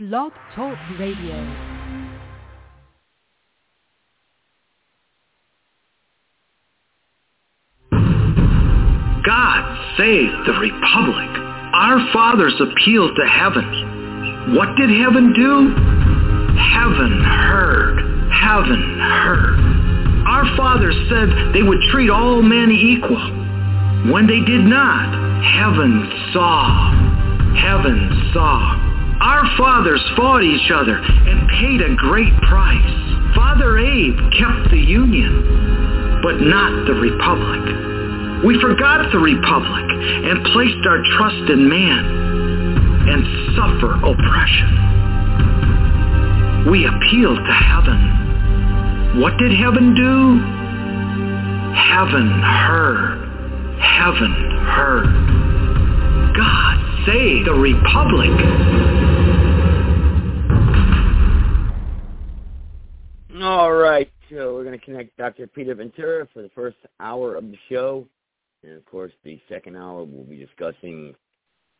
Blog Talk Radio. God save the Republic. Our fathers appealed to heaven. What did heaven do? Heaven heard. Heaven heard. Our fathers said they would treat all men equal. When they did not, heaven saw. Heaven saw. Our fathers fought each other and paid a great price. Father Abe kept the Union, but not the Republic. We forgot the Republic and placed our trust in man and suffer oppression. We appealed to heaven. What did heaven do? Heaven heard. Heaven heard. God save the Republic. All right, so we're going to connect Dr. Peter Ventura for the first hour of the show. And of course, the second hour we'll be discussing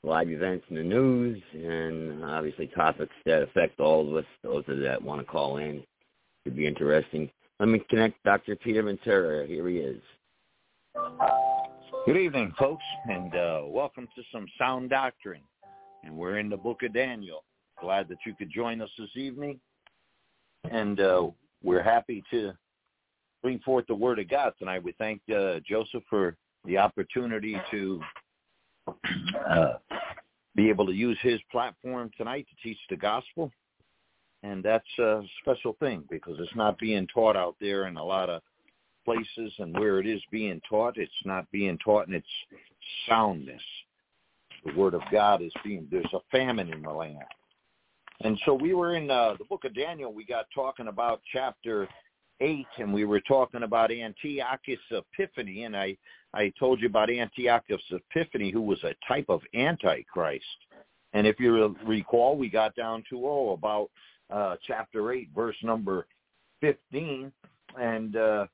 live events in the news and obviously topics that affect all of us. Those of that want to call in could be interesting. Let me connect Dr. Peter Ventura. Here he is. Good evening, folks, and uh, welcome to some sound doctrine. And we're in the book of Daniel. Glad that you could join us this evening. And uh, we're happy to bring forth the word of God tonight. We thank uh, Joseph for the opportunity to uh, be able to use his platform tonight to teach the gospel. And that's a special thing because it's not being taught out there in a lot of places and where it is being taught, it's not being taught in its soundness. The word of God is being, there's a famine in the land. And so we were in uh, the book of Daniel, we got talking about chapter 8 and we were talking about Antiochus Epiphanes and I I told you about Antiochus Epiphanes, who was a type of Antichrist. And if you recall, we got down to, oh, about uh, chapter 8, verse number 15. And uh,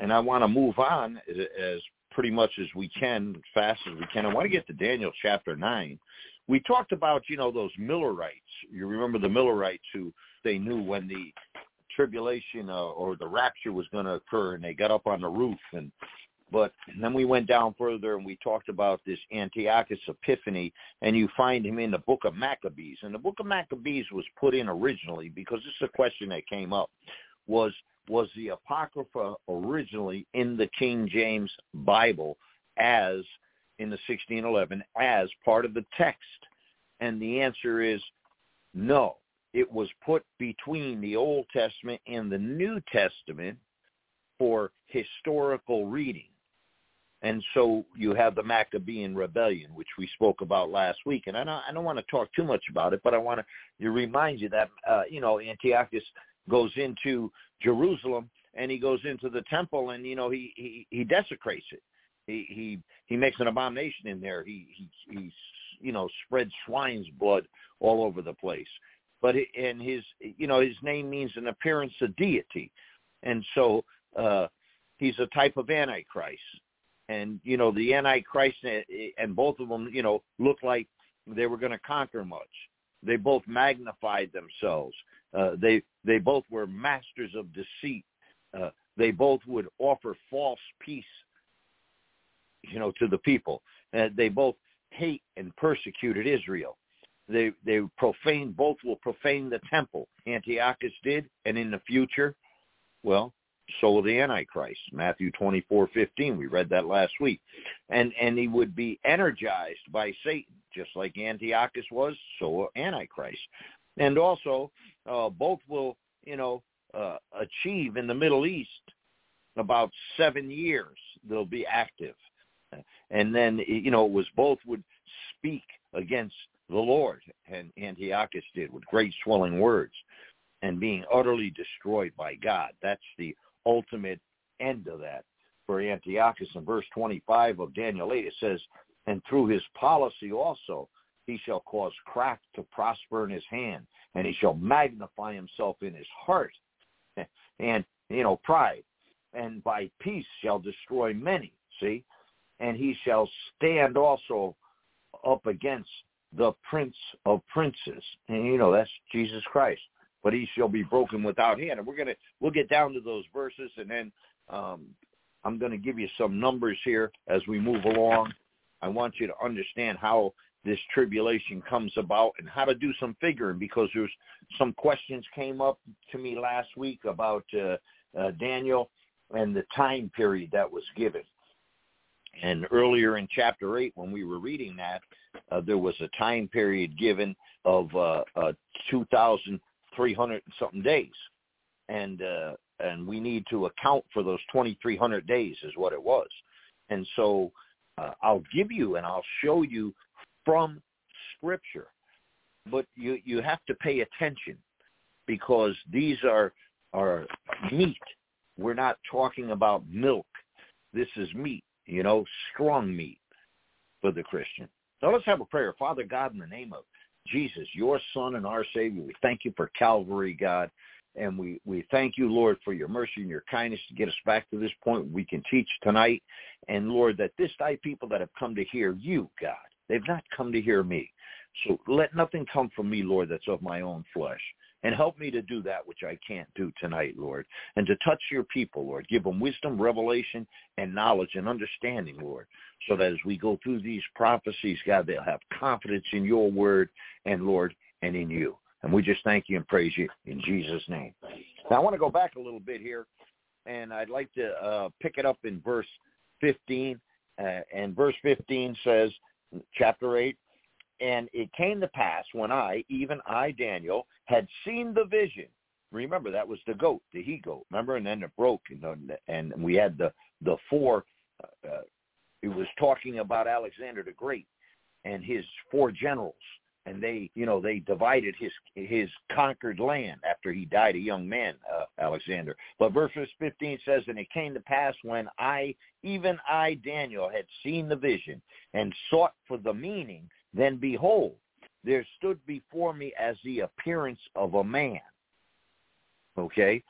and I want to move on as, as pretty much as we can, fast as we can. I want to get to Daniel chapter 9. We talked about, you know, those Millerites. You remember the Millerites who they knew when the tribulation uh, or the rapture was going to occur and they got up on the roof and but then we went down further and we talked about this Antiochus Epiphanes, and you find him in the book of Maccabees. And the book of Maccabees was put in originally because this is a question that came up. Was was the Apocrypha originally in the King James Bible as in the 1611 as part of the text? And the answer is no. It was put between the Old Testament and the New Testament for historical reading. And so you have the Maccabean rebellion, which we spoke about last week. And I don't, I don't want to talk too much about it, but I want to remind you that, uh, you know, Antiochus goes into Jerusalem and he goes into the temple and, you know, he, he, he desecrates it. He, he, makes an abomination in there. He, he, he, you know, spreads swine's blood all over the place. But, and his, you know, his name means an appearance of deity. And so, uh, he's a type of antichrist and you know the antichrist and both of them you know looked like they were going to conquer much they both magnified themselves uh, they they both were masters of deceit uh, they both would offer false peace you know to the people uh, they both hate and persecuted israel they they profane both will profane the temple antiochus did and in the future well so will the Antichrist. Matthew twenty four fifteen. We read that last week. And and he would be energized by Satan, just like Antiochus was, so will Antichrist. And also, uh, both will, you know, uh, achieve in the Middle East about seven years. They'll be active. And then, you know, it was both would speak against the Lord, and Antiochus did with great swelling words, and being utterly destroyed by God. That's the ultimate end of that. For Antiochus in verse 25 of Daniel 8, it says, and through his policy also he shall cause craft to prosper in his hand, and he shall magnify himself in his heart, and, you know, pride, and by peace shall destroy many, see? And he shall stand also up against the Prince of Princes. And you know, that's Jesus Christ. But he shall be broken without hand. And we're gonna we'll get down to those verses and then um I'm gonna give you some numbers here as we move along. I want you to understand how this tribulation comes about and how to do some figuring because there's some questions came up to me last week about uh, uh, Daniel and the time period that was given. And earlier in chapter 8, when we were reading that, uh, there was a time period given of uh, uh, 2,300 something days. And, uh, and we need to account for those 2,300 days is what it was. And so uh, I'll give you and I'll show you from Scripture. But you, you have to pay attention because these are, are meat. We're not talking about milk. This is meat you know, strong meat for the Christian. So let's have a prayer. Father God, in the name of Jesus, your Son and our Savior, we thank you for Calvary, God. And we, we thank you, Lord, for your mercy and your kindness to get us back to this point we can teach tonight. And Lord, that this thy people that have come to hear you, God, they've not come to hear me. So let nothing come from me, Lord, that's of my own flesh. And help me to do that which I can't do tonight, Lord. And to touch your people, Lord. Give them wisdom, revelation, and knowledge and understanding, Lord. So that as we go through these prophecies, God, they'll have confidence in your word and, Lord, and in you. And we just thank you and praise you in Jesus' name. Now, I want to go back a little bit here, and I'd like to uh, pick it up in verse 15. Uh, and verse 15 says, chapter 8, and it came to pass when I, even I, Daniel, had seen the vision. Remember, that was the goat, the he-goat. Remember, and then it broke, and, and we had the the four. Uh, uh, it was talking about Alexander the Great and his four generals, and they, you know, they divided his his conquered land after he died, a young man, uh, Alexander. But verse 15 says, "And it came to pass when I, even I, Daniel, had seen the vision and sought for the meaning." Then behold, there stood before me as the appearance of a man. Okay?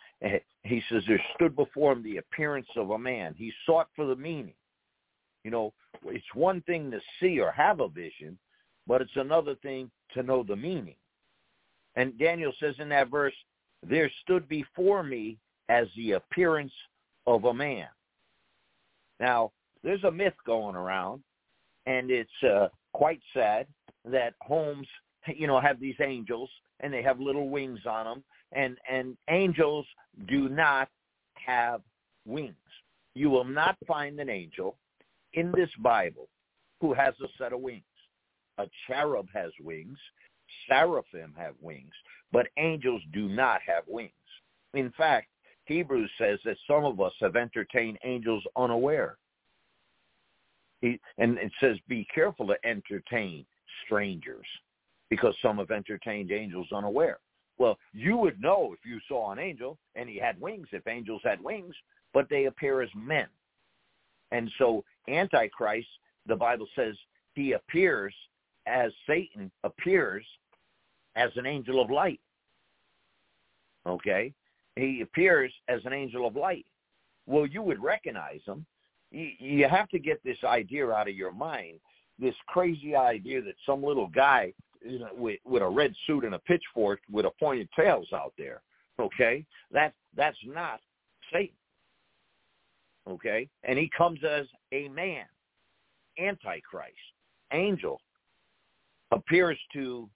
He says there stood before him the appearance of a man. He sought for the meaning. You know, it's one thing to see or have a vision, but it's another thing to know the meaning. And Daniel says in that verse, there stood before me as the appearance of a man. Now, there's a myth going around, and it's uh, quite sad that homes, you know, have these angels and they have little wings on them, and and angels do not have wings. You will not find an angel in this Bible who has a set of wings. A cherub has wings, seraphim have wings, but angels do not have wings. In fact, Hebrews says that some of us have entertained angels unaware. He, and it says, be careful to entertain strangers because some have entertained angels unaware. Well, you would know if you saw an angel and he had wings, if angels had wings, but they appear as men. And so Antichrist, the Bible says he appears as Satan appears as an angel of light. Okay? He appears as an angel of light. Well, you would recognize him you, have to get this idea out of your mind. This crazy idea that some little guy you know, with, with a red suit and a pitchfork with a pointed tails out there. Okay, that that's not Satan. Okay, and he comes as a man, Antichrist, angel, appears to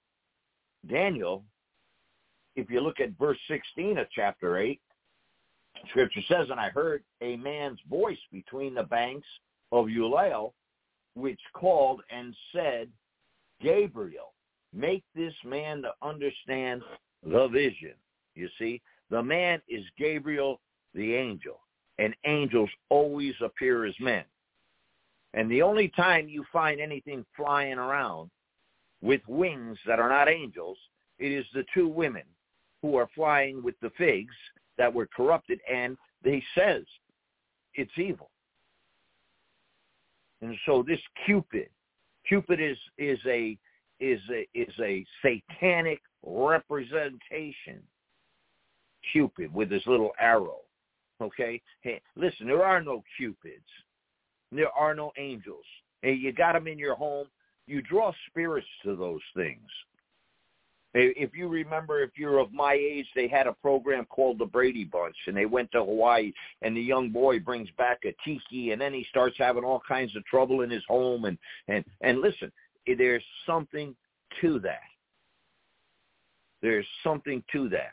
Daniel. If you look at verse 16 of chapter 8, Scripture says, and I heard a man's voice between the banks of Ulai, which called and said, Gabriel, make this man to understand the vision. You see, the man is Gabriel the angel, and angels always appear as men. And the only time you find anything flying around with wings that are not angels, it is the two women who are flying with the figs that were corrupted, and he says it's evil. And so this Cupid, Cupid is is a is a is a satanic representation. Cupid with his little arrow. Okay? Hey, listen, there are no cupids. There are no angels. Hey, you got them in your home. you draw spirits to those things. If you remember, if you're of my age, they had a program called the Brady Bunch, and they went to Hawaii, and the young boy brings back a tiki, and then he starts having all kinds of trouble in his home. And and and listen, there's something to that. There's something to that.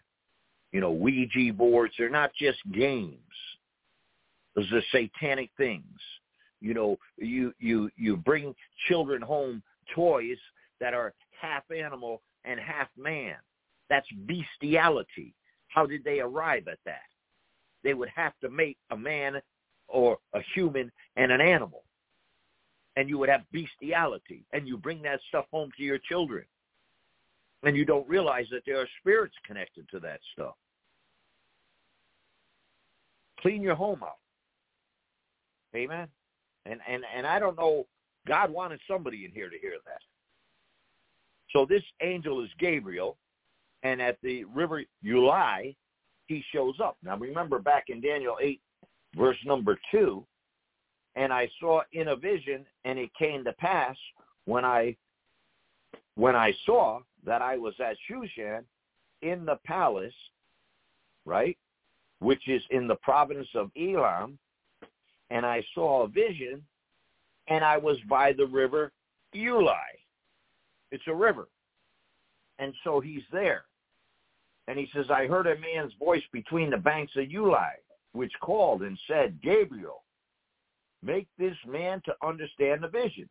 You know, Ouija boards, they're not just games. Those are satanic things. You know, you you you bring children home toys that are half animal and half man. That's bestiality. How did they arrive at that? They would have to make a man or a human and an animal. And you would have bestiality. And you bring that stuff home to your children. And you don't realize that there are spirits connected to that stuff. Clean your home out. Amen. And and and I don't know. God wanted somebody in here to hear that. So this angel is Gabriel, and at the river Ulai, he shows up. Now remember back in Daniel 8, verse number 2, and I saw in a vision, and it came to pass when I when I saw that I was at Shushan in the palace, right, which is in the province of Elam, and I saw a vision, and I was by the river Ulai. It's a river. And so he's there. And he says, I heard a man's voice between the banks of Ulai, which called and said, Gabriel, make this man to understand the vision.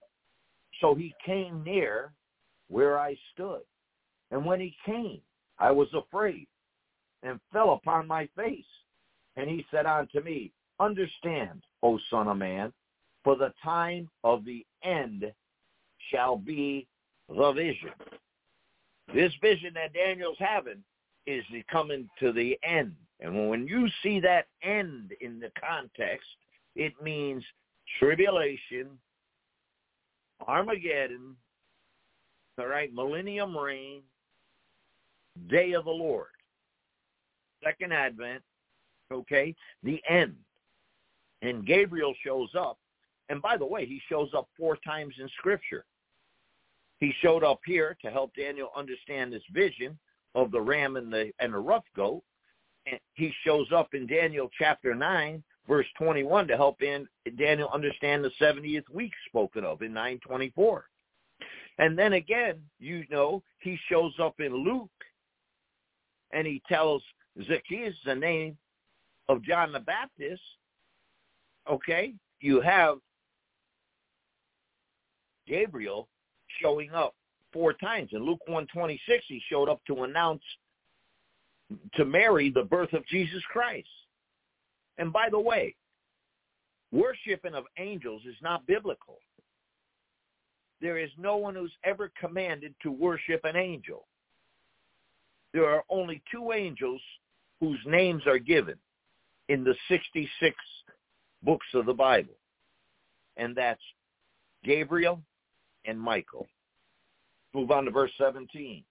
So he came near where I stood. And when he came, I was afraid and fell upon my face. And he said unto me, Understand, O son of man, for the time of the end shall be the vision. This vision that Daniel's having is coming to the end. And when you see that end in the context, it means tribulation, Armageddon, all right, millennium reign, day of the Lord, second advent, okay, the end. And Gabriel shows up. And by the way, he shows up four times in Scripture. He showed up here to help Daniel understand this vision of the ram and the and the rough goat. And he shows up in Daniel chapter 9, verse 21 to help in Daniel understand the 70th week spoken of in 924. And then again, you know, he shows up in Luke and he tells Zacchaeus the name of John the Baptist. Okay, you have Gabriel showing up four times. In Luke 126, he showed up to announce to Mary the birth of Jesus Christ. And by the way, worshiping of angels is not biblical. There is no one who's ever commanded to worship an angel. There are only two angels whose names are given in the 66 books of the Bible. And that's Gabriel and Michael. Move on to verse 17.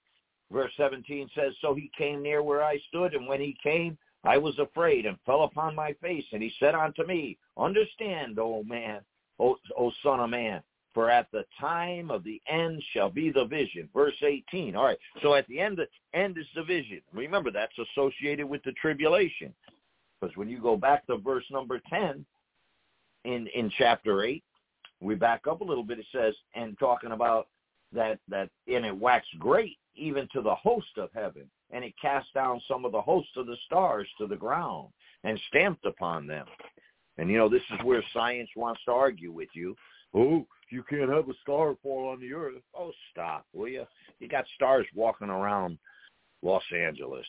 Verse 17 says, So he came near where I stood, and when he came, I was afraid and fell upon my face. And he said unto me, Understand, O man, O, o son of man, for at the time of the end shall be the vision. Verse 18. All right, so at the end, the end is the vision. Remember, that's associated with the tribulation. Because when you go back to verse number 10 in, in chapter 8, we back up a little bit, it says, and talking about that, that, and it waxed great even to the host of heaven, and it cast down some of the hosts of the stars to the ground and stamped upon them. And, you know, this is where science wants to argue with you. Oh, you can't have a star fall on the earth. Oh, stop, will you? You got stars walking around Los Angeles.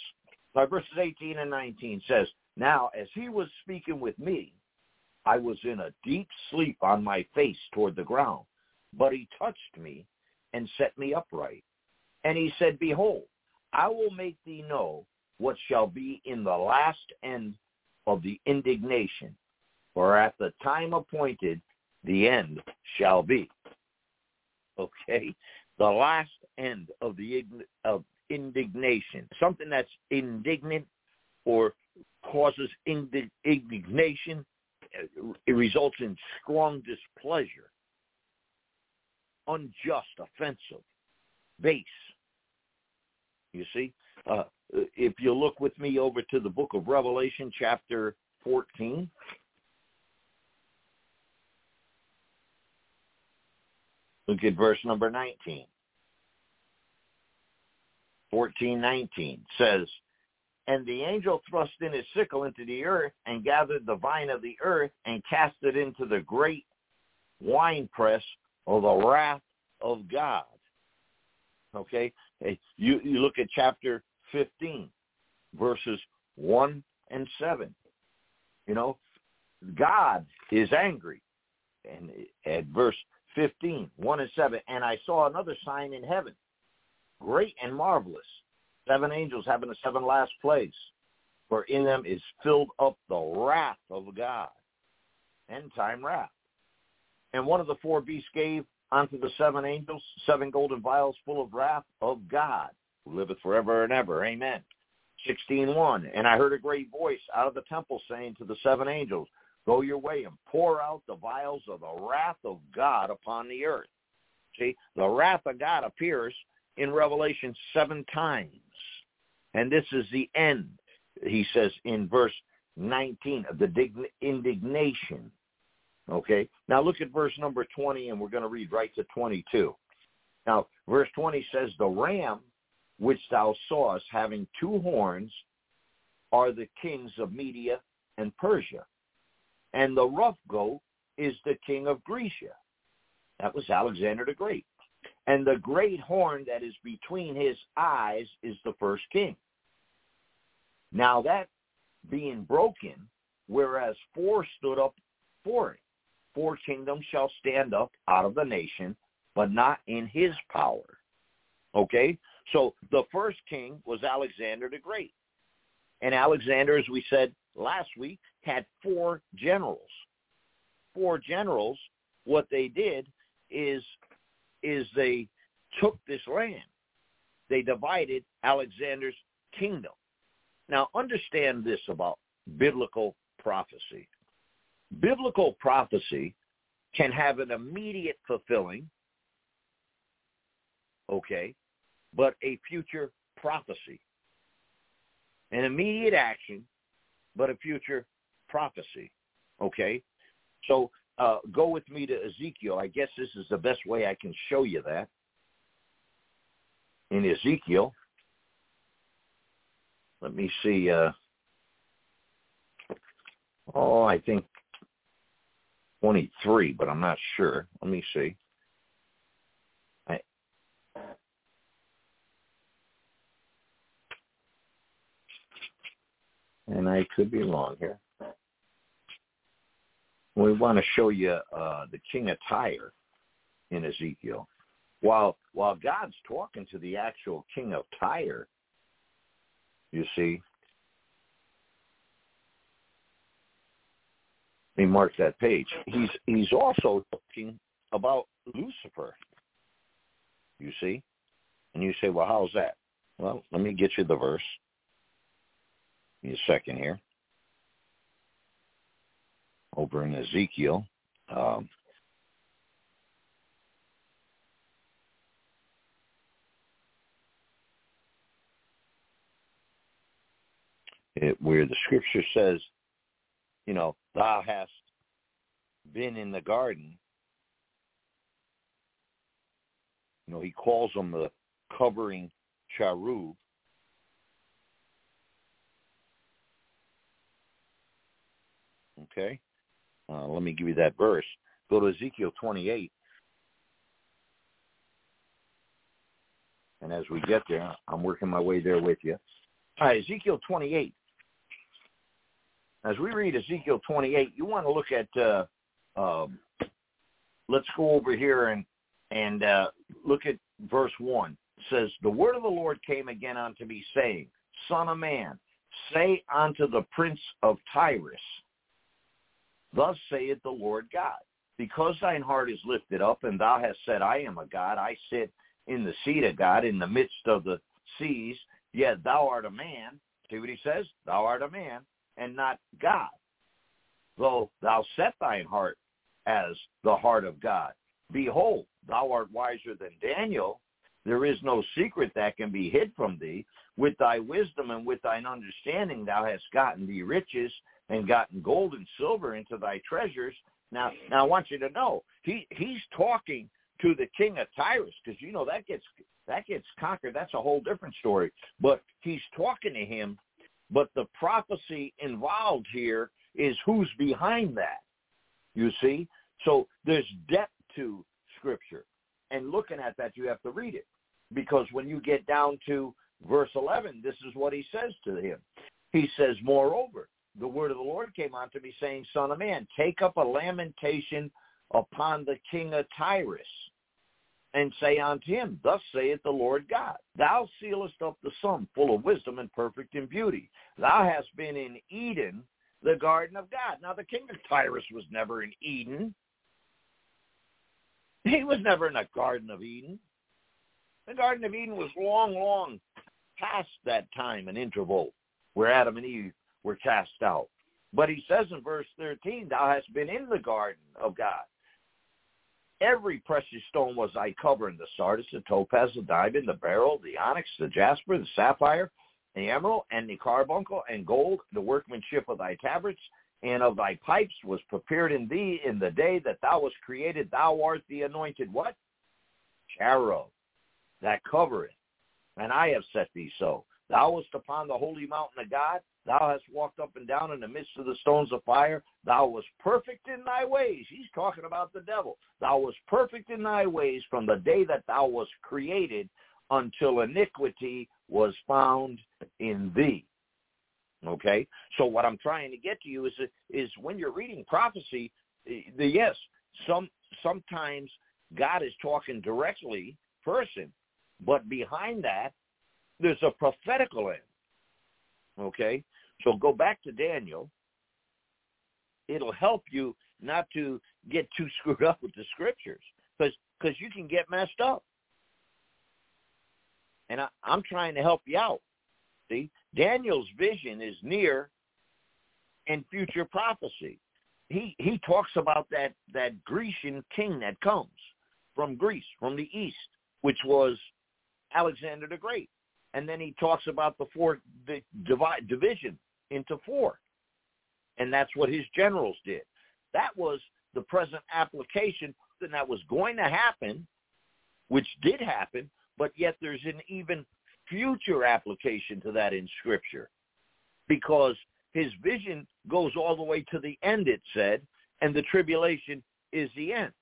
Now, verses 18 and 19 says, Now, as he was speaking with me, I was in a deep sleep on my face toward the ground. But he touched me and set me upright. And he said, Behold, I will make thee know what shall be in the last end of the indignation. For at the time appointed, the end shall be. Okay? The last end of the of indignation. Something that's indignant or causes indignation it results in strong displeasure. unjust, offensive, base. You see? Uh, if you look with me over to the book of Revelation, chapter 14. Look at verse number 19. 14:19 says, And the angel thrust in his sickle into the earth and gathered the vine of the earth and cast it into the great winepress of the wrath of God. Okay? You, you look at chapter 15, verses 1 and 7. You know, God is angry. And at verse 15, 1 and 7, and I saw another sign in heaven, great and marvelous, seven angels having the seven last plagues, for in them is filled up the wrath of God, end time wrath. And one of the four beasts gave unto the seven angels seven golden vials full of wrath of God, who liveth forever and ever. Amen. 16.1, And I heard a great voice out of the temple saying to the seven angels, Go your way and pour out the vials of the wrath of God upon the earth. See, the wrath of God appears in Revelation seven times. And this is the end, he says in verse 19, of the indignation. Okay? Now look at verse number 20, and we're going to read right to 22. Now, verse 20 says, The ram which thou sawest having two horns are the kings of Media and Persia. And the rough goat is the king of Grecia. That was Alexander the Great. And the great horn that is between his eyes is the first king. Now that being broken, whereas four stood up for it. Four kingdoms shall stand up out of the nation, but not in his power. Okay? So the first king was Alexander the Great. And Alexander, as we said last week, had four generals. Four generals, what they did is is they took this land. They divided Alexander's kingdom. Now understand this about biblical prophecy. Biblical prophecy can have an immediate fulfilling, okay, but a future prophecy. An immediate action, but a future prophecy. Okay? So uh, go with me to Ezekiel. I guess this is the best way I can show you that. In Ezekiel, let me see. Uh, oh, I think 23, but I'm not sure. Let me see. and I could be wrong here. We want to show you uh, the king of Tyre in Ezekiel. While while God's talking to the actual king of Tyre, you see, let me mark that page. He's he's also talking about Lucifer. You see, and you say, well, how's that? Well, let me get you the verse. Give me a second here. Over in Ezekiel. Um, it, where the scripture says, you know, thou hast been in the garden. You know, he calls them the covering cherub. Okay? Uh, let me give you that verse. Go to Ezekiel 28. And as we get there, I'm working my way there with you. All right, Ezekiel 28. As we read Ezekiel 28, you want to look at, uh, uh, let's go over here and, and uh, look at verse 1. It says, The word of the Lord came again unto me, saying, Son of man, say unto the prince of Tyrus, Thus saith the Lord God, because thine heart is lifted up, and thou hast said, I am a God, I sit in the seat of God, in the midst of the seas, yet thou art a man. See what he says? Thou art a man, and not God. Though thou set thine heart as the heart of God, Behold, thou art wiser than Daniel. There is no secret that can be hid from thee. With thy wisdom and with thine understanding thou hast gotten thee riches and gotten gold and silver into thy treasures. Now, now I want you to know he he's talking to the king of Tyrus because you know that gets that gets conquered. That's a whole different story. But he's talking to him. But the prophecy involved here is who's behind that. You see, so there's depth to Scripture, and looking at that, you have to read it because when you get down to verse 11, this is what he says to him. He says, "Moreover, the word of the Lord came unto me, saying, Son of man, take up a lamentation upon the king of Tyrus, and say unto him, Thus saith the Lord God, Thou sealest up the sum full of wisdom and perfect in beauty. Thou hast been in Eden, the garden of God. Now the king of Tyrus was never in Eden. He was never in the Garden of Eden. The Garden of Eden was long, long past that time and interval where Adam and Eve were cast out. But he says in verse 13, thou hast been in the garden of God. Every precious stone was thy covering, the sardius, the topaz, the diamond, the beryl, the onyx, the jasper, the sapphire, the emerald, and the carbuncle, and gold, the workmanship of thy tabrets, and of thy pipes was prepared in thee in the day that thou wast created. Thou art the anointed what? Cherub, that covereth. And I have set thee so. Thou wast upon the holy mountain of God. Thou hast walked up and down in the midst of the stones of fire. Thou wast perfect in thy ways. He's talking about the devil. Thou wast perfect in thy ways from the day that thou wast created until iniquity was found in thee. Okay? So what I'm trying to get to you is is when you're reading prophecy, the yes, some sometimes God is talking directly person, but behind that there's a prophetical end. Okay? So go back to Daniel. It'll help you not to get too screwed up with the scriptures because because you can get messed up. And I, I'm trying to help you out. See, Daniel's vision is near and future prophecy. He he talks about that that Grecian king that comes from Greece, from the east, which was Alexander the Great. And then he talks about the four the divide, division into four. And that's what his generals did. That was the present application and that was going to happen, which did happen, but yet there's an even future application to that in Scripture because his vision goes all the way to the end, it said, and the tribulation is the end.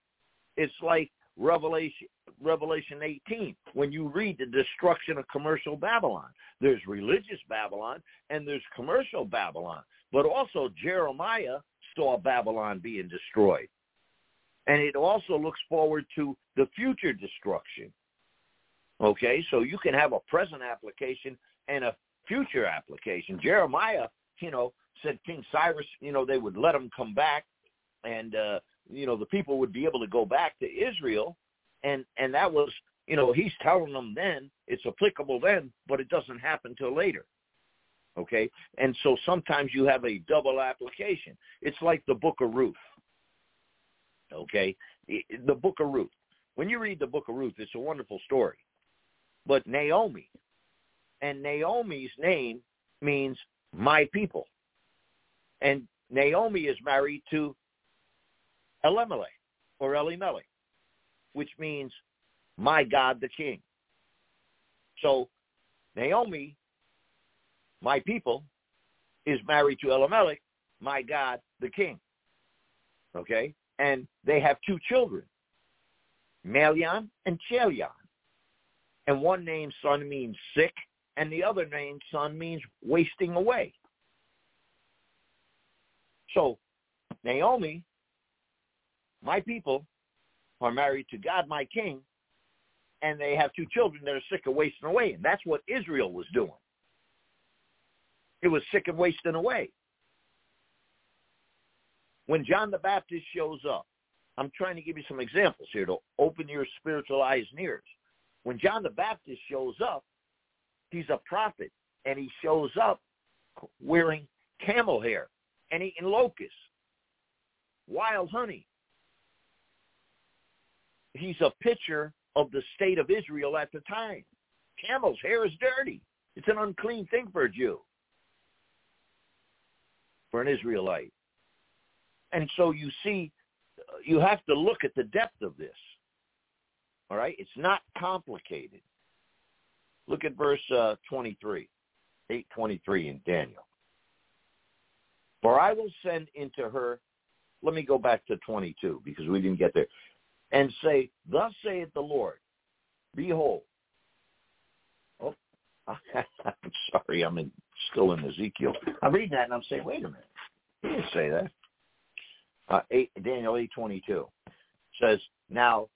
It's like Revelation Revelation 18 when you read the destruction of commercial Babylon. There's religious Babylon and there's commercial Babylon. But also Jeremiah saw Babylon being destroyed. And it also looks forward to the future destruction. Okay, so you can have a present application and a future application. Jeremiah, you know, said King Cyrus, you know, they would let him come back and uh you know the people would be able to go back to Israel and and that was you know he's telling them then it's applicable then but it doesn't happen till later okay? And so sometimes you have a double application. It's like the book of Ruth okay? The book of Ruth. When you read the book of Ruth it's a wonderful story. But Naomi and Naomi's name means my people. And Naomi is married to Elimelech or Elimelech, which means my God the King. So Naomi, my people, is married to Elimelech, my God the King. Okay? And they have two children, Mahlon and Chilion. And one named son means sick, and the other named son means wasting away. So Naomi my people are married to God, my king, and they have two children that are sick of wasting away. And that's what Israel was doing. It was sick of wasting away. When John the Baptist shows up, I'm trying to give you some examples here to open your spiritual eyes and ears. When John the Baptist shows up, he's a prophet, and he shows up wearing camel hair and eating locusts, wild honey, he's a picture of the state of Israel at the time. Camel's hair is dirty. It's an unclean thing for a Jew, for an Israelite. And so you see, you have to look at the depth of this. All right? It's not complicated. Look at verse uh, 23, 823 in Daniel. For I will send into her, let me go back to 22 because we didn't get there, and say, Thus saith the Lord, Behold, oh, I'm sorry, I'm in, still in Ezekiel. I'm reading that and I'm saying, wait a minute, he didn't say that. Uh, 8, Daniel 8.22 says, Now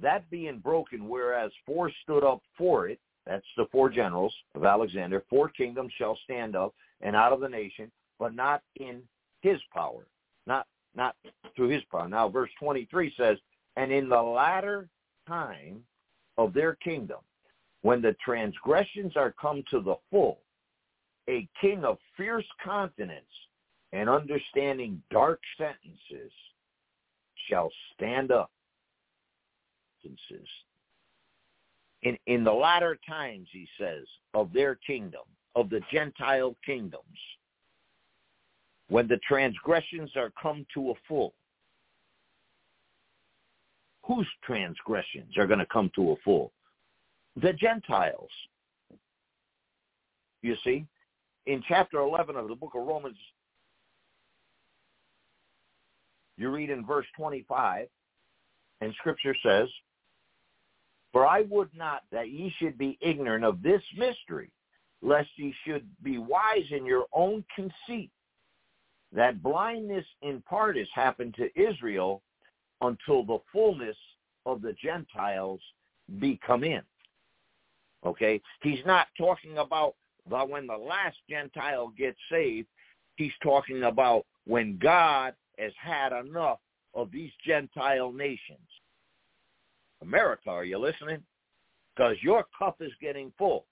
that being broken, whereas four stood up for it, that's the four generals of Alexander, four kingdoms shall stand up and out of the nation, but not in his power, not not through his power. Now verse 23 says, and in the latter time of their kingdom, when the transgressions are come to the full, a king of fierce countenance and understanding dark sentences shall stand up in, in the latter times, he says, of their kingdom, of the Gentile kingdoms, when the transgressions are come to a full. Whose transgressions are going to come to a full? The Gentiles. You see, in chapter 11 of the book of Romans, you read in verse 25, and scripture says, for I would not that ye should be ignorant of this mystery, lest ye should be wise in your own conceit, that blindness in part has happened to Israel until the fullness of the Gentiles be come in. Okay? He's not talking about the, when the last Gentile gets saved. He's talking about when God has had enough of these Gentile nations. America, are you listening? Because your cup is getting full.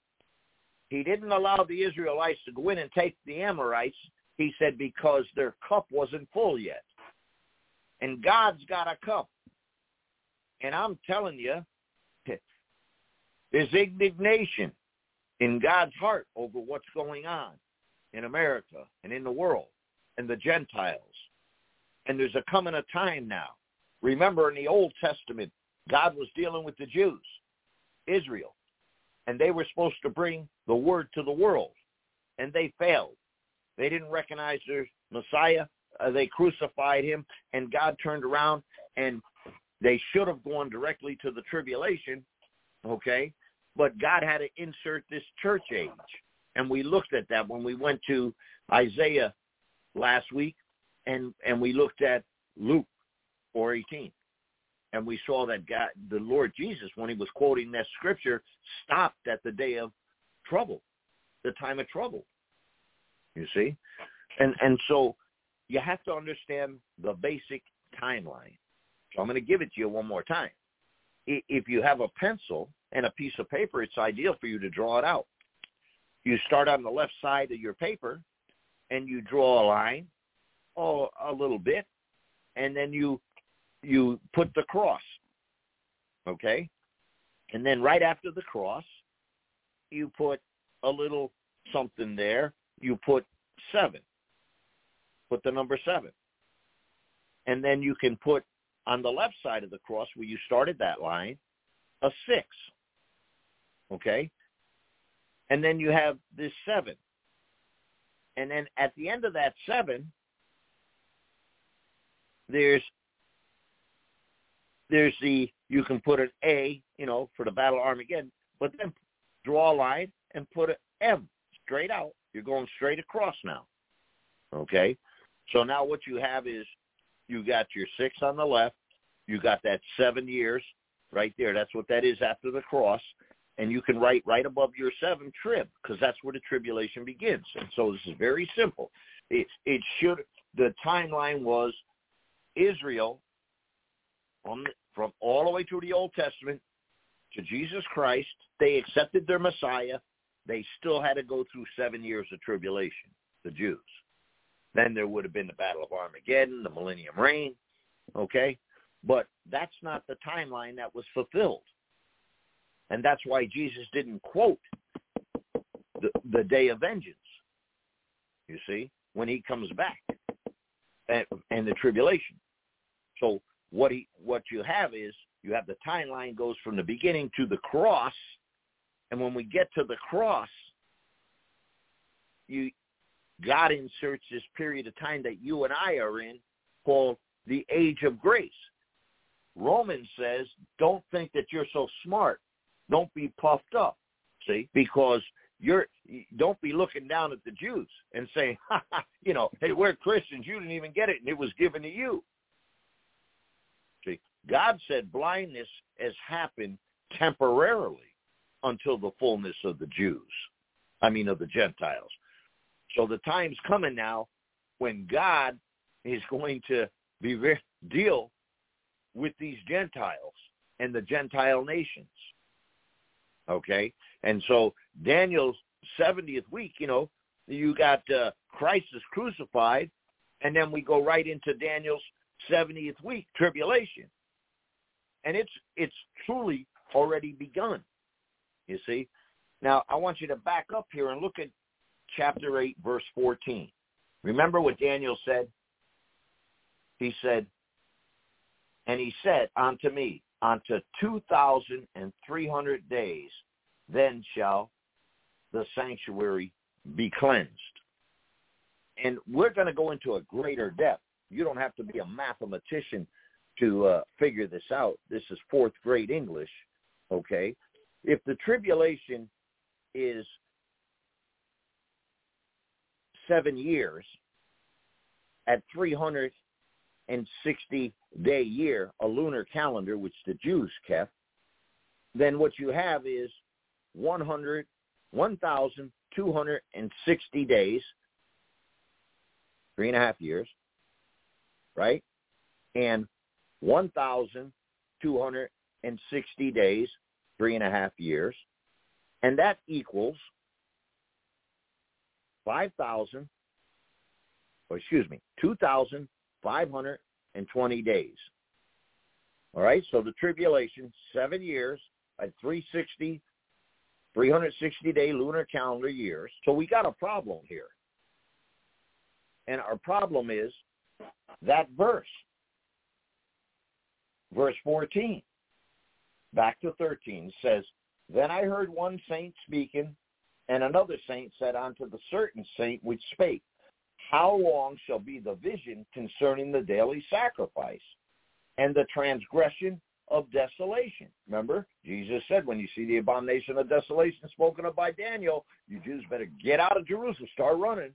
He didn't allow the Israelites to go in and take the Amorites. He said because their cup wasn't full yet. And God's got a cup. And I'm telling you, there's indignation in God's heart over what's going on in America and in the world and the Gentiles. And there's a coming a time now. Remember in the Old Testament, God was dealing with the Jews, Israel, and they were supposed to bring the word to the world, and they failed. They didn't recognize their Messiah. Uh, they crucified him, and God turned around, and they should have gone directly to the tribulation, okay? But God had to insert this church age, and we looked at that when we went to Isaiah last week, and and we looked at Luke 4:18 and we saw that God, the Lord Jesus, when he was quoting that scripture, stopped at the day of trouble, the time of trouble. You see, and and so you have to understand the basic timeline. So I'm going to give it to you one more time. If you have a pencil and a piece of paper, it's ideal for you to draw it out. You start on the left side of your paper, and you draw a line, oh, a little bit, and then you you put the cross, okay? And then right after the cross, you put a little something there. You put seven. Put the number seven. And then you can put on the left side of the cross where you started that line, a six. Okay? And then you have this seven. And then at the end of that seven, there's there's the you can put an A, you know, for the Battle of Armageddon, but then draw a line and put an M straight out. You're going straight across now. Okay? So now what you have is you got your six on the left, you got that seven years right there. That's what that is after the cross. And you can write right above your seven trib because that's where the tribulation begins. And so this is very simple. It, it should, the timeline was Israel on from all the way through the Old Testament to Jesus Christ. They accepted their Messiah. They still had to go through seven years of tribulation, the Jews. Then there would have been the Battle of Armageddon, the Millennium Reign, okay? But that's not the timeline that was fulfilled. And that's why Jesus didn't quote the, the day of vengeance, you see, when he comes back and, and the tribulation. So what he what you have is you have the timeline goes from the beginning to the cross, and when we get to the cross, you God inserts this period of time that you and I are in called the age of grace. Romans says, don't think that you're so smart. Don't be puffed up. See, because you're don't be looking down at the Jews and saying, ha, ha, you know, hey, we're Christians. You didn't even get it, and it was given to you. See, God said blindness has happened temporarily until the fullness of the Jews. I mean, of the Gentiles. So the time's coming now when God is going to be deal with these Gentiles and the Gentile nations. Okay? And so Daniel's 70th week, you know, you got uh, Christ is crucified, and then we go right into Daniel's 70th week, tribulation. And it's it's truly already begun. You see? Now, I want you to back up here and look at chapter 8, verse 14. Remember what Daniel said? He said, and he said unto me, unto 2,300 days, then shall the sanctuary be cleansed. And we're going to go into a greater depth. You don't have to be a mathematician to uh, figure this out. This is fourth grade English, okay? If the tribulation is seven years at 360 day year, a lunar calendar, which the Jews kept, then what you have is 100, 1,260 days, three and a half years, right? And 1,260 days, three and a half years. And that equals 5,000, or excuse me, 2,520 days. All right, so the tribulation, seven years at 360, 360 day lunar calendar years. So we got a problem here. And our problem is that verse, verse 14, back to 13, says, Then I heard one saint speaking and another saint said unto the certain saint which spake, How long shall be the vision concerning the daily sacrifice and the transgression of desolation? Remember, Jesus said, when you see the abomination of desolation spoken of by Daniel, you Jews better get out of Jerusalem, start running.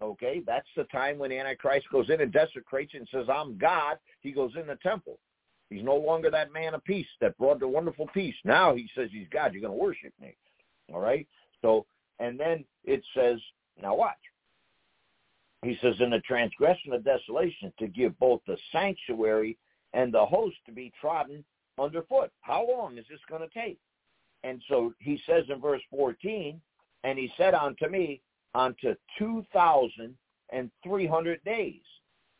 Okay, that's the time when Antichrist goes in and desecrates and says, I'm God. He goes in the temple. He's no longer that man of peace that brought the wonderful peace. Now he says he's God. You're going to worship me. All right? So, and then it says, now watch. He says, in the transgression of desolation, to give both the sanctuary and the host to be trodden underfoot. How long is this going to take? And so he says in verse 14, and he said unto me, unto 2,300 days,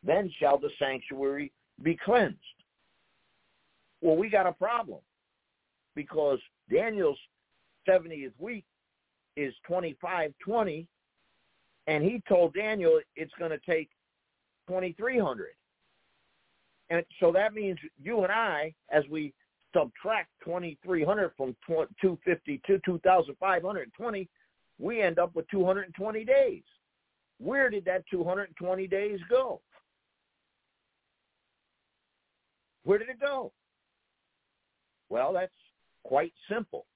then shall the sanctuary be cleansed. Well, we got a problem because Daniel's 70th week is 2520 and he told Daniel it's going to take 2300 and so that means you and I as we subtract 2300 from 250 to 2520 we end up with 220 days. Where did that 220 days go? Where did it go? Well that's quite simple.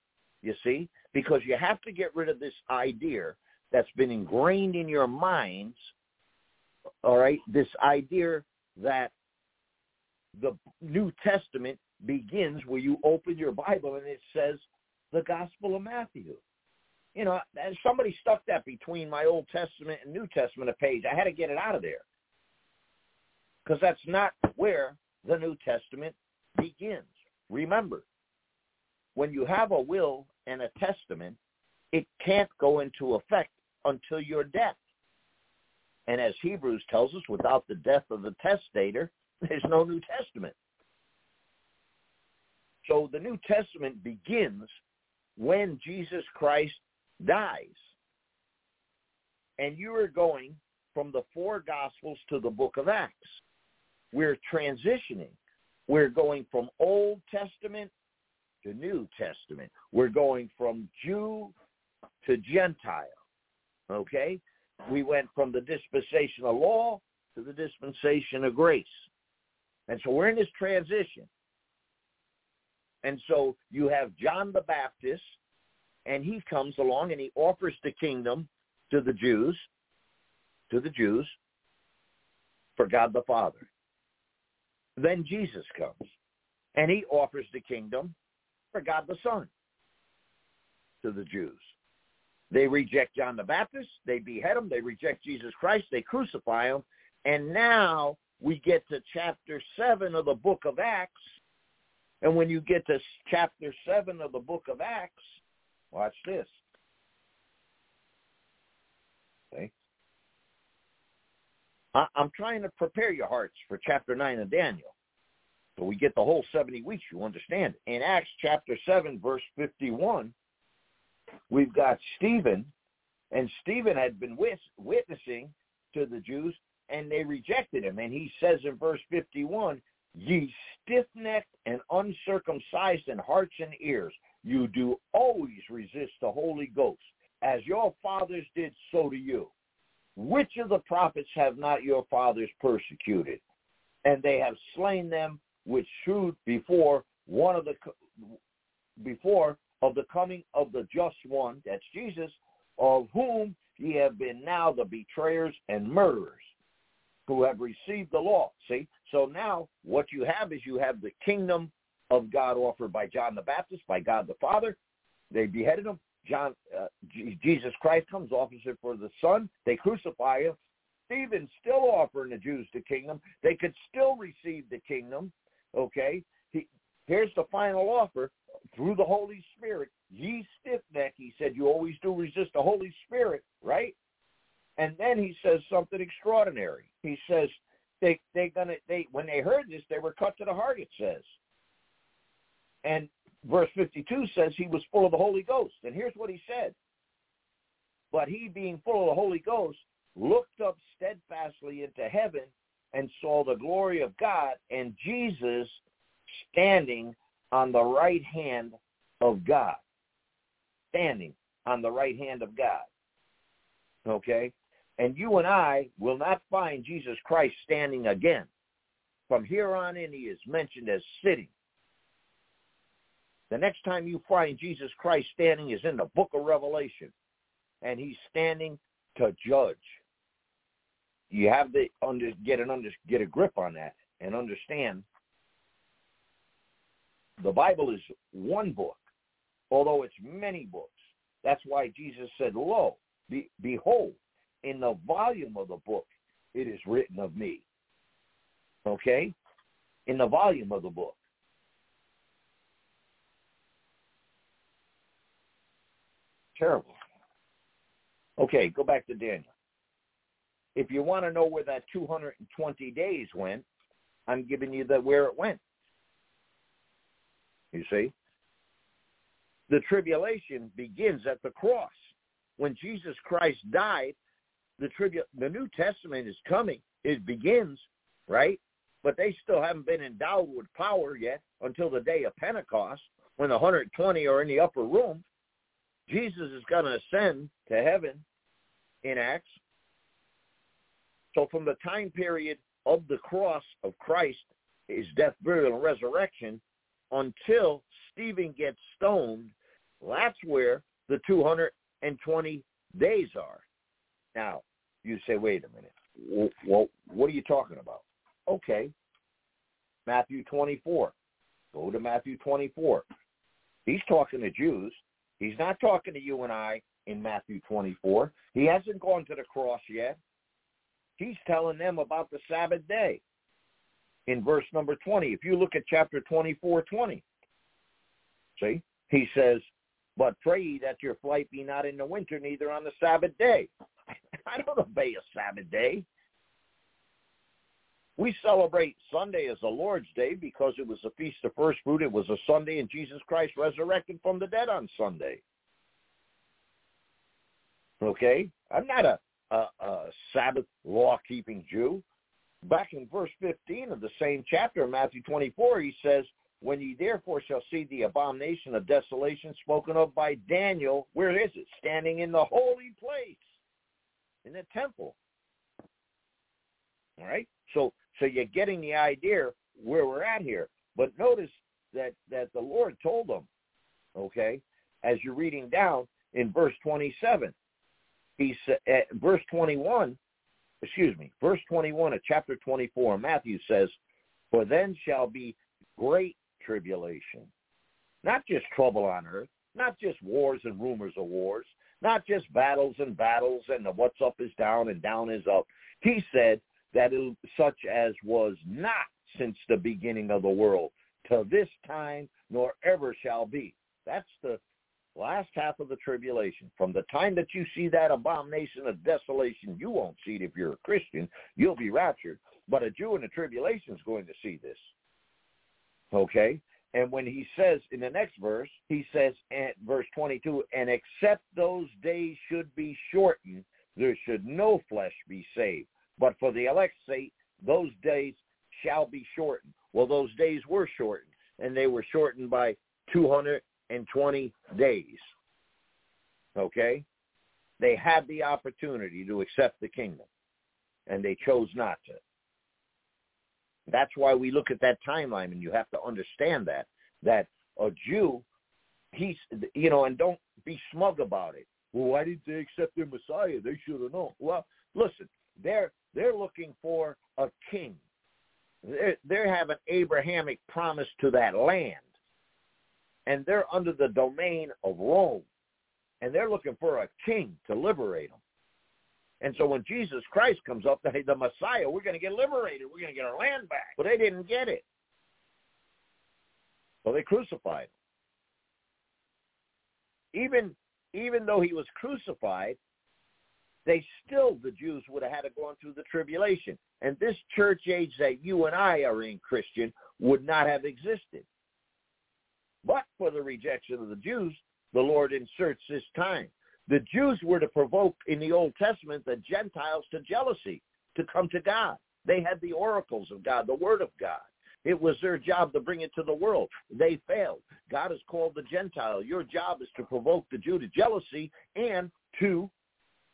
You see because you have to get rid of this idea that's been ingrained in your minds, all right, this idea that the New Testament begins where you open your Bible and it says the Gospel of Matthew. You know, and somebody stuck that between my Old Testament and New Testament a page. I had to get it out of there because that's not where the New Testament begins. Remember, when you have a will and a testament, it can't go into effect until your death. And as Hebrews tells us, without the death of the testator, there's no New Testament. So the New Testament begins when Jesus Christ dies. And you are going from the four Gospels to the book of Acts. We're transitioning. We're going from Old Testament to New Testament. We're going from Jew to Gentile. Okay? We went from the dispensation of law to the dispensation of grace. And so we're in this transition. And so you have John the Baptist, and he comes along and he offers the kingdom to the Jews, to the Jews, for God the Father. Then Jesus comes, and he offers the kingdom for God the Son to the Jews. They reject John the Baptist. They behead him. They reject Jesus Christ. They crucify him. And now we get to chapter 7 of the book of Acts. And when you get to chapter 7 of the book of Acts, watch this. Okay. I'm trying to prepare your hearts for chapter 9 of Daniel. So we get the whole 70 weeks, you understand. In Acts chapter 7, verse 51, we've got Stephen, and Stephen had been witnessing to the Jews, and they rejected him. And he says in verse 51, Ye stiff-necked and uncircumcised in hearts and ears, you do always resist the Holy Ghost. As your fathers did, so do you. Which of the prophets have not your fathers persecuted? And they have slain them which shewed before one of the before of the coming of the just one, that's Jesus, of whom ye have been now the betrayers and murderers, who have received the law. See? So now what you have is you have the kingdom of God offered by John the Baptist, by God the Father. They beheaded him. John, uh, Jesus Christ comes, offers it for the Son. They crucify him. Stephen still offering the Jews the kingdom. They could still receive the kingdom. Okay? He, here's the final offer through the Holy Spirit. Ye stiff-neck, he said, you always do resist the Holy Spirit, right? And then he says something extraordinary. He says they they gonna they when they heard this they were cut to the heart. It says, and verse fifty two says he was full of the Holy Ghost. And here's what he said: But he, being full of the Holy Ghost, looked up steadfastly into heaven and saw the glory of God and Jesus standing on the right hand of God. Standing on the right hand of God. Okay? And you and I will not find Jesus Christ standing again. From here on in, he is mentioned as sitting. The next time you find Jesus Christ standing is in the book of Revelation. And he's standing to judge you have to under, get an under, get a grip on that and understand the Bible is one book, although it's many books. That's why Jesus said, "Lo, be, behold, in the volume of the book it is written of me." Okay, in the volume of the book. Terrible. Okay, go back to Daniel. If you want to know where that 220 days went, I'm giving you the where it went. You see? The tribulation begins at the cross. When Jesus Christ died, the tribu- the New Testament is coming. It begins, right? But they still haven't been endowed with power yet until the day of Pentecost when the 120 are in the upper room. Jesus is going to ascend to heaven in Acts so from the time period of the cross of Christ, his death, burial, and resurrection, until Stephen gets stoned, that's where the 220 days are. Now, you say, wait a minute. Well, what are you talking about? Okay. Matthew 24. Go to Matthew 24. He's talking to Jews. He's not talking to you and I in Matthew 24. He hasn't gone to the cross yet. He's telling them about the Sabbath day in verse number 20. If you look at chapter 24, 20, see, he says, but pray that your flight be not in the winter, neither on the Sabbath day. I don't obey a Sabbath day. We celebrate Sunday as the Lord's Day because it was a feast of first fruit. It was a Sunday, and Jesus Christ resurrected from the dead on Sunday. Okay? I'm not a, a, Sabbath law-keeping Jew. Back in verse 15 of the same chapter, Matthew 24, he says, When ye therefore shall see the abomination of desolation spoken of by Daniel, where is it? Standing in the holy place, in the temple. All right? So so you're getting the idea where we're at here. But notice that that the Lord told them, okay, as you're reading down in verse 27, he at verse 21, excuse me, verse 21 of chapter 24, Matthew says, "For then shall be great tribulation, not just trouble on earth, not just wars and rumors of wars, not just battles and battles and the what's up is down and down is up." He said, that is such as was not since the beginning of the world to this time nor ever shall be. That's the last half of the tribulation. From the time that you see that abomination of desolation, you won't see it if you're a Christian. You'll be raptured. But a Jew in the tribulation is going to see this. Okay? And when he says in the next verse, he says at verse 22, and except those days should be shortened, there should no flesh be saved. But for the elect's sake, those days shall be shortened. Well, those days were shortened, and they were shortened by 220 days. Okay? They had the opportunity to accept the kingdom, and they chose not to. That's why we look at that timeline, and you have to understand that, that a Jew, he's, you know, and don't be smug about it. Well, why didn't they accept their Messiah? They should have known. Well, listen, they're they're looking for a king. They're, they have an Abrahamic promise to that land. And they're under the domain of Rome. And they're looking for a king to liberate them. And so when Jesus Christ comes up, the, the Messiah, we're going to get liberated. We're going to get our land back. But they didn't get it. So they crucified him. Even, even though he was crucified, they still, the Jews would have had to go through the tribulation. And this church age that you and I are in, Christian, would not have existed. But for the rejection of the Jews, the Lord inserts this time. The Jews were to provoke in the Old Testament the Gentiles to jealousy, to come to God. They had the oracles of God, the Word of God. It was their job to bring it to the world. They failed. God has called the Gentile. Your job is to provoke the Jew to jealousy and to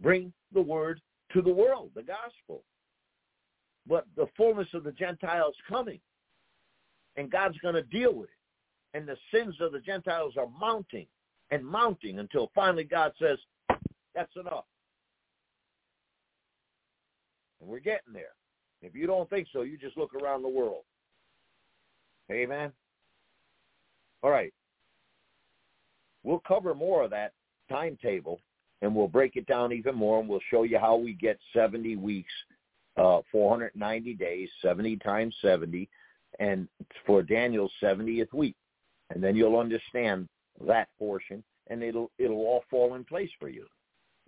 bring the word to the world, the gospel. But the fullness of the Gentiles coming, and God's going to deal with it. And the sins of the Gentiles are mounting and mounting until finally God says, that's enough. And we're getting there. If you don't think so, you just look around the world. Amen. All right. We'll cover more of that timetable and we'll break it down even more, and we'll show you how we get 70 weeks, uh, 490 days, 70 times 70, and for Daniel's 70th week. And then you'll understand that portion, and it'll it'll all fall in place for you.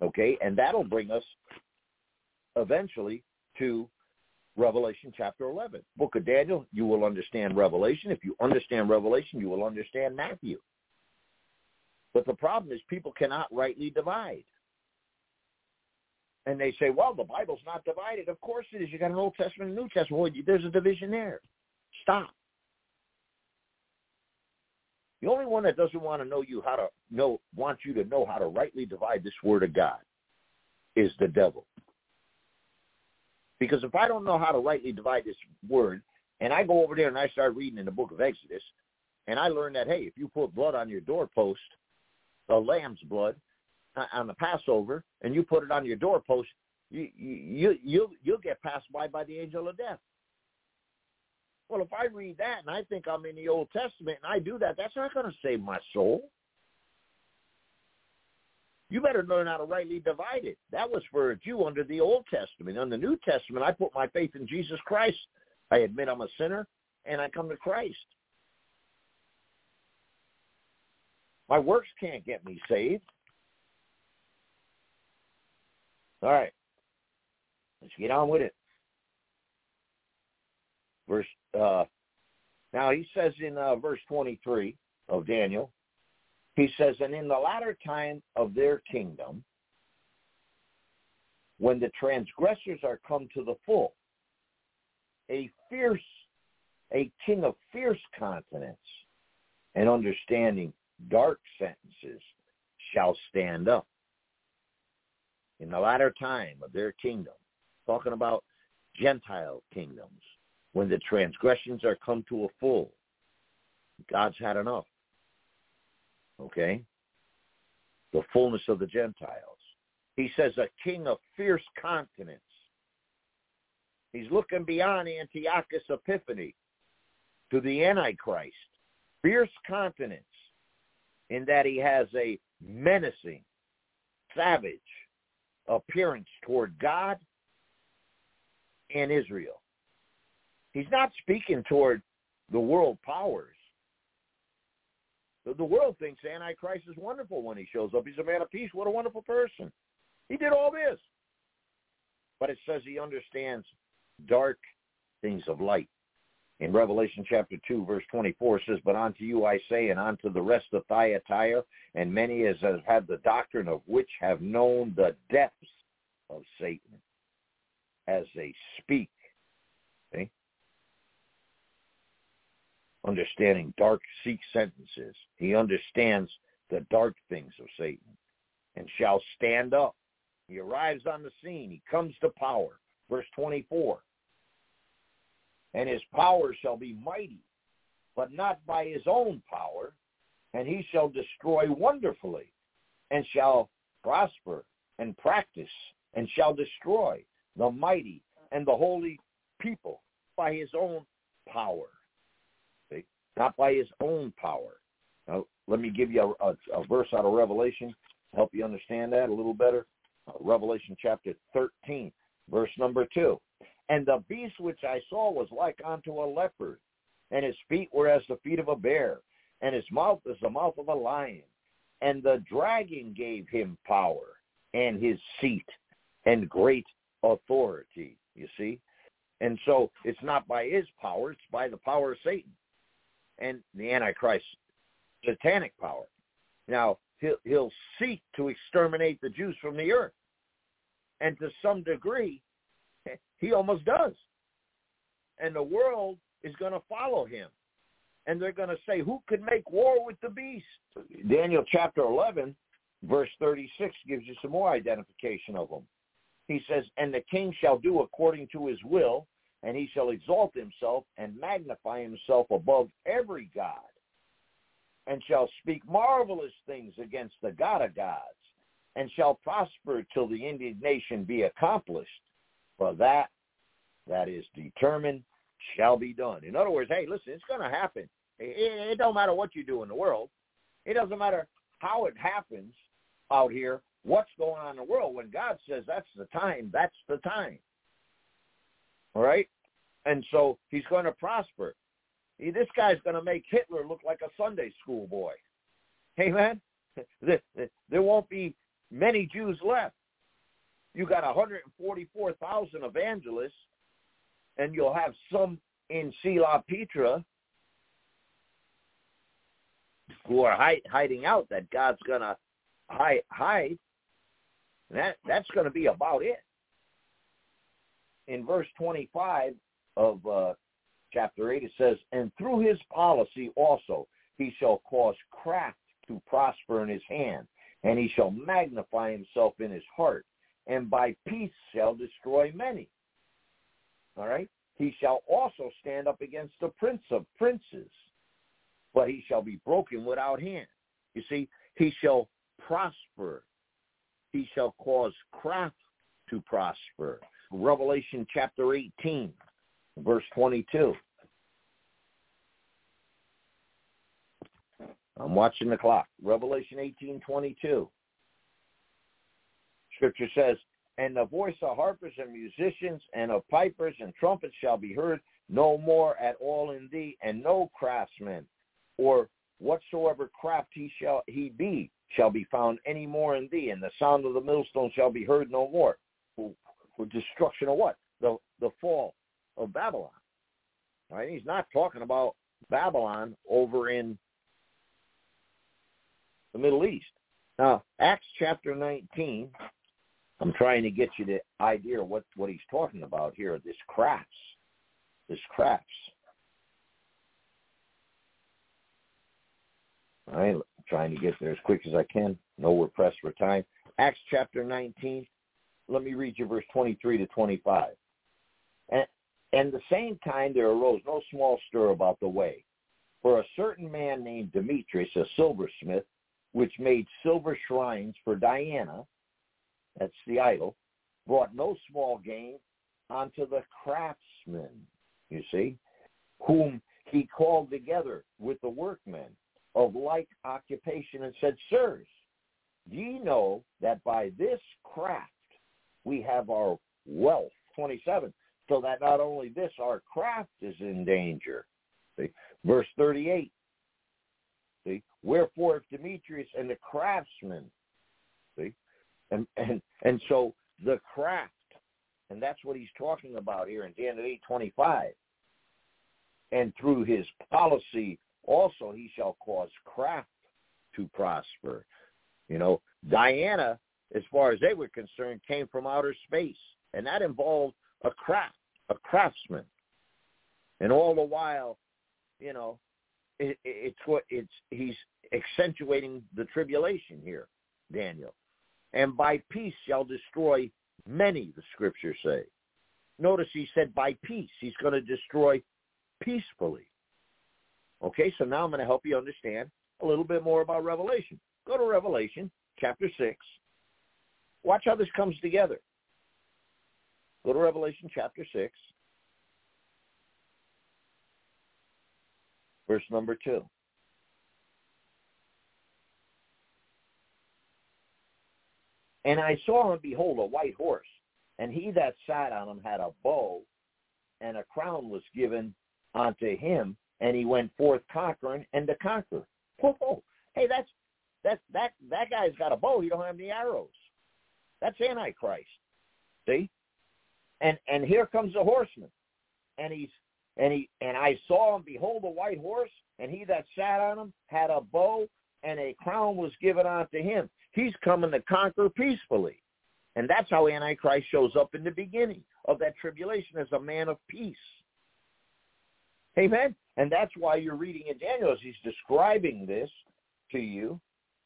Okay, and that'll bring us eventually to Revelation chapter 11. Book of Daniel, you will understand Revelation. If you understand Revelation, you will understand Matthew. But the problem is people cannot rightly divide. And they say, well, the Bible's not divided. Of course it is. You got an Old Testament and New Testament. Well, there's a division there. Stop. The only one that doesn't want to know you how to know, wants you to know how to rightly divide this word of God is the devil. Because if I don't know how to rightly divide this word, and I go over there and I start reading in the book of Exodus, and I learn that, hey, if you put blood on your doorpost, a lamb's blood uh, on the Passover, and you put it on your doorpost, you you you you'll get passed by by the angel of death. Well, if I read that and I think I'm in the Old Testament and I do that, that's not going to save my soul. You better learn how to rightly divide it. That was for a Jew under the Old Testament. On the New Testament, I put my faith in Jesus Christ. I admit I'm a sinner, and I come to Christ. My works can't get me saved. All right. Let's get on with it. Verse uh, now he says in uh, verse 23 of Daniel, he says, and in the latter time of their kingdom, when the transgressors are come to the full, a fierce, a king of fierce countenance and understanding dark sentences shall stand up. In the latter time of their kingdom, talking about Gentile kingdoms, when the transgressions are come to a full, God's had enough. Okay? The fullness of the Gentiles. He says a king of fierce countenance. He's looking beyond Antiochus Epiphanes to the Antichrist. Fierce countenance in that he has a menacing, savage appearance toward God and Israel. He's not speaking toward the world powers. The world thinks Antichrist is wonderful when he shows up. He's a man of peace. What a wonderful person. He did all this. But it says he understands dark things of light. In Revelation chapter 2, verse 24 says, But unto you I say, and unto the rest of Thyatira, and many as have had the doctrine of which have known the depths of Satan, as they speak. See? Understanding dark seek sentences. He understands the dark things of Satan and shall stand up he arrives on the scene. He comes to power. Verse 24. And his power shall be mighty, but not by his own power. And he shall destroy wonderfully, and shall prosper and practice, and shall destroy the mighty and the holy people by his own power. Not by his own power. Now, let me give you a, a, a verse out of Revelation to help you understand that a little better. Uh, Revelation chapter 13, verse number 2. And the beast which I saw was like unto a leopard, and his feet were as the feet of a bear, and his mouth as the mouth of a lion. And the dragon gave him power and his seat and great authority, you see. And so it's not by his power, it's by the power of Satan and the Antichrist satanic power. Now, he'll, he'll seek to exterminate the Jews from the earth. And to some degree, he almost does. And the world is going to follow him. And they're going to say, who could make war with the beast? Daniel chapter 11, verse 36 gives you some more identification of him. He says, and the king shall do according to his will, and he shall exalt himself and magnify himself above every god and shall speak marvelous things against the God of gods, and shall prosper till the indignation be accomplished. For that that is determined shall be done. In other words, hey, listen, it's going to happen. It, it don't matter what you do in the world. It doesn't matter how it happens out here, what's going on in the world. When God says that's the time, that's the time. All right? And so he's going to prosper this guy's going to make Hitler look like a Sunday school boy. Hey, man, there won't be many Jews left. You got 144,000 evangelists, and you'll have some in Sela Petra who are hide, hiding out that God's going to hide. hide. That that's going to be about it. In verse 25 of uh, chapter 8, it says, And through his policy also he shall cause craft to prosper in his hand, and he shall magnify himself in his heart, and by peace shall destroy many. All right? He shall also stand up against the prince of princes, but he shall be broken without hand. You see, he shall prosper. He shall cause craft to prosper. Revelation chapter 18 verse 22. I'm watching the clock. Revelation 18:22. Scripture says, "And the voice of harpers and musicians and of pipers and trumpets shall be heard no more at all in thee, and no craftsman or whatsoever craft he shall he be shall be found any more in thee, and the sound of the millstone shall be heard no more." For, destruction of what? The the fall of Babylon. Right? He's not talking about Babylon over in the Middle East. Now, Acts chapter 19, I'm trying to get you the idea of what, what he's talking about here, this crafts. This crafts. I'm trying to get there as quick as I can. No, we're pressed for time. Acts chapter 19, let me read you verse 23 to 25. And, and the same time there arose no small stir about the way. For a certain man named Demetrius, a silversmith, which made silver shrines for Diana, that's the idol, brought no small gain unto the craftsmen, you see, whom he called together with the workmen of like occupation and said, Sirs, ye know that by this craft we have our wealth. 27. So that not only this, our craft is in danger. See? Verse 38. See? Wherefore if Demetrius and the craftsmen, see? And, and, and so the craft, and that's what he's talking about here in Daniel 8.25. And through his policy also he shall cause craft to prosper. You know, Diana, as far as they were concerned, came from outer space, and that involved a craft, a craftsman. And all the while, you know, it, it's what it's he's accentuating the tribulation here, Daniel. And by peace shall destroy many, the scriptures say. Notice he said by peace. He's going to destroy peacefully. Okay, so now I'm going to help you understand a little bit more about Revelation. Go to Revelation chapter 6. Watch how this comes together. Go to Revelation chapter 6, verse number 2. And I saw and behold a white horse, and he that sat on him had a bow, and a crown was given unto him, and he went forth conquering and to conquer. Whoa, hey, that's that that that guy's got a bow. He don't have any arrows. That's Antichrist. See, and and here comes the horseman, and he's and he and I saw him behold a white horse, and he that sat on him had a bow, and a crown was given unto him. He's coming to conquer peacefully, and that's how Antichrist shows up in the beginning of that tribulation as a man of peace. Amen. And that's why you're reading in Daniel as he's describing this to you.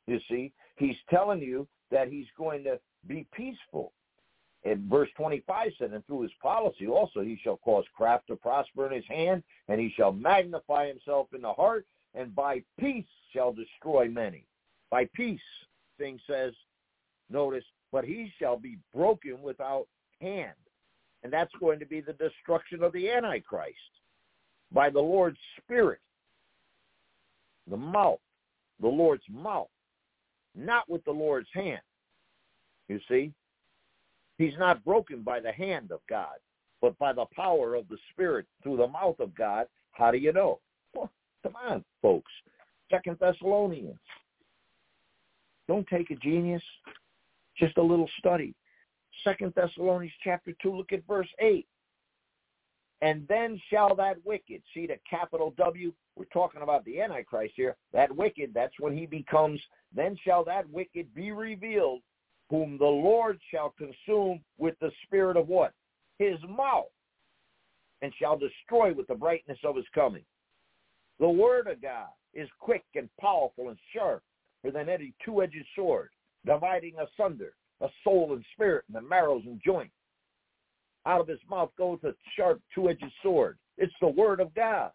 You see, he's telling you that he's going to be peaceful. And verse 25 said, and through his policy also he shall cause craft to prosper in his hand, and he shall magnify himself in the heart, and by peace shall destroy many. By peace, thing says, notice, but he shall be broken without hand. And that's going to be the destruction of the Antichrist by the Lord's Spirit, the mouth, the Lord's mouth, not with the Lord's hand. You see? He's not broken by the hand of God, but by the power of the Spirit through the mouth of God. How do you know? Well, come on, folks. Second Thessalonians. Don't take a genius. Just a little study. Second Thessalonians chapter 2, look at verse 8. And then shall that wicked, see the capital W, we're talking about the Antichrist here, that wicked, that's when he becomes, then shall that wicked be revealed, whom the Lord shall consume with the spirit of what? His mouth, and shall destroy with the brightness of his coming. The word of God is quick and powerful and sharp, sharper than any two-edged sword, dividing asunder a soul and spirit and the marrows and joints out of his mouth goes a sharp two-edged sword. It's the word of God.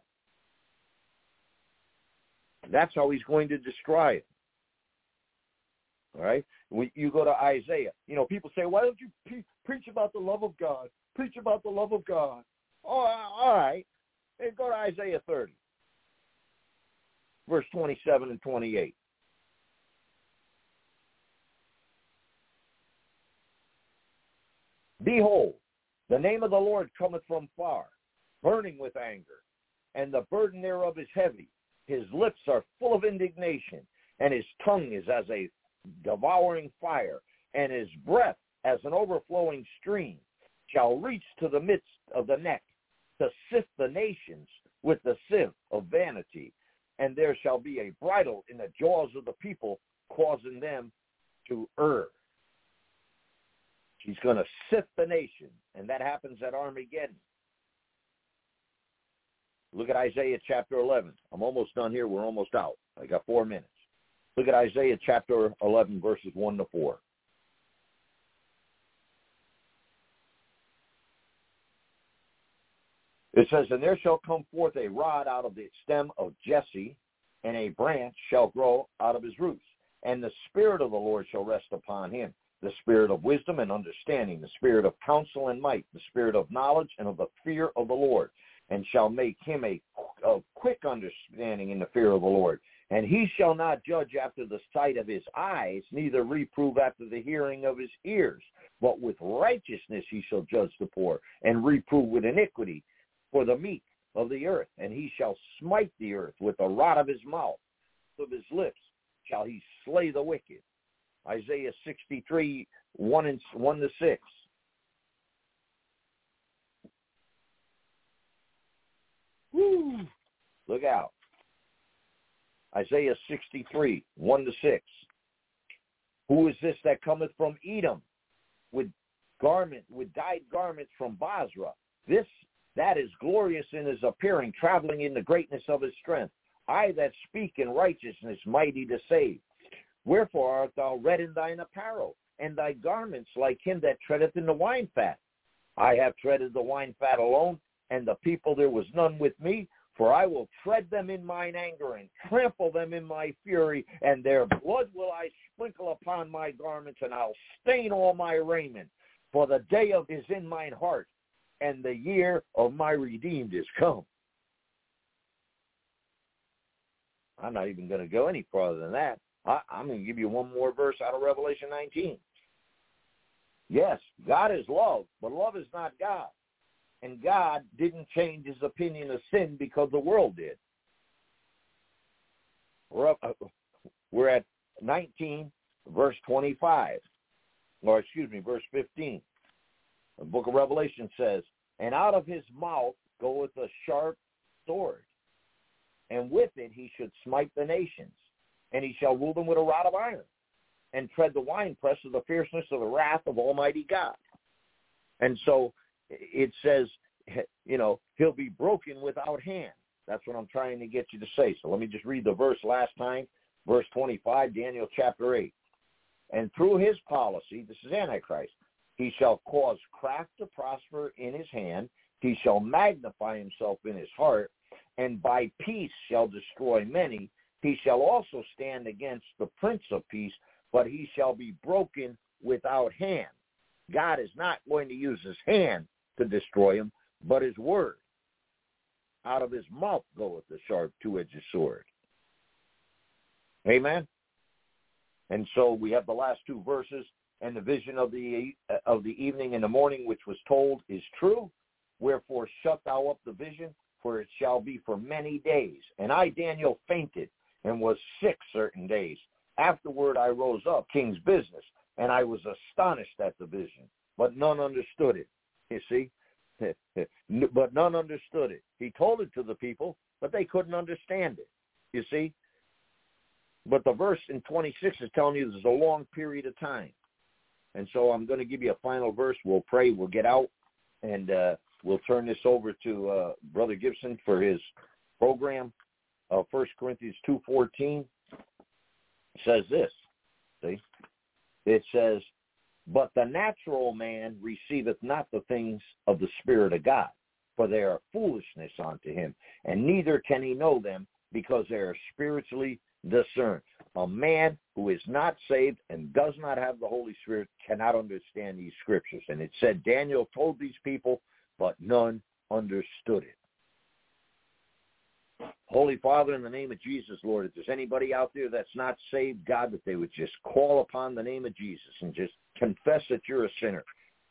That's how he's going to destroy it. All right? When you go to Isaiah, you know, people say, why don't you pre- preach about the love of God? Preach about the love of God. Oh, all right. Then go to Isaiah 30, verse 27 and 28. Behold, the name of the Lord cometh from far, burning with anger, and the burden thereof is heavy. His lips are full of indignation, and his tongue is as a devouring fire, and his breath as an overflowing stream shall reach to the midst of the neck to sift the nations with the sieve of vanity, and there shall be a bridle in the jaws of the people, causing them to err. She's going to sift the nation, and that happens at Armageddon. Look at Isaiah chapter 11. I'm almost done here. We're almost out. I got four minutes. Look at Isaiah chapter 11, verses 1 to 4. It says, And there shall come forth a rod out of the stem of Jesse, and a branch shall grow out of his roots. And the Spirit of the Lord shall rest upon him, the Spirit of wisdom and understanding, the Spirit of counsel and might, the Spirit of knowledge and of the fear of the Lord, and shall make him a, a quick understanding in the fear of the Lord. And he shall not judge after the sight of his eyes, neither reprove after the hearing of his ears. But with righteousness he shall judge the poor, and reprove with iniquity for the meek of the earth. And he shall smite the earth with the rod of his mouth, of his lips shall he slay the wicked. Isaiah 63, 1, and, 1 to 6. Woo! Look out. Isaiah 63, 1 to 6. Who is this that cometh from Edom with garment, with dyed garments from Bozrah? This that is glorious in his appearing, traveling in the greatness of his strength. I that speak in righteousness, mighty to save. Wherefore art thou red in thine apparel, and thy garments like him that treadeth in the wine fat? I have treaded the wine fat alone, and the people there was none with me, for I will tread them in mine anger and trample them in my fury, and their blood will I sprinkle upon my garments, and I'll stain all my raiment. For the day of is in mine heart, and the year of my redeemed is come. I'm not even going to go any farther than that. I, I'm going to give you one more verse out of Revelation 19. Yes, God is love, but love is not God and God didn't change his opinion of sin because the world did. We're, up, uh, we're at 19, verse 25, or excuse me, verse 15. The book of Revelation says, And out of his mouth goeth a sharp sword, and with it he should smite the nations, and he shall rule them with a rod of iron, and tread the winepress of the fierceness of the wrath of Almighty God. And so it says, you know, he'll be broken without hand. That's what I'm trying to get you to say. So let me just read the verse last time, verse 25, Daniel chapter 8. And through his policy, this is Antichrist, he shall cause craft to prosper in his hand. He shall magnify himself in his heart, and by peace shall destroy many. He shall also stand against the Prince of Peace, but he shall be broken without hand. God is not going to use his hand to destroy him, but his word. Out of his mouth goeth the sharp two-edged sword. Amen. And so we have the last two verses, and the vision of the uh, of the evening and the morning which was told is true. Wherefore shut thou up the vision, for it shall be for many days. And I, Daniel, fainted and was sick certain days. Afterward I rose up, king's business, and I was astonished at the vision, but none understood it. You see? but none understood it. He told it to the people, but they couldn't understand it. You see? But the verse in 26 is telling you there's a long period of time. And so I'm going to give you a final verse. We'll pray. We'll get out. And uh, we'll turn this over to uh, Brother Gibson for his program. Uh, 1 Corinthians 2.14 says this. See? It says, but the natural man receiveth not the things of the Spirit of God, for they are foolishness unto him, and neither can he know them because they are spiritually discerned. A man who is not saved and does not have the Holy Spirit cannot understand these scriptures. And it said Daniel told these people, but none understood it. Holy Father, in the name of Jesus, Lord, if there's anybody out there that's not saved, God, that they would just call upon the name of Jesus and just confess that you're a sinner.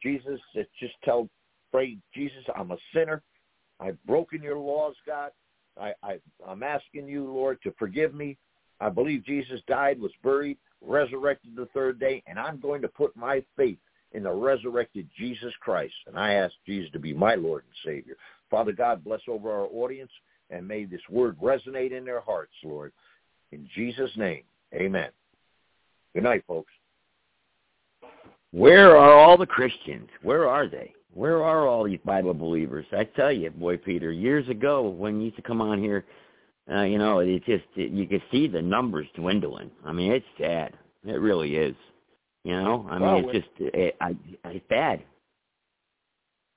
Jesus, just tell, pray, Jesus, I'm a sinner. I've broken your laws, God. I, I, I'm asking you, Lord, to forgive me. I believe Jesus died, was buried, resurrected the third day, and I'm going to put my faith in the resurrected Jesus Christ. And I ask Jesus to be my Lord and Savior. Father God, bless over our audience. And may this word resonate in their hearts, Lord. In Jesus' name, amen. Good night, folks. Where are all the Christians? Where are they? Where are all these Bible believers? I tell you, boy, Peter, years ago when you used to come on here, uh, you know, it just it, you could see the numbers dwindling. I mean, it's sad. It really is. You know, I mean, well, it's just it, I, it's bad.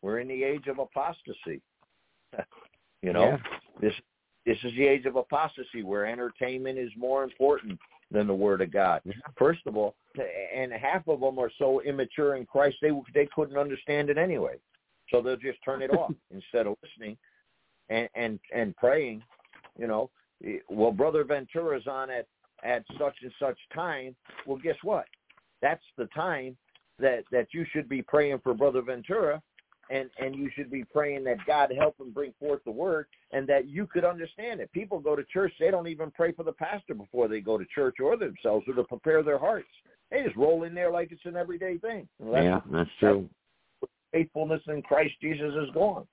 We're in the age of apostasy. you know, yeah. this this is the age of apostasy where entertainment is more important than the Word of God. First of all, and half of them are so immature in Christ they they couldn't understand it anyway, so they'll just turn it off instead of listening and and and praying. You know, eh, well, Brother Ventura's on at at such and such time. Well, guess what? That's the time that that you should be praying for Brother Ventura and and you should be praying that God help him bring forth the word and that you could understand it. People go to church, they don't even pray for the pastor before they go to church or themselves or to prepare their hearts. They just roll in there like it's an everyday thing. That's, yeah, that's true. That's faithfulness in Christ Jesus is gone.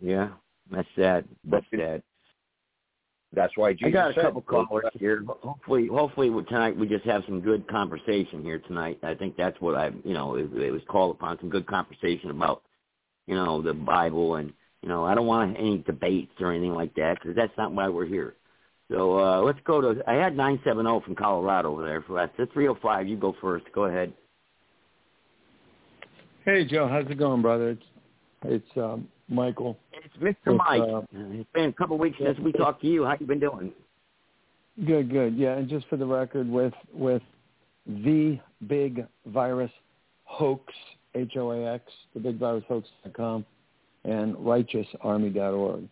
Yeah, that's sad. That's sad. That's why Jesus I got a said, couple callers here. Hopefully, hopefully tonight we just have some good conversation here tonight. I think that's what I, you know, it, it was called upon some good conversation about, you know, the Bible and, you know, I don't want any debates or anything like that because that's not why we're here. So uh, let's go to. I had nine seven zero from Colorado over there. For that's three zero five. You go first. Go ahead. Hey Joe, how's it going, brother? It's it's um, Michael. It's Mr. Mike. Uh, it's been a couple of weeks since we talked to you. How you been doing? Good, good. Yeah, and just for the record, with with the big virus hoax, H O A X, the big virus hoax.com, and righteousarmy.org.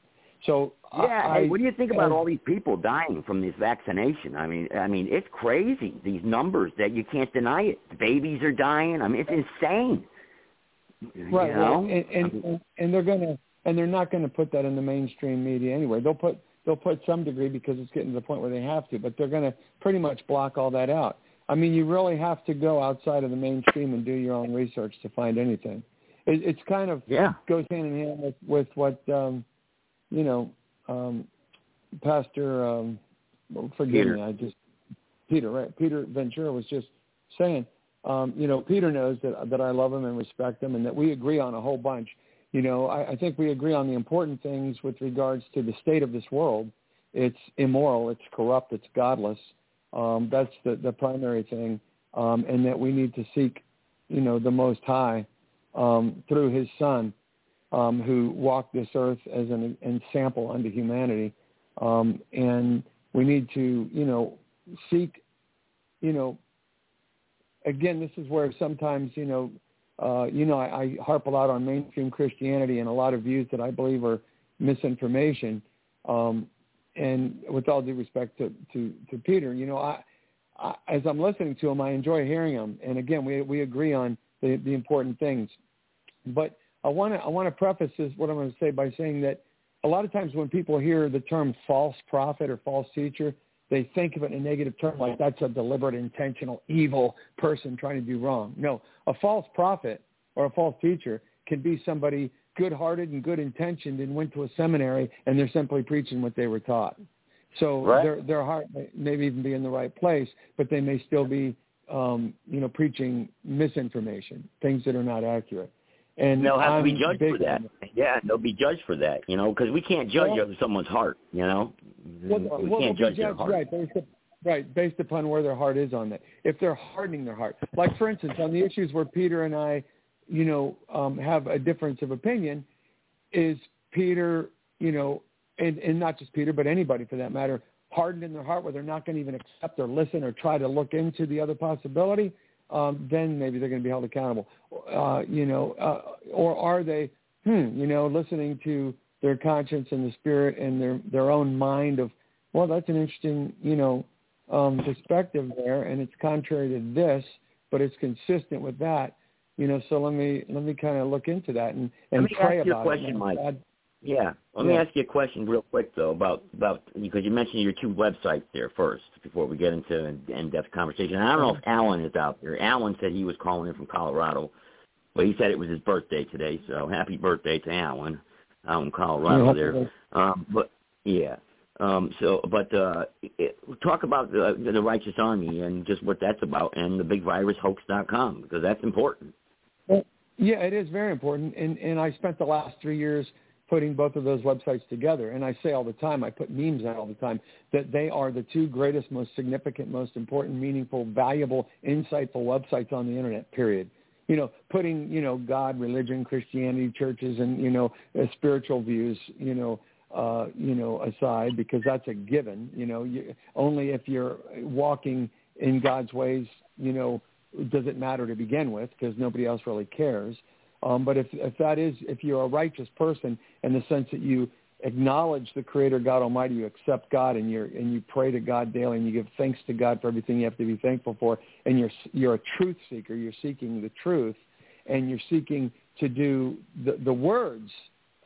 So yeah, I, hey, what do you think about I, all these people dying from this vaccination? I mean, I mean, it's crazy. These numbers that you can't deny it. The babies are dying. I mean, it's insane. Right, you know? right. And, and and they're gonna and they're not going to put that in the mainstream media anyway. They'll put they'll put some degree because it's getting to the point where they have to, but they're going to pretty much block all that out. I mean, you really have to go outside of the mainstream and do your own research to find anything. It, it's kind of yeah goes hand in hand with with what um, you know, um, Pastor. Um, forgive Peter. me, I just Peter right. Peter Ventura was just saying. Um, you know, Peter knows that that I love him and respect him, and that we agree on a whole bunch you know, I, I think we agree on the important things with regards to the state of this world. It's immoral, it's corrupt, it's godless. Um, that's the, the primary thing, um, and that we need to seek, you know, the Most High um, through His Son, um, who walked this earth as an example unto humanity, um, and we need to, you know, seek, you know, again, this is where sometimes, you know, uh, you know, I, I harp a lot on mainstream Christianity and a lot of views that I believe are misinformation. Um, and with all due respect to, to, to Peter, you know, I, I, as I'm listening to him, I enjoy hearing him. And again, we, we agree on the, the important things. But I want to I want to preface this what I'm going to say by saying that a lot of times when people hear the term false prophet or false teacher, they think of it in a negative term like that's a deliberate, intentional, evil person trying to do wrong. No, a false prophet or a false teacher can be somebody good-hearted and good-intentioned and went to a seminary and they're simply preaching what they were taught. So right. their their heart may maybe even be in the right place, but they may still be, um, you know, preaching misinformation, things that are not accurate. And they'll have I'm to be judged for that. Yeah, they'll be judged for that. You know, because we can't judge Well- someone's heart. You know, Well, we well, can't judge their judged, heart. Right, based, up, right, based upon where their heart is on that. If they're hardening their heart, like for instance, on the issues where Peter and I, you know, um, have a difference of opinion, is Peter, you know, and, and not just Peter, but anybody for that matter, hardened in their heart where they're not going to even accept or listen or try to look into the other possibility, um, then maybe they're going to be held accountable. Uh, you know, uh, or are they, hmm, you know, listening to their conscience and the spirit and their their own mind of, well, that's an interesting, you know, um, perspective there, and it's contrary to this, but it's consistent with that. You know, so let me let me kind of look into that and and Let me pray ask you a question, it. Mike. Yeah. Let me ask you a question real quick though about about because you mentioned your two websites there first before we get into an in-depth conversation. And I don't know if Alan is out there. Alan said he was calling in from Colorado, but he said it was his birthday today. So happy birthday to Alan. out in Colorado there. Um, but yeah. Um, so, but uh, it, talk about the, the Righteous Army and just what that's about, and the BigVirusHoax.com because that's important. Well, yeah, it is very important, and and I spent the last three years putting both of those websites together. And I say all the time, I put memes out all the time, that they are the two greatest, most significant, most important, meaningful, valuable, insightful websites on the internet, period. You know, putting, you know, God, religion, Christianity, churches, and, you know, uh, spiritual views, you know, uh, you know, aside because that's a given. You know, you, only if you're walking in God's ways, you know, does it matter to begin with because nobody else really cares. Um, but if, if that is, if you're a righteous person in the sense that you acknowledge the Creator God Almighty, you accept God, and you and you pray to God daily, and you give thanks to God for everything you have to be thankful for, and you're you're a truth seeker, you're seeking the truth, and you're seeking to do the, the words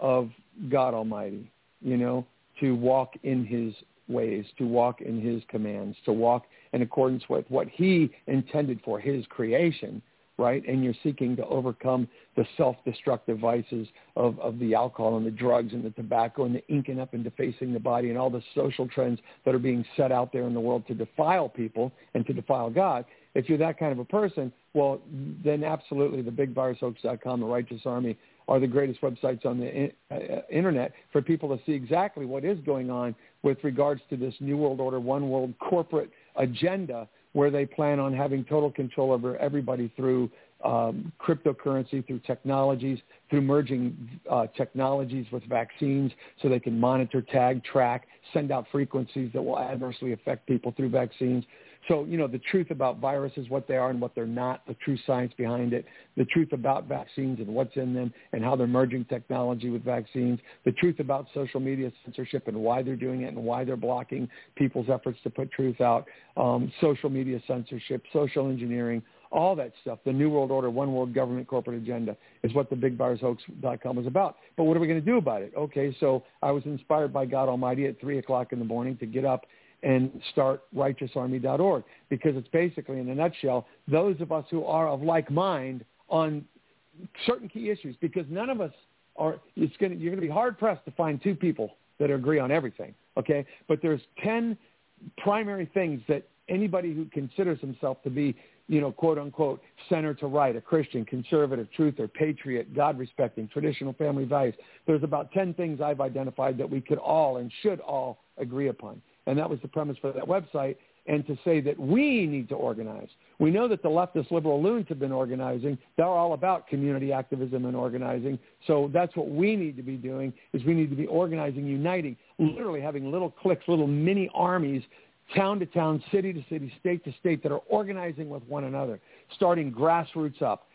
of God Almighty, you know, to walk in His ways, to walk in His commands, to walk in accordance with what He intended for His creation right? And you're seeking to overcome the self-destructive vices of, of the alcohol and the drugs and the tobacco and the inking up and defacing the body and all the social trends that are being set out there in the world to defile people and to defile God. If you're that kind of a person, well, then absolutely the bigvirushoax.com, the Righteous Army are the greatest websites on the in, uh, internet for people to see exactly what is going on with regards to this New World Order, One World corporate agenda where they plan on having total control over everybody through um, cryptocurrency, through technologies, through merging uh, technologies with vaccines so they can monitor, tag, track, send out frequencies that will adversely affect people through vaccines. So, you know, the truth about viruses, what they are and what they're not, the true science behind it, the truth about vaccines and what's in them and how they're merging technology with vaccines, the truth about social media censorship and why they're doing it and why they're blocking people's efforts to put truth out, um, social media censorship, social engineering, all that stuff, the New World Order, One World Government Corporate Agenda is what the BigVirusHoax.com is about. But what are we going to do about it? Okay, so I was inspired by God Almighty at 3 o'clock in the morning to get up and start righteousarmy.org because it's basically, in a nutshell, those of us who are of like mind on certain key issues because none of us are, it's going you're going to be hard pressed to find two people that agree on everything, okay? But there's 10 primary things that anybody who considers himself to be, you know, quote unquote, center to right, a Christian, conservative, truther, patriot, God-respecting, traditional family values. There's about 10 things I've identified that we could all and should all agree upon. And that was the premise for that website. And to say that we need to organize. We know that the leftist liberal loons have been organizing. They're all about community activism and organizing. So that's what we need to be doing is we need to be organizing, uniting, literally having little cliques, little mini armies town to town, city to city, state to state that are organizing with one another, starting grassroots up,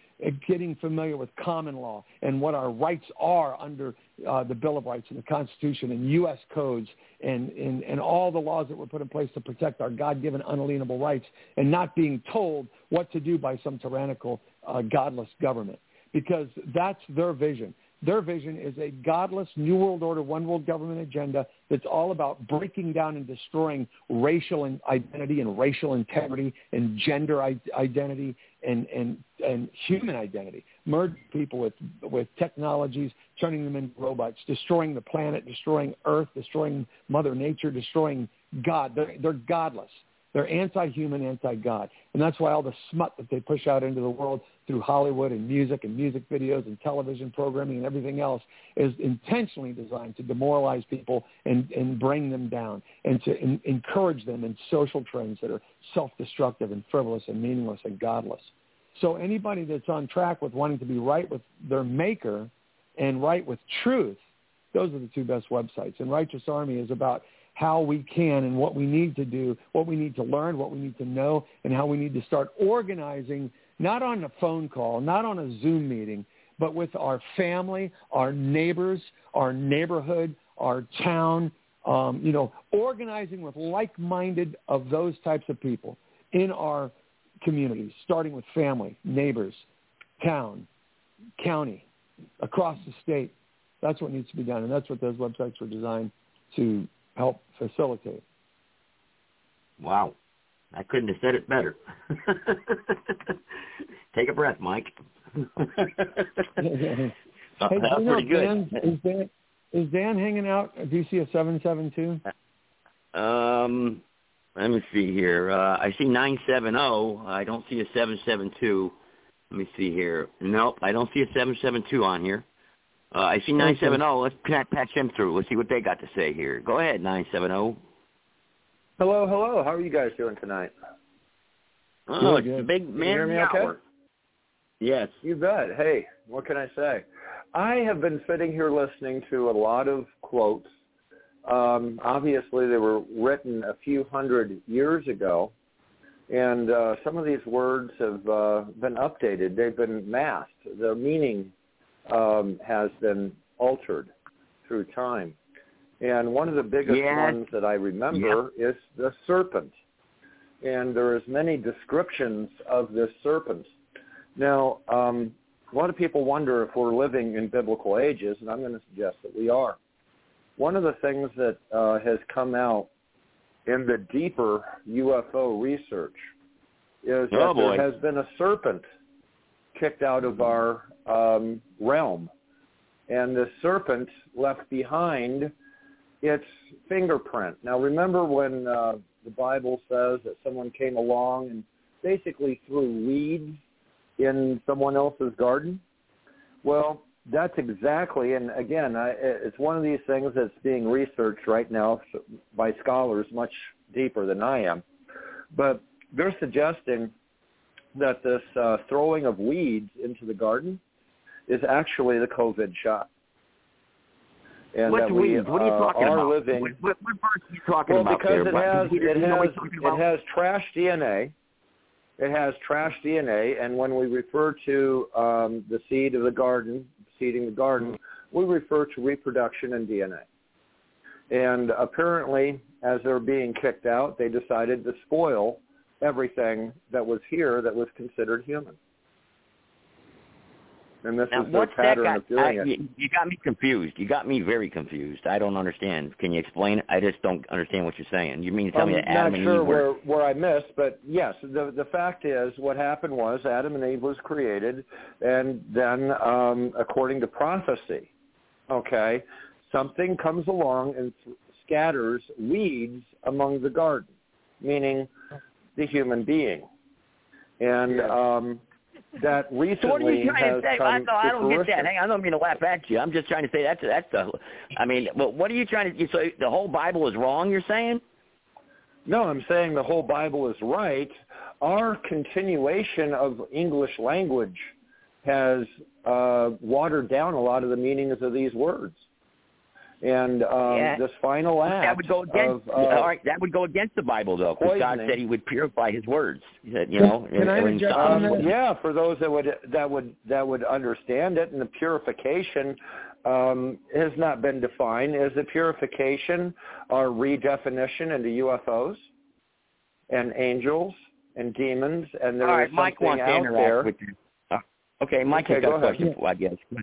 getting familiar with common law and what our rights are under uh, the Bill of Rights and the Constitution and U.S. codes and, and, and all the laws that were put in place to protect our God-given unalienable rights and not being told what to do by some tyrannical, uh, godless government because that's their vision. Their vision is a godless New World Order, one world government agenda that's all about breaking down and destroying racial identity and racial integrity and gender identity and, and, and human identity. Merge people with, with technologies, turning them into robots, destroying the planet, destroying Earth, destroying Mother Nature, destroying God. They're, they're godless. They're anti-human, anti-God. And that's why all the smut that they push out into the world through Hollywood and music and music videos and television programming and everything else is intentionally designed to demoralize people and, and bring them down and to in, encourage them in social trends that are self-destructive and frivolous and meaningless and godless. So anybody that's on track with wanting to be right with their maker and right with truth, those are the two best websites. And Righteous Army is about how we can and what we need to do, what we need to learn, what we need to know, and how we need to start organizing, not on a phone call, not on a Zoom meeting, but with our family, our neighbors, our neighborhood, our town, um, you know, organizing with like-minded of those types of people in our communities, starting with family, neighbors, town, county, across the state. That's what needs to be done, and that's what those websites were designed to help facilitate. Wow. I couldn't have said it better. Take a breath, Mike. hey, you know, pretty good. Dan, Dan, is Dan hanging out? Do you see a seven seven two? Um, let me see here. Uh, I see nine seven zero. I don't see a seven seven two. Let me see here. Nope, I don't see a seven seven two on here. Uh, I see nine seven zero. Let's patch them through. Let's see what they got to say here. Go ahead, nine seven zero. Hello, hello. How are you guys doing tonight? Oh, it's the big man hear me hour. okay? Yes. You bet. Hey, what can I say? I have been sitting here listening to a lot of quotes. Um, obviously, they were written a few hundred years ago, and uh, some of these words have uh, been updated. They've been masked. Their meaning um, has been altered through time. And one of the biggest Yeah. ones that I remember is the serpent. And there is many descriptions of this serpent. Now, um, a lot of people wonder if we're living in biblical ages, and I'm going to suggest that we are. One of the things that uh, has come out in the deeper UFO research is that Oh, boy. there has been a serpent kicked out of our um, realm. And the serpent left behind its fingerprint. Now, remember when uh, the Bible says that someone came along and basically threw weeds in someone else's garden? Well, that's exactly, and again, I, it's one of these things that's being researched right now by scholars much deeper than I am. But they're suggesting that this uh, throwing of weeds into the garden is actually the COVID shot. And that we? What are you uh, talking are about? living What, what, what verse are you talking well, about because there? it has it do you know what has it has trash DNA. It has trash DNA, and when we refer to um, the seed of the garden, seeding the garden, we refer to reproduction and DNA. And apparently, as they're being kicked out, they decided to spoil everything that was here that was considered human. And this Now, is their what's that pattern got? of doing I, it. you, you got me confused. You got me very confused. I don't understand. Can you explain it? I just don't understand what you're saying. You mean to tell I'm me that Adam not and sure Eve were where where I missed, but yes, the the fact is, what happened was Adam and Eve was created, and then um, according to prophecy, okay, something comes along and th- scatters weeds among the garden, meaning the human being, and Yes. um, that So what are recently you trying to say? I, don't- I don't get fruition. that. Hang on, I don't mean to laugh at you. I'm just trying to say that's that's the. I mean, but what are you trying to? So the whole Bible is wrong? You're saying? No, I'm saying the whole Bible is right. Our continuation of English language has uh, watered down a lot of the meanings of these words. And um, Yeah. this final act that would go against. of uh, all right, that would go against the Bible though, because God said He would purify His words. He said, you know, Can I in- in interject Psalms. on um, yeah, for those that would that would that would understand it, and the purification um, has not been defined. Is the purification or redefinition into UFOs and angels and demons, and there All is Mike something wants to out interact there. with you. Uh, okay, Mike Okay, has got a ahead. question. For, I guess. Go.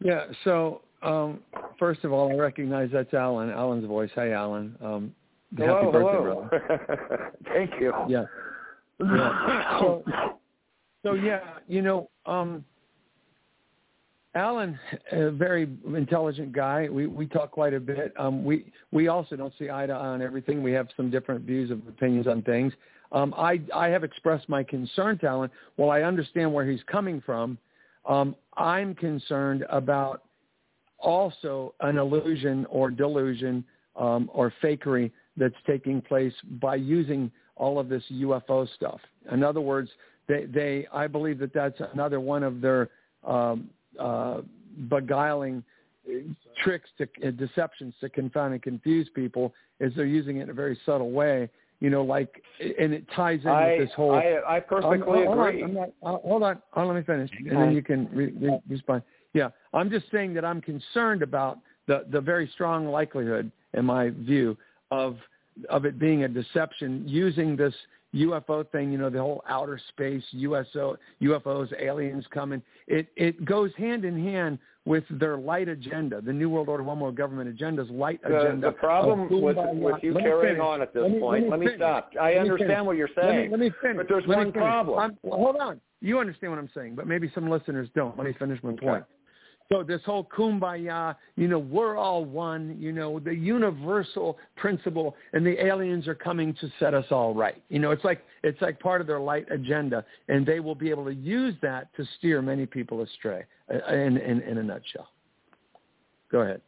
Yeah. So um, first of all, I recognize that's Alan. Alan's voice. Hey, Alan. Um, happy Hello, birthday, hello. brother. Thank you. Yeah. Yeah. So, so yeah, you know, um, Alan, a very intelligent guy. We we talk quite a bit. Um, we we also don't see eye to eye on everything. We have some different views of opinions on things. Um, I I have expressed my concern to Alan. While I understand where he's coming from, um, I'm concerned about also an illusion or delusion um, or fakery that's taking place by using all of this UFO stuff. In other words, they, they I believe that that's another one of their um, uh, beguiling tricks to uh, deceptions to confound and confuse people is they're using it in a very subtle way. You know, like, and it ties in I, with this whole. I I perfectly I'm- hold on, agree. I'm not, uh, hold on. Uh, let me finish, and then you can re- re- respond. Yeah, I'm just saying that I'm concerned about the the very strong likelihood, in my view, of of it being a deception using this UFO thing. You know, the whole outer space USO UFOs, aliens coming. It it goes hand in hand with their light agenda, the New World Order, One World Government agenda's light the, agenda. the problem with, with you carrying on at this Let me- point, let me finish. stop. I Let me understand finish. what you're Let me, saying, let me finish. but there's Let one problem. I'm, hold on. You understand what I'm saying, but maybe some listeners don't. Let me finish my point. So this whole kumbaya, you know, we're all one, you know, the universal principle and the aliens are coming to set us all right. You know, it's like it's like part of their light agenda and they will be able to use that to steer many people astray uh, in in, in a nutshell. Go ahead.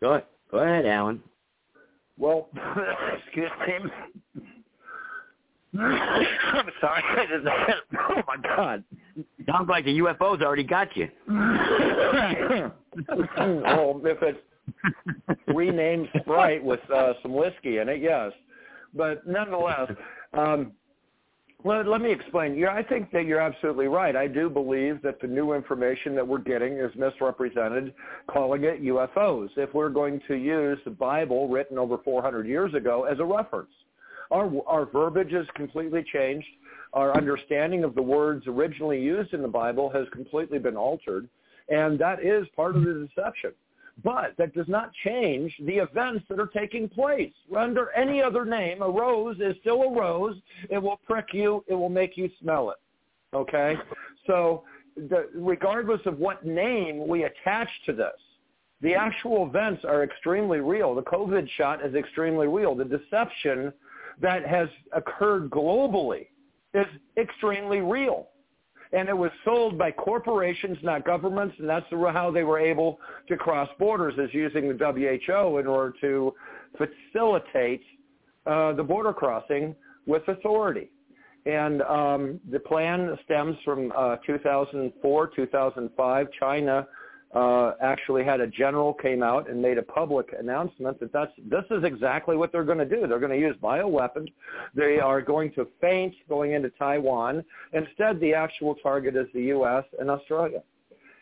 Go ahead. Go ahead, Alan. Well, excuse me. I'm sorry. oh my God. Sounds like the UFO's already got you. well, if it's renamed Sprite with uh, some whiskey in it, yes. But nonetheless, um, let, let me explain. Yeah, I think that you're absolutely right. I do believe that the new information that we're getting is misrepresented, calling it UFOs. If we're going to use the Bible written over 400 years ago as a reference, our, our verbiage has completely changed. Our understanding of the words originally used in the Bible has completely been altered, and that is part of the deception. But that does not change the events that are taking place. Under any other name, a rose is still a rose. It will prick you. It will make you smell it. Okay? So the, regardless of what name we attach to this, the actual events are extremely real. The COVID shot is extremely real. The deception that has occurred globally is extremely real. And it was sold by corporations, not governments, and that's how they were able to cross borders is using the WHO in order to facilitate uh, the border crossing with authority. And um, the plan stems from uh, 2004, 2005. China uh, actually had a general came out and made a public announcement that that's this is exactly what they're going to do. They're going to use bioweapons. They are going to feint going into Taiwan. Instead, the actual target is the U.S. and Australia,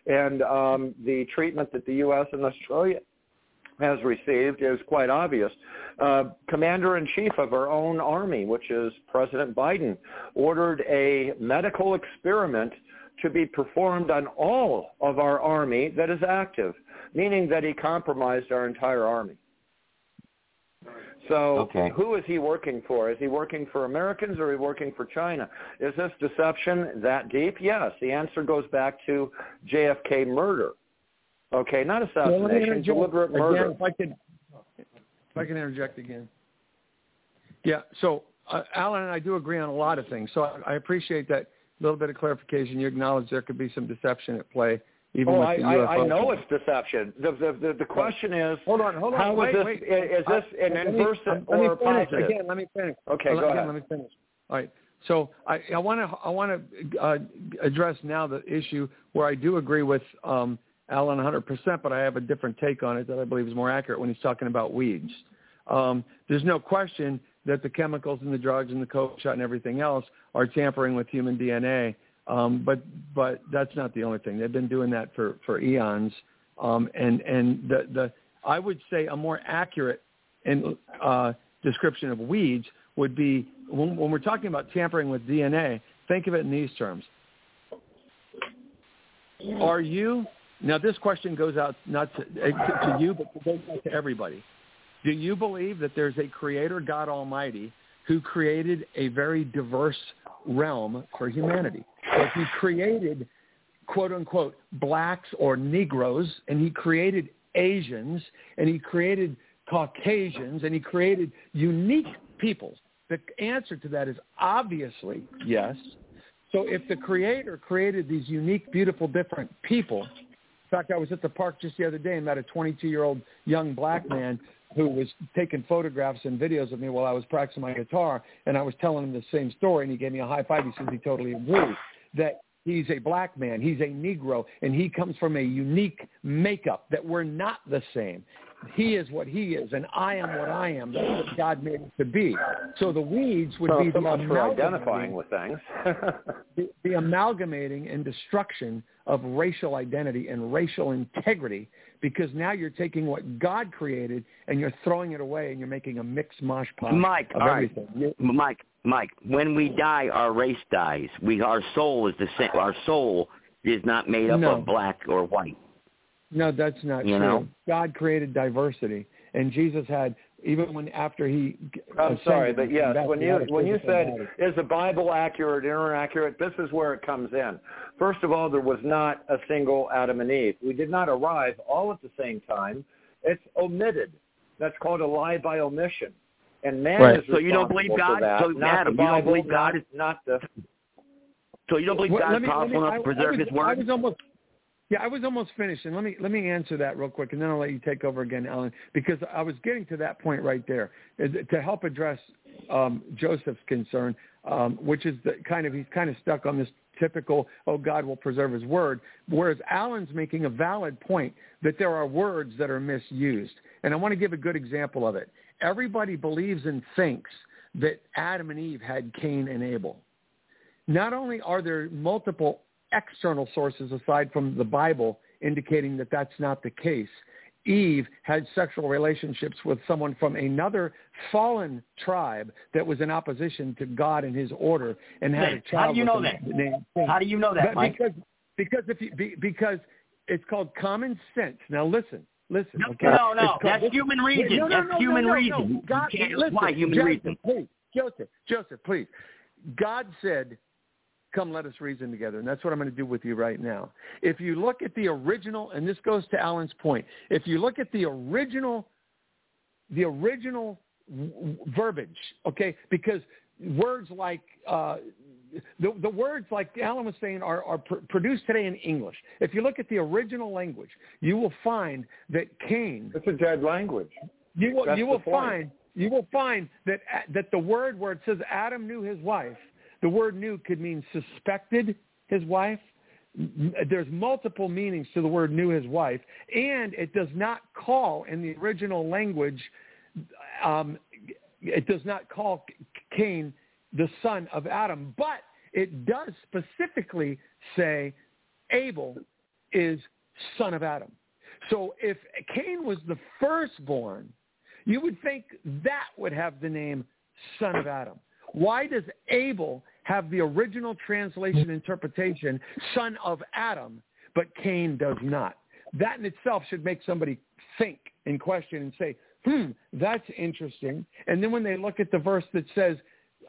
and um, the treatment that the U.S. and Australia has received is quite obvious. Uh, Commander-in-Chief of our own army, which is President Biden, ordered a medical experiment to be performed on all of our army that is active, meaning that he compromised our entire army. So okay. who is he working for? Is he working for Americans or is he working for China? Is this deception that deep? Yes. The answer goes back to JFK murder. Okay, not assassination, well, deliberate murder. Again, if I could, if I can interject again. Yeah. So uh, Alan and I do agree on a lot of things. So I, I appreciate that little bit of clarification. You acknowledge there could be some deception at play. Even oh, with I, the I, I know it's deception. The, the, the, the question is, hold on, hold on. How wait, is this, wait. is this an let inverse me, or let me finish. positive? Again, let me finish. Okay, let, go again, ahead. Let me finish. All right. So I, I want to I want to uh, address now the issue where I do agree with um, Alan 100%, but I have a different take on it that I believe is more accurate when he's talking about weeds. Um, there's no question that the chemicals and the drugs and the coke shot and everything else are tampering with human DNA. Um, but but that's not the only thing. They've been doing that for for eons. Um, and and the the I would say a more accurate and uh, description of weeds would be when, when we're talking about tampering with DNA. Think of it in these terms. Are you now? This question goes out not to, to, you, but goes out to everybody. Do you believe that there's a Creator, God Almighty, who created a very diverse realm for humanity? So he created, quote unquote, blacks or Negroes, and he created Asians, and he created Caucasians, and he created unique peoples. The answer to that is obviously yes. So if the creator created these unique, beautiful, different people, in fact, I was at the park just the other day and met a 22-year-old young black man who was taking photographs and videos of me while I was practicing my guitar, and I was telling him the same story, and he gave me a high five. He says he totally agrees that he's a black man, he's a Negro, and he comes from a unique makeup, that we're not the same. He is what he is, and I am what I am. That's what God made us to be. So the weeds would well, be so the much for identifying with things. the, the amalgamating and destruction of racial identity and racial integrity because now you're taking what God created and you're throwing it away and you're making a mixed mosh pot Mike, of all everything. right. Mike, Mike, when we die, our race dies. We, our soul is the same. Our soul is not made up No. of black or white. No, that's not You true. know? God created diversity, and Jesus had even when after he. I'm sorry, but yes, when you when you said is the Bible accurate or inaccurate, this is where it comes in. First of all, there was not a single Adam and Eve. We did not arrive all at the same time. It's omitted. That's called a lie by omission. And man right. is so you don't believe God. So not Adam, Bible, you don't believe God is not the. So you don't believe well, God's me, powerful enough to preserve was, His word? I was almost yeah, I was almost finishing. Let me let me answer that real quick, and then I'll let you take over again, Alan, because I was getting to that point right there to help address um, Joseph's concern, um, which is the kind of he's kind of stuck on this typical oh God will preserve His word, whereas Alan's making a valid point that there are words that are misused, and I want to give a good example of it. Everybody believes and thinks that Adam and Eve had Cain and Abel. Not only are there multiple external sources aside from the Bible indicating that that's not the case. Eve had sexual relationships with someone from another fallen tribe that was in opposition to God and His order, and had a child. How do you know that? How do you know that, Mike? Because because if you, because it's called common sense. Now listen, listen. No, okay? no, no. That's human reason. No, no, That's no, human reason. God, you can't listen, apply human Joseph, reason. Please, Joseph, Joseph, please. God said come let us reason together. And that's what I'm going to do with you right now. If you look at the original, and this goes to Alan's point, if you look at the original, the original verbiage, okay, because words like, uh, the, the words like Alan was saying are, are pr- produced today in English. If you look at the original language, you will find that Cain. It's a dead language. You will, That's you will find you will find that that the word where it says Adam knew his wife the word knew could mean suspected his wife. There's multiple meanings to the word knew his wife, and it does not call in the original language. Um, it does not call Cain the son of Adam, but it does specifically say Abel is son of Adam. So if Cain was the firstborn, you would think that would have the name son of Adam. Why does Abel have the original translation interpretation, son of Adam, but Cain does not? That in itself should make somebody think and question and say, hmm, that's interesting. And then when they look at the verse that says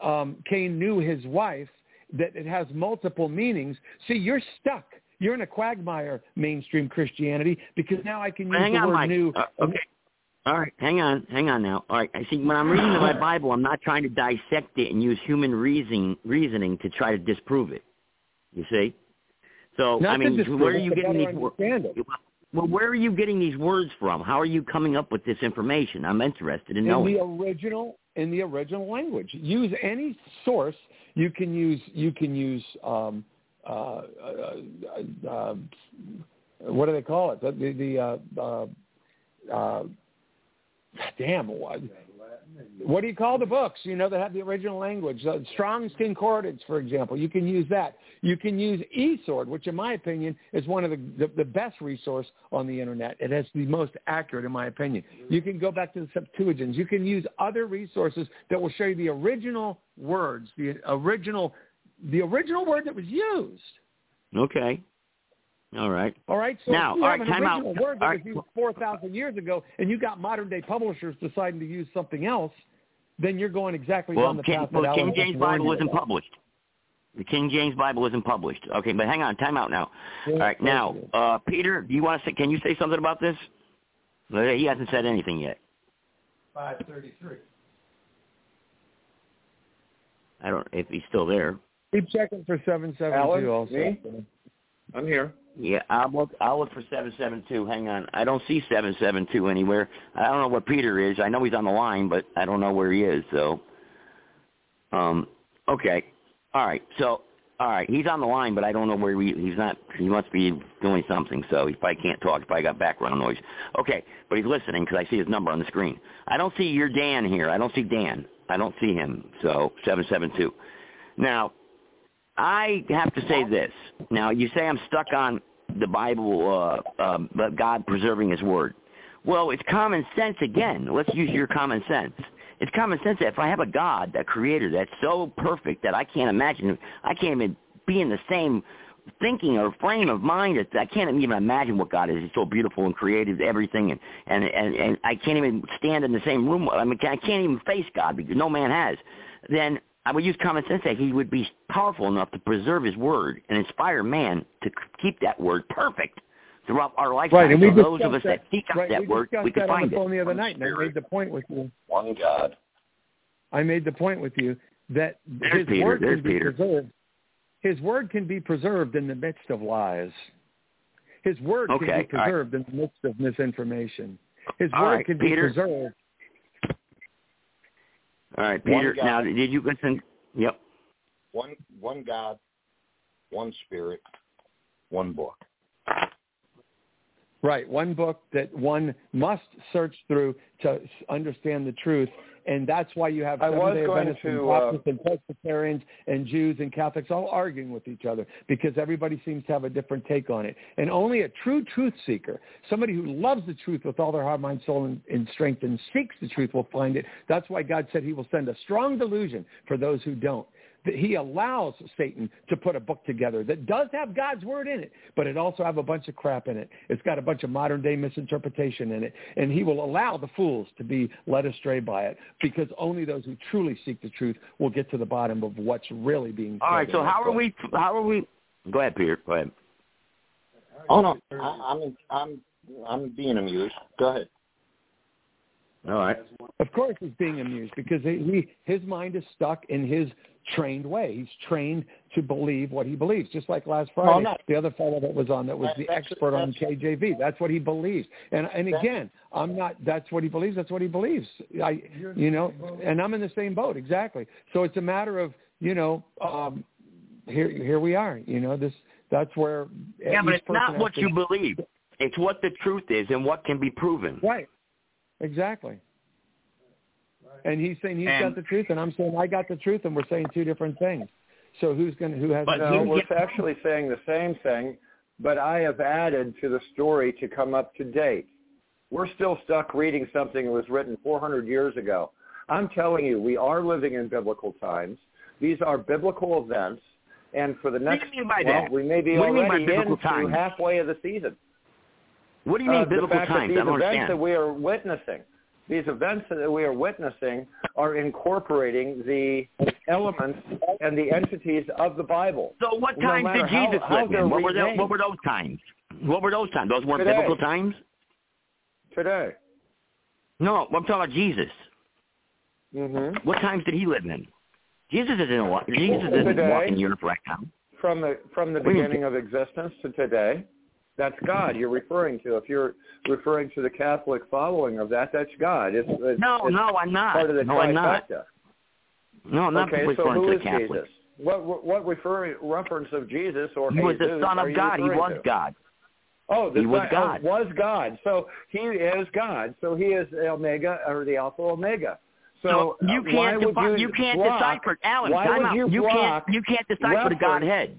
um, Cain knew his wife, that it has multiple meanings, see, you're stuck. You're in a quagmire, mainstream Christianity, because now I can use Hang the on, word Mike. knew. Uh, okay. All right, hang on, hang on now. All right, I see. When I'm reading my Bible, I'm not trying to dissect it and use human reasoning reasoning to try to disprove it. You see? So Not I mean, where are you getting these words? Well, where are you getting these words from? How are you coming up with this information? I'm interested in in knowing. the original in the original language. Use any source. You can use you can use um, uh, uh, uh, uh, what do they call it? The the, the uh, uh, uh, damn what what do you call the books? You know that have the original language. Uh, Strong's Concordance, for example. You can use that. You can use eSword, which in my opinion is one of the, the, the best resource on the internet. It has the most accurate in my opinion. You can go back to the Septuagint. You can use other resources that will show you the original words, the original, the original word that was used. Okay. All right. All right. So Now, if you all have right, an time out. original word that All was right. used four thousand years ago, and you got modern day publishers deciding to use something else, then you're going exactly Well, down the King, path well, that King James just Bible you isn't about. published. The King James Bible isn't published. Okay, but hang on, time out now. All right, now, course it is. uh, Peter, do you want to say? Can you say something about this? He hasn't said anything yet. Five thirty-three. I don't. If he's still there. Keep checking for seven seven Alan, two. Also, me? I'm here. Yeah, I'll look. I'll look for seven seven two. Hang on, I don't see seven seven two anywhere. I don't know what Peter is. I know he's on the line, but I don't know where he is. So, um, okay, all right. So, all right, he's on the line, but I don't know where he. He's not. He must be doing something. So he probably can't talk. He probably got background noise. Okay, but he's listening because I see his number on the screen. I don't see your Dan here. I don't see Dan. I don't see him. So seven seven two. Now, I have to say this. Now, you say I'm stuck on the Bible, uh, uh, but God preserving His Word. Well, it's common sense again. Let's use your common sense. It's common sense that if I have a God, a Creator that's so perfect that I can't imagine, I can't even be in the same thinking or frame of mind. I can't even imagine what God is. He's so beautiful and creative, everything, and and and, and I can't even stand in the same room. I mean, I can't even face God because no man has. Then I would use common sense that he would be powerful enough to preserve his word and inspire man to keep that word perfect throughout our lifetime. Right, and we so those of us that, that seek out right, that we word, discussed we can that on the phone it. the other night, and I made the point with you. One God. I made the point with you that There's his Peter, word can be Peter. preserved. His word can be preserved in the midst of lies. His word can be all right. preserved in the midst of misinformation. His All word right, can be Peter. preserved. All right, Peter. God. Now, did you listen? Yep. One one God, one spirit, one book. Right, one book that one must search through to understand the truth, and that's why you have Seventh-day Adventists and to, uh, and Presbyterians and Jews and Catholics all arguing with each other because everybody seems to have a different take on it. And only a true truth seeker, somebody who loves the truth with all their heart, mind, soul, and, and strength and seeks the truth will find it. That's why God said he will send a strong delusion for those who don't. That he allows Satan to put a book together that does have God's word in it, but it also have a bunch of crap in it. It's got a bunch of modern day misinterpretation in it, and he will allow the fools to be led astray by it because only those who truly seek the truth will get to the bottom of what's really being said. All right. So that how are we? How are we? Go ahead, Peter. Go ahead. Oh no, I, I'm I'm I'm being amused. Go ahead. All right. Of course, he's being amused because he, he his mind is stuck in his trained way. He's trained to believe what he believes, just like last Friday. I'm not- the other fellow that was on that was That- the expert on KJV. That's what he believes. And and again, I'm not. That's what he believes. That's what he believes. I you know, and I'm in the same boat exactly. So it's a matter of you know, um, here here we are. You know, this that's where Yeah, but it's not what has you believe. It's what the truth is and what can be proven. Right. Exactly. And he's saying he's And- got the truth, and I'm saying I got the truth, and we're saying two different things. So who's going to who has But No, you- we're actually saying the same thing, but I have added to the story to come up to date. We're still stuck reading something that was written 400 years ago. I'm telling you, we are living in biblical times. These are biblical events, and for the What you next, mean by well, that? we may be What do mean by already biblical into times? halfway of the season. What do you mean Uh, biblical the fact times? that these I don't events understand. that we are witnessing, these events that we are witnessing, are incorporating the elements and the entities of the Bible. So what No times did Jesus how live they're in? What were, those, what were those times? What were those times? Those weren't Today. biblical times? Today. No, I'm talking about Jesus. Mm-hmm. What times did he live in? Jesus isn't walk. Jesus isn't Today. walking the earth right now. From the from the What do you beginning of existence to today, that's God you're referring to. If you're referring to the Catholic following of that, that's God. It's, it's, No, it's no, I'm not. part of the no, I'm not. No, I'm not okay, so who to is. Jesus? What what, what referring reference of Jesus or He was the Son of God. He was to? God. Oh, the He was Son- God. oh, was God. So he is God. So he is the Omega or the Alpha Omega. So So you uh, can't defi- you, you can't block, decipher Alan. Why would out. you, you block can't you can't decipher the Godhead.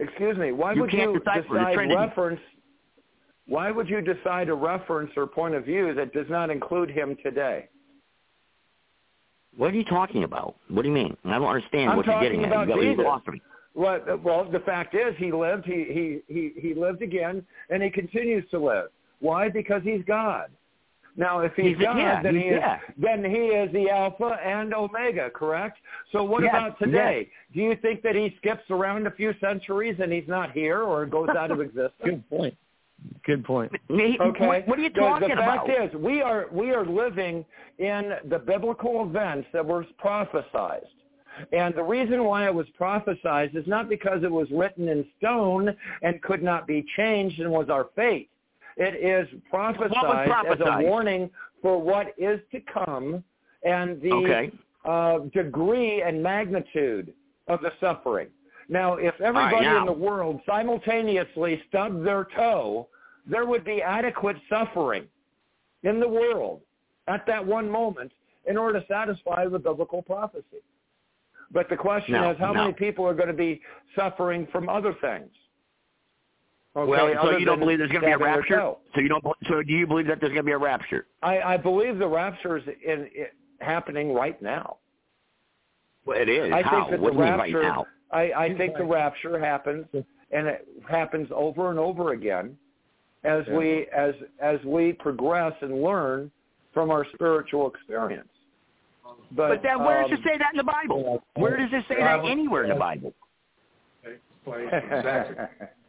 Excuse me. Why You would you decipher decide reference? Why would you decide a reference or point of view that does not include him today? What are you talking about? What do you mean? I don't understand I'm what you're getting at. You got- you Jesus. lost me. Well, well, the fact is, he lived. He he he he lived again, and he continues to live. Why? Because he's God. Now, if he's, He's- God, yeah, then he is yeah. then he is the Alpha and Omega, correct? So what Yes, about today? Do you think that he skips around a few centuries and he's not here or goes out of existence? Good point. Good point. Okay. What, what are you The- talking the, fact about? is, we are we are living in the biblical events that were prophesized. And the reason why it was prophesized is not because it was written in stone and could not be changed and was our fate. It is prophesied, as a warning for what is to come and the Okay. uh, degree and magnitude of the suffering. Now, if everybody now. in the world simultaneously stubbed their toe, there would be adequate suffering in the world at that one moment in order to satisfy the biblical prophecy. But the question No, is, how no. many people are going to be suffering from other things? Okay, well, so you don't believe there's going to be a rapture? So you don't. So do you believe that there's going to be a rapture? I, I believe the rapture is in, in, happening right now. Well, it is. I How? think that what the do you mean rapture. right now? I, I think the rapture happens, and it happens over and over again as Yeah. we as as we progress and learn from our spiritual experience. But, But then where does um, it say that in the Bible? Where does it say that anywhere in the Bible?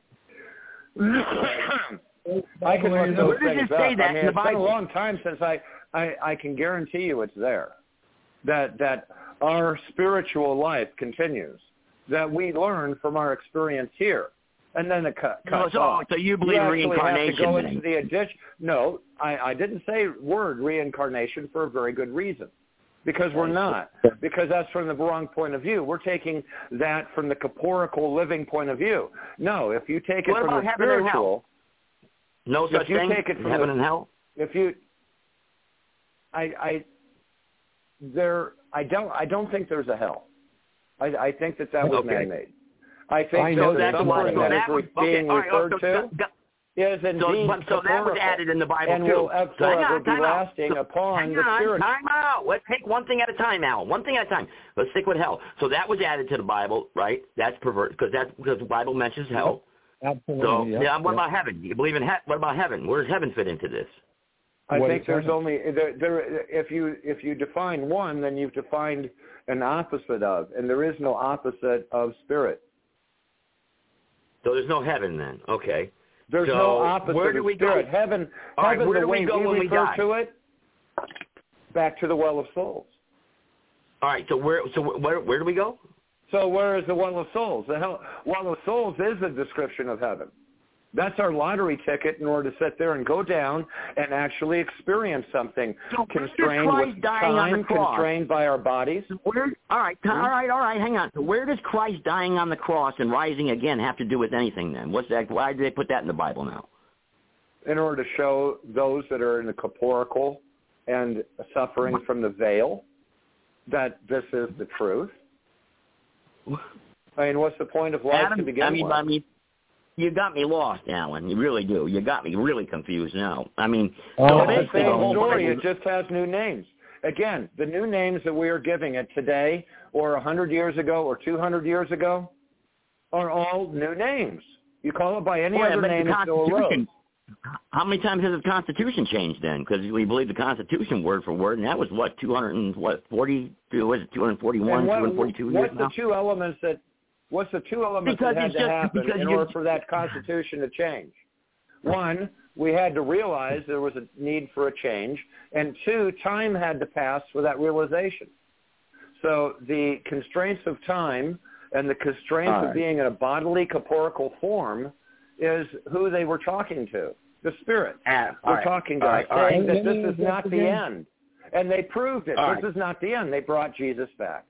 I can look those Where does things it say up. that I mean, it's been a long time since I, I I can guarantee you it's there. That that our spiritual life continues. That we learn from our experience here, and then it cut, No, cuts so, off. so you believe you reincarnation? have to go into the addition. No, I, I didn't say word reincarnation for a very good reason. Because we're not. Because that's from the wrong point of view. We're taking that from the corporeal living point of view. No, if you take it What from about the heaven and spiritual, No If you thing. take it from heaven the- and hell. if you, I, I, there, I don't, I don't think there's a hell. I, I think that that was Okay. man-made. I think I that know the that's why- that that is was, being okay, all right, referred so, to is So, indeed but, so that was added in the Bible and too. Uh, will So hang on, be time out. lasting So, upon hang the on, spirit. time out. Let's take one thing at a time, Alan. One thing at a time. Let's stick with hell. So that was added to the Bible, right? That's pervert because that's because the Bible mentions mm-hmm. hell. Absolutely. So yep, yeah, what yep. about heaven? You believe in he- what about heaven? Where does heaven fit into this? I What think there's heaven? only there, there. If you if you define one, then you've defined an opposite of, and there is no opposite of spirit. So there's no heaven then. Okay. There's So, no opposite where do we go? Heaven, All right, heaven, where the do we way go when we refer to it, back to the well of souls. All right. So where so where where do we go? So where is the well of souls? The hell, well of souls is a description of heaven. That's our lottery ticket in order to sit there and go down and actually experience something So constrained with dying on the time, constrained by our bodies. Where? All right, all hmm? right, all right. Hang on. Where does Christ dying on the cross and rising again have to do with anything? Then what's that? Why do they put that in the Bible now? in order to show those that are in the corporeal and suffering from the veil that this is the truth. I mean, what's the point of life Adam, to begin I mean, with? I mean, you got me lost, Alan. You really do. You got me really confused now. I mean, Oh, so it's the same story. It just has new names. Again, the new names that we are giving it today, or a hundred years ago, or two hundred years ago, are all new names. You call it by any I other name, the it still. Constitution. How many times has the Constitution changed then? Because we believe the Constitution word for word, and that was what two hundred and what forty? Was it two hundred forty-one, two what, hundred forty-two years what's now? the two elements that what's the two elements Because that had to just- happen in order for that constitution to change? One, we had to realize there was a need for a change, and two, time had to pass for that realization. So the constraints of time and the constraints All of being in a bodily corporeal form is who they were talking to, the spirit. Ah, we're right. talking to All right, all saying right. that this is not the end. And they proved it. All this right. is not the end. They brought Jesus back.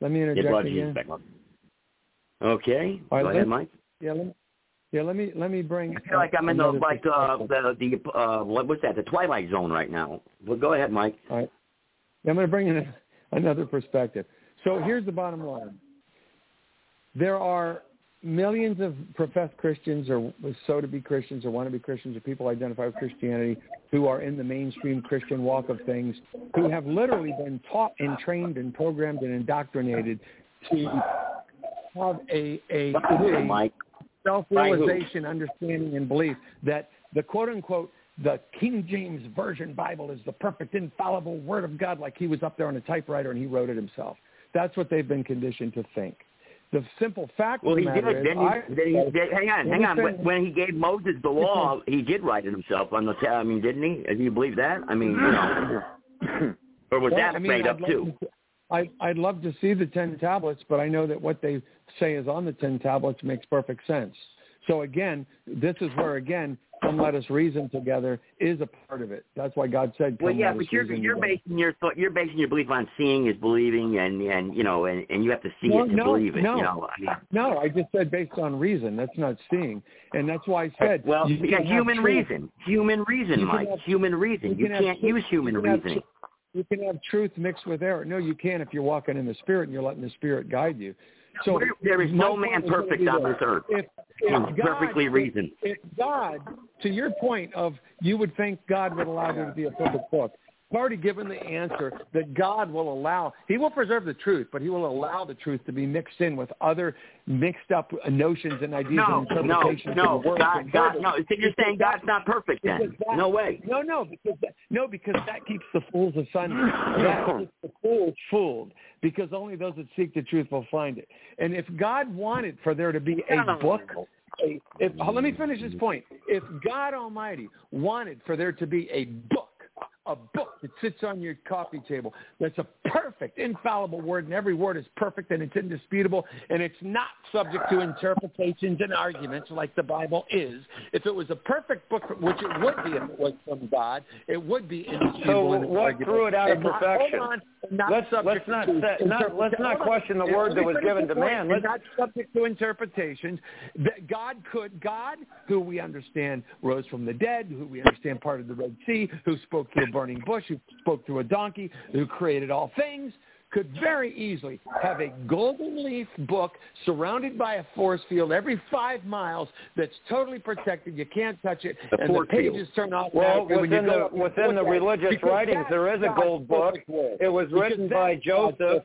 Let me They interject brought again. Okay, right, go ahead, Mike. Yeah, let me, yeah, let me let me bring. I feel like I'm in the like uh, the the uh, what what's that? The twilight zone right now. Well, go ahead, Mike. All right. I'm going to bring in another perspective. So here's the bottom line. There are millions of professed Christians or so to be Christians or want to be Christians or people identify with Christianity who are in the mainstream Christian walk of things who have literally been taught and trained and programmed and indoctrinated to have a, a, a Mike? self-realization, understanding, and belief that the quote-unquote the King James Version Bible is the perfect, infallible Word of God, like he was up there on a typewriter and he wrote it himself. That's what they've been conditioned to think. The simple fact Well, of he the did. is, Then he, I- then he did, hang on, hang on. When, when he gave Moses the law, he did write it himself on the. I mean, didn't he? Do you believe that? I mean, you know, or was Well, that I mean, made I'd up too? to- I, I'd love to see the ten tablets, but I know that what they say is on the ten tablets makes perfect sense. So again, this is where again, come let us reason together is a part of it. That's why God said, Well, yeah, but you're you're together. basing your thought, you're basing your belief on seeing is believing, and and you know, and and you have to see No, it to no, believe it. no. You know, I mean, No, I just said based on reason. That's not seeing, and that's why I said well, human reason, human reason, Mike, human reason. you can can't use human reasoning. You can have truth mixed with error. No, you can't if you're walking in the spirit and you're letting the spirit guide you. So There- is no man perfect on this. earth. If, if God, perfectly if- reasoned. If God, to your point of you would think God would allow there to be a perfect book. Already given the answer that God will allow. He will preserve the truth, but he will allow the truth to be mixed in with other mixed up notions and ideas no, and interpretations. No, no, God, God, no. So you're saying God's not perfect then? That, no way. No, no, because that, no, because that keeps the fools asunder. that keeps the fools fooled, because only those that seek the truth will find it. And if God wanted for there to be a book if, let me finish this point. If God Almighty wanted for there to be a book, a book that sits on your coffee table that's a perfect, infallible word, and every word is perfect and it's indisputable, and it's not subject to interpretations and arguments like the Bible is. If it was a perfect book, which it would be if it was from God, it would be indisputable. So what threw it out of perfection? Not, not let's let's not, set, not let's not question the word that was given to man. Let's not subject to interpretations. That God could God, who we understand rose from the dead, who we understand part of the Red Sea, who spoke a burning bush, who spoke through a donkey, who created all things, could very easily have a golden leaf book surrounded by a force field every five miles that's totally protected. You can't touch it, the and the pages field. turn off. Well, within the within the religious writings, there is a gold book. It was written by Joseph.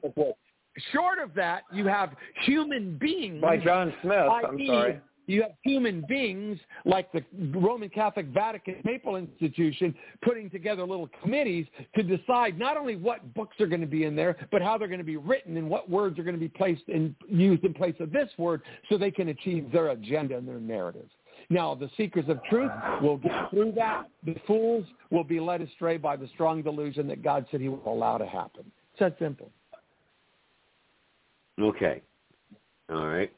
Short of that, you have human beings by John Smith. I'm sorry. You have human beings like the Roman Catholic Vatican Papal Institution putting together little committees to decide not only what books are going to be in there, but how they're going to be written and what words are going to be placed and used in place of this word so they can achieve their agenda and their narrative. Now, the seekers of truth will get through that. The fools will be led astray by the strong delusion that God said he will allow to happen. It's that simple. Okay. All right.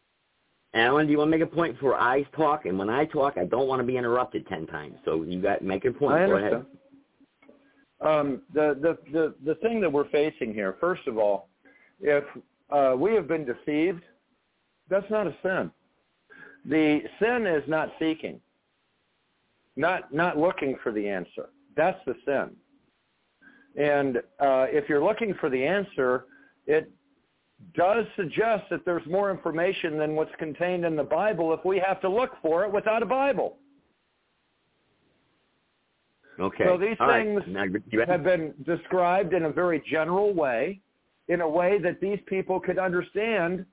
Alan, do you want to make a point before I talk? And when I talk, I don't want to be interrupted ten times. So you got make a point. I Go understand. ahead. Um, the, the the the thing that we're facing here, first of all, if uh, we have been deceived, that's not a sin. The sin is not seeking, not not looking for the answer. That's the sin. And uh, if you're looking for the answer, it does suggest that there's more information than what's contained in the Bible if we have to look for it without a Bible. Okay. So these All things right. have been described in a very general way, in a way that these people could understand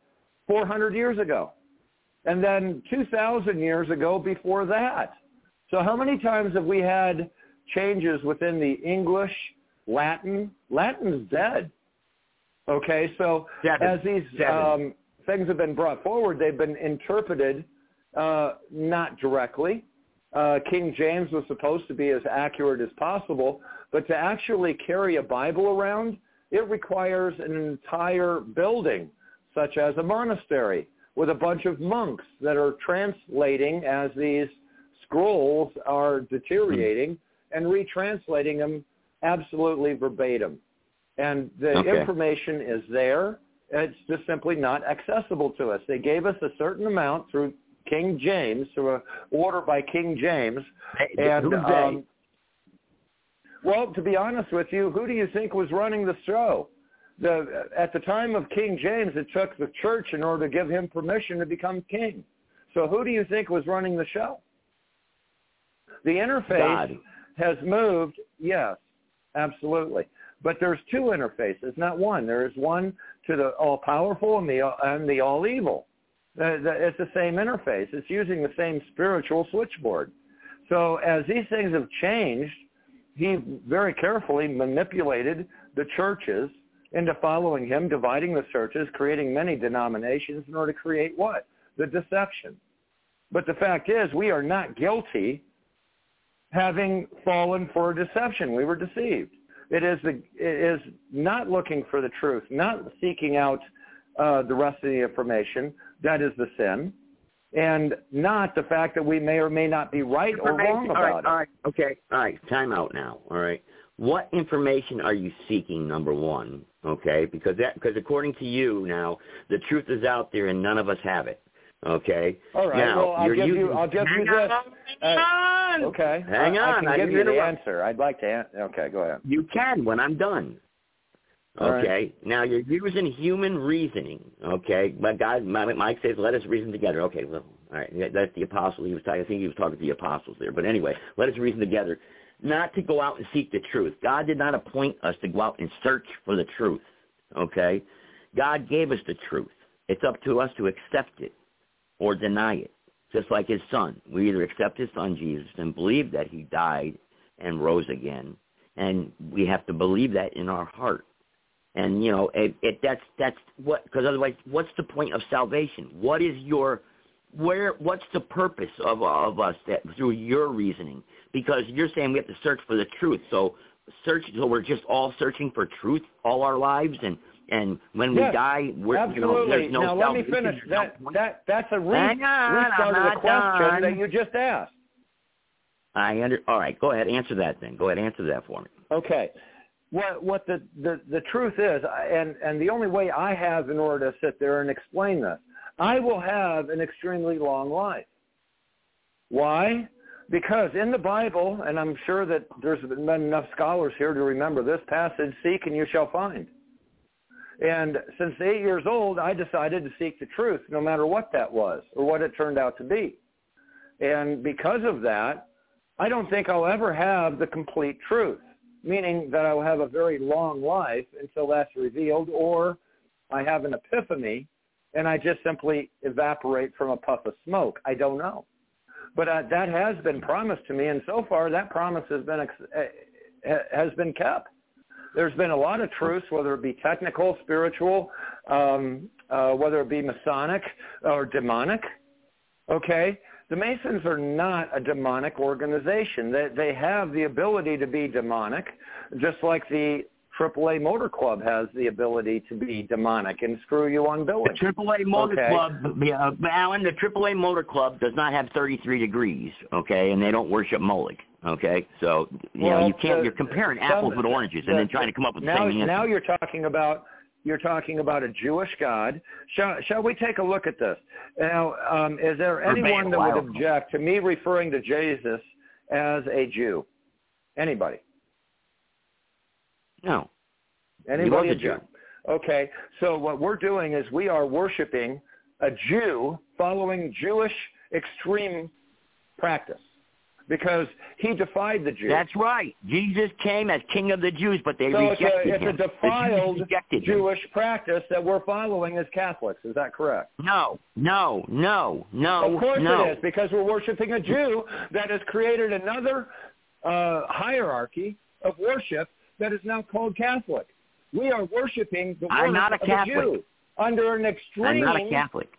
400 years ago. And then 2,000 years ago before that. So how many times have we had changes within the English, Latin? Latin's dead. Okay, so Seven. as these um, things have been brought forward, they've been interpreted uh, not directly. Uh, King James was supposed to be as accurate as possible, but to actually carry a Bible around, it requires an entire building, such as a monastery, with a bunch of monks that are translating as these scrolls are deteriorating and retranslating them absolutely verbatim. And the Okay. information is there. It's just simply not accessible to us. They gave us a certain amount through King James, through an order by King James. Hey, And um, well, to be honest with you, who do you think was running the show? The, at the time of King James, it took the church in order to give him permission to become king. So who do you think was running the show? The interface God. has moved, yes, absolutely. But there's two interfaces, not one. There is one to the all-powerful and the, and the all-evil. It's the same interface. It's using the same spiritual switchboard. So as these things have changed, he very carefully manipulated the churches into following him, dividing the churches, creating many denominations in order to create what? The deception. But the fact is, we are not guilty having fallen for a deception. We were deceived. It is the it is not looking for the truth, not seeking out uh, the rest of the information. That is the sin, and not the fact that we may or may not be right or wrong Information- all right, about it. right, okay, all right. Time out now. All right. What information are you seeking? Number one, okay, because that because according to you now, the truth is out there and none of us have it. Okay. All right. Now, well, I'll give you. I'll give you this. on, hang uh, on. Okay. Hang I, I on, can I give you the answer. I'd like to. An- okay. Go ahead. You can when I'm done. All right. Okay. Now you're using human reasoning. Okay. But God, Mike says, "Let us reason together." Okay. Well, all right. That's the apostle. He was talking. I think he was talking to the apostles there. But anyway, let us reason together. not to go out and seek the truth. God did not appoint us to go out and search for the truth. Okay? God gave us the truth. It's up to us to accept it or deny it. Just like his son. We either accept his son Jesus and believe that he died and rose again. And we have to believe that in our heart. And you know, it, it that's that's what because otherwise, what's the point of salvation? What is your where? What's the purpose of of us that through your reasoning? Because you're saying we have to search for the truth. So search. So we're just all searching for truth all our lives, and and when yes, we die, we're absolutely. you know, there's no now let me finish. That point. that that's a re- on, restart I'm of the question done. that you just asked. I under. All right, go ahead. Answer that then. Go ahead. Answer that for me. Okay. What what the, the, the truth is, and, and the only way I have in order to sit there and explain this, I will have an extremely long life. Why? Because in the Bible, and I'm sure that there's been enough scholars here to remember this passage, seek and you shall find. And since eight years old, I decided to seek the truth, no matter what that was or what it turned out to be. And because of that, I don't think I'll ever have the complete truth, meaning that I'll have a very long life until that's revealed, or I have an epiphany and I just simply evaporate from a puff of smoke. I don't know. But uh, that has been promised to me, and so far that promise has been uh, has been kept. There's been a lot of truths, whether it be technical, spiritual, um, uh, whether it be Masonic or demonic. Okay, the Masons are not a demonic organization. They, they have the ability to be demonic, just like the AAA Motor Club has the ability to be demonic and screw you on billing. The AAA Motor Okay. Club, uh, Alan, the AAA Motor Club does not have 33 degrees, okay, and they don't worship Moloch, okay? So, you know, you can't, the- you're comparing some- apples with oranges and then trying to come up with the now, same answer. now you're talking about you're talking about a Jewish God. Shall, shall we take a look at this? Now, um, is there anyone that would object to me referring to Jesus as a Jew? Anybody? no. Anybody was a Jew. object? Okay, so what we're doing is we are worshiping a Jew following Jewish extreme practice because he defied the Jews. That's right. Jesus came as King of the Jews, but they so it's rejected a, it's him. a defiled rejected him. Jewish practice that we're following as Catholics. Is that correct? No, no, no, no, of course no. it is, because we're worshiping a Jew that has created another uh, hierarchy of worship that is now called Catholic. We are worshiping the I'm not a Catholic. Jew under an extreme. I'm not a Catholic.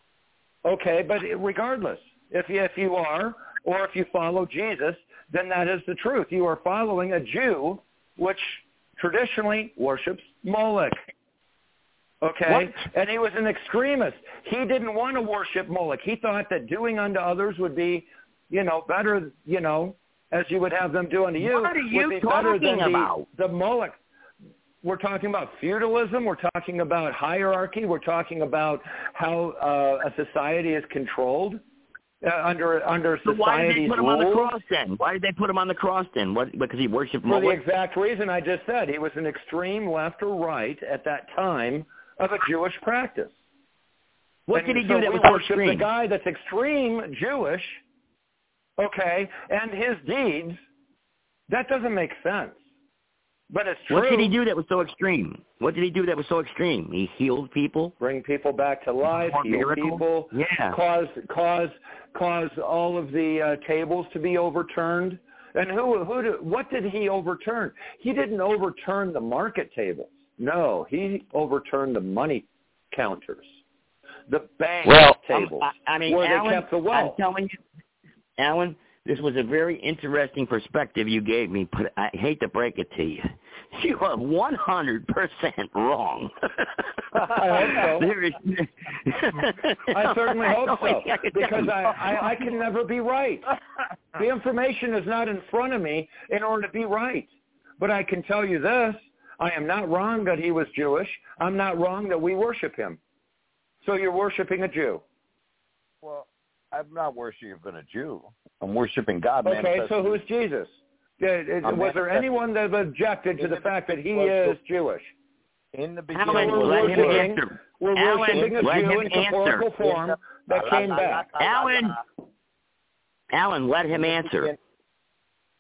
Okay, but regardless, if you, if you are, or if you follow Jesus, then that is the truth. You are following a Jew which traditionally worships Moloch. Okay? What? And he was an extremist. He didn't want to worship Moloch. He thought that doing unto others would be, you know, better, you know, as you would have them do unto you, What are you would be better than about? the, the Moloch. We're talking about feudalism. We're talking about hierarchy. We're talking about how uh, a society is controlled uh, under under So why did they society's put him on the cross then? Why did they put him on the cross then? What? Because he worshipped For the exact reason I just said, he was an extreme left or right at that time of a Jewish practice. What And did he so do that was so extreme? The guy that's extreme Jewish, okay, and his deeds, that doesn't make sense. But it's true. What did he do that was so extreme? What did he do that was so extreme? He healed people. Bring people back to life, heal people, Yeah. cause cause cause all of the uh, tables to be overturned. And who who do, what did he overturn? He didn't overturn the market tables. No, he overturned the money counters, the bank Well, tables, I, I mean, where Alan, they kept the wealth. I'm telling you, Alan, this was a very interesting perspective you gave me, but I hate to break it to you. You are 100% wrong. I hope so. There is, I certainly hope know, so I because. I, I, I can never be right. The information is not in front of me in order to be right. But I can tell you this, I am not wrong that he was Jewish. I'm not wrong that we worship him. So you're worshiping a Jew. Well, I'm not worshiping a Jew. I'm worshiping God. Okay, so who's Jesus? Did- did- I'm was there anyone that objected to the the- fact that he well, is Jewish? in the beginning? Alan, we're let him answer. We're Alan, a let Jew him in corporeal answer. form that came back. Alan, Alan, let him answer.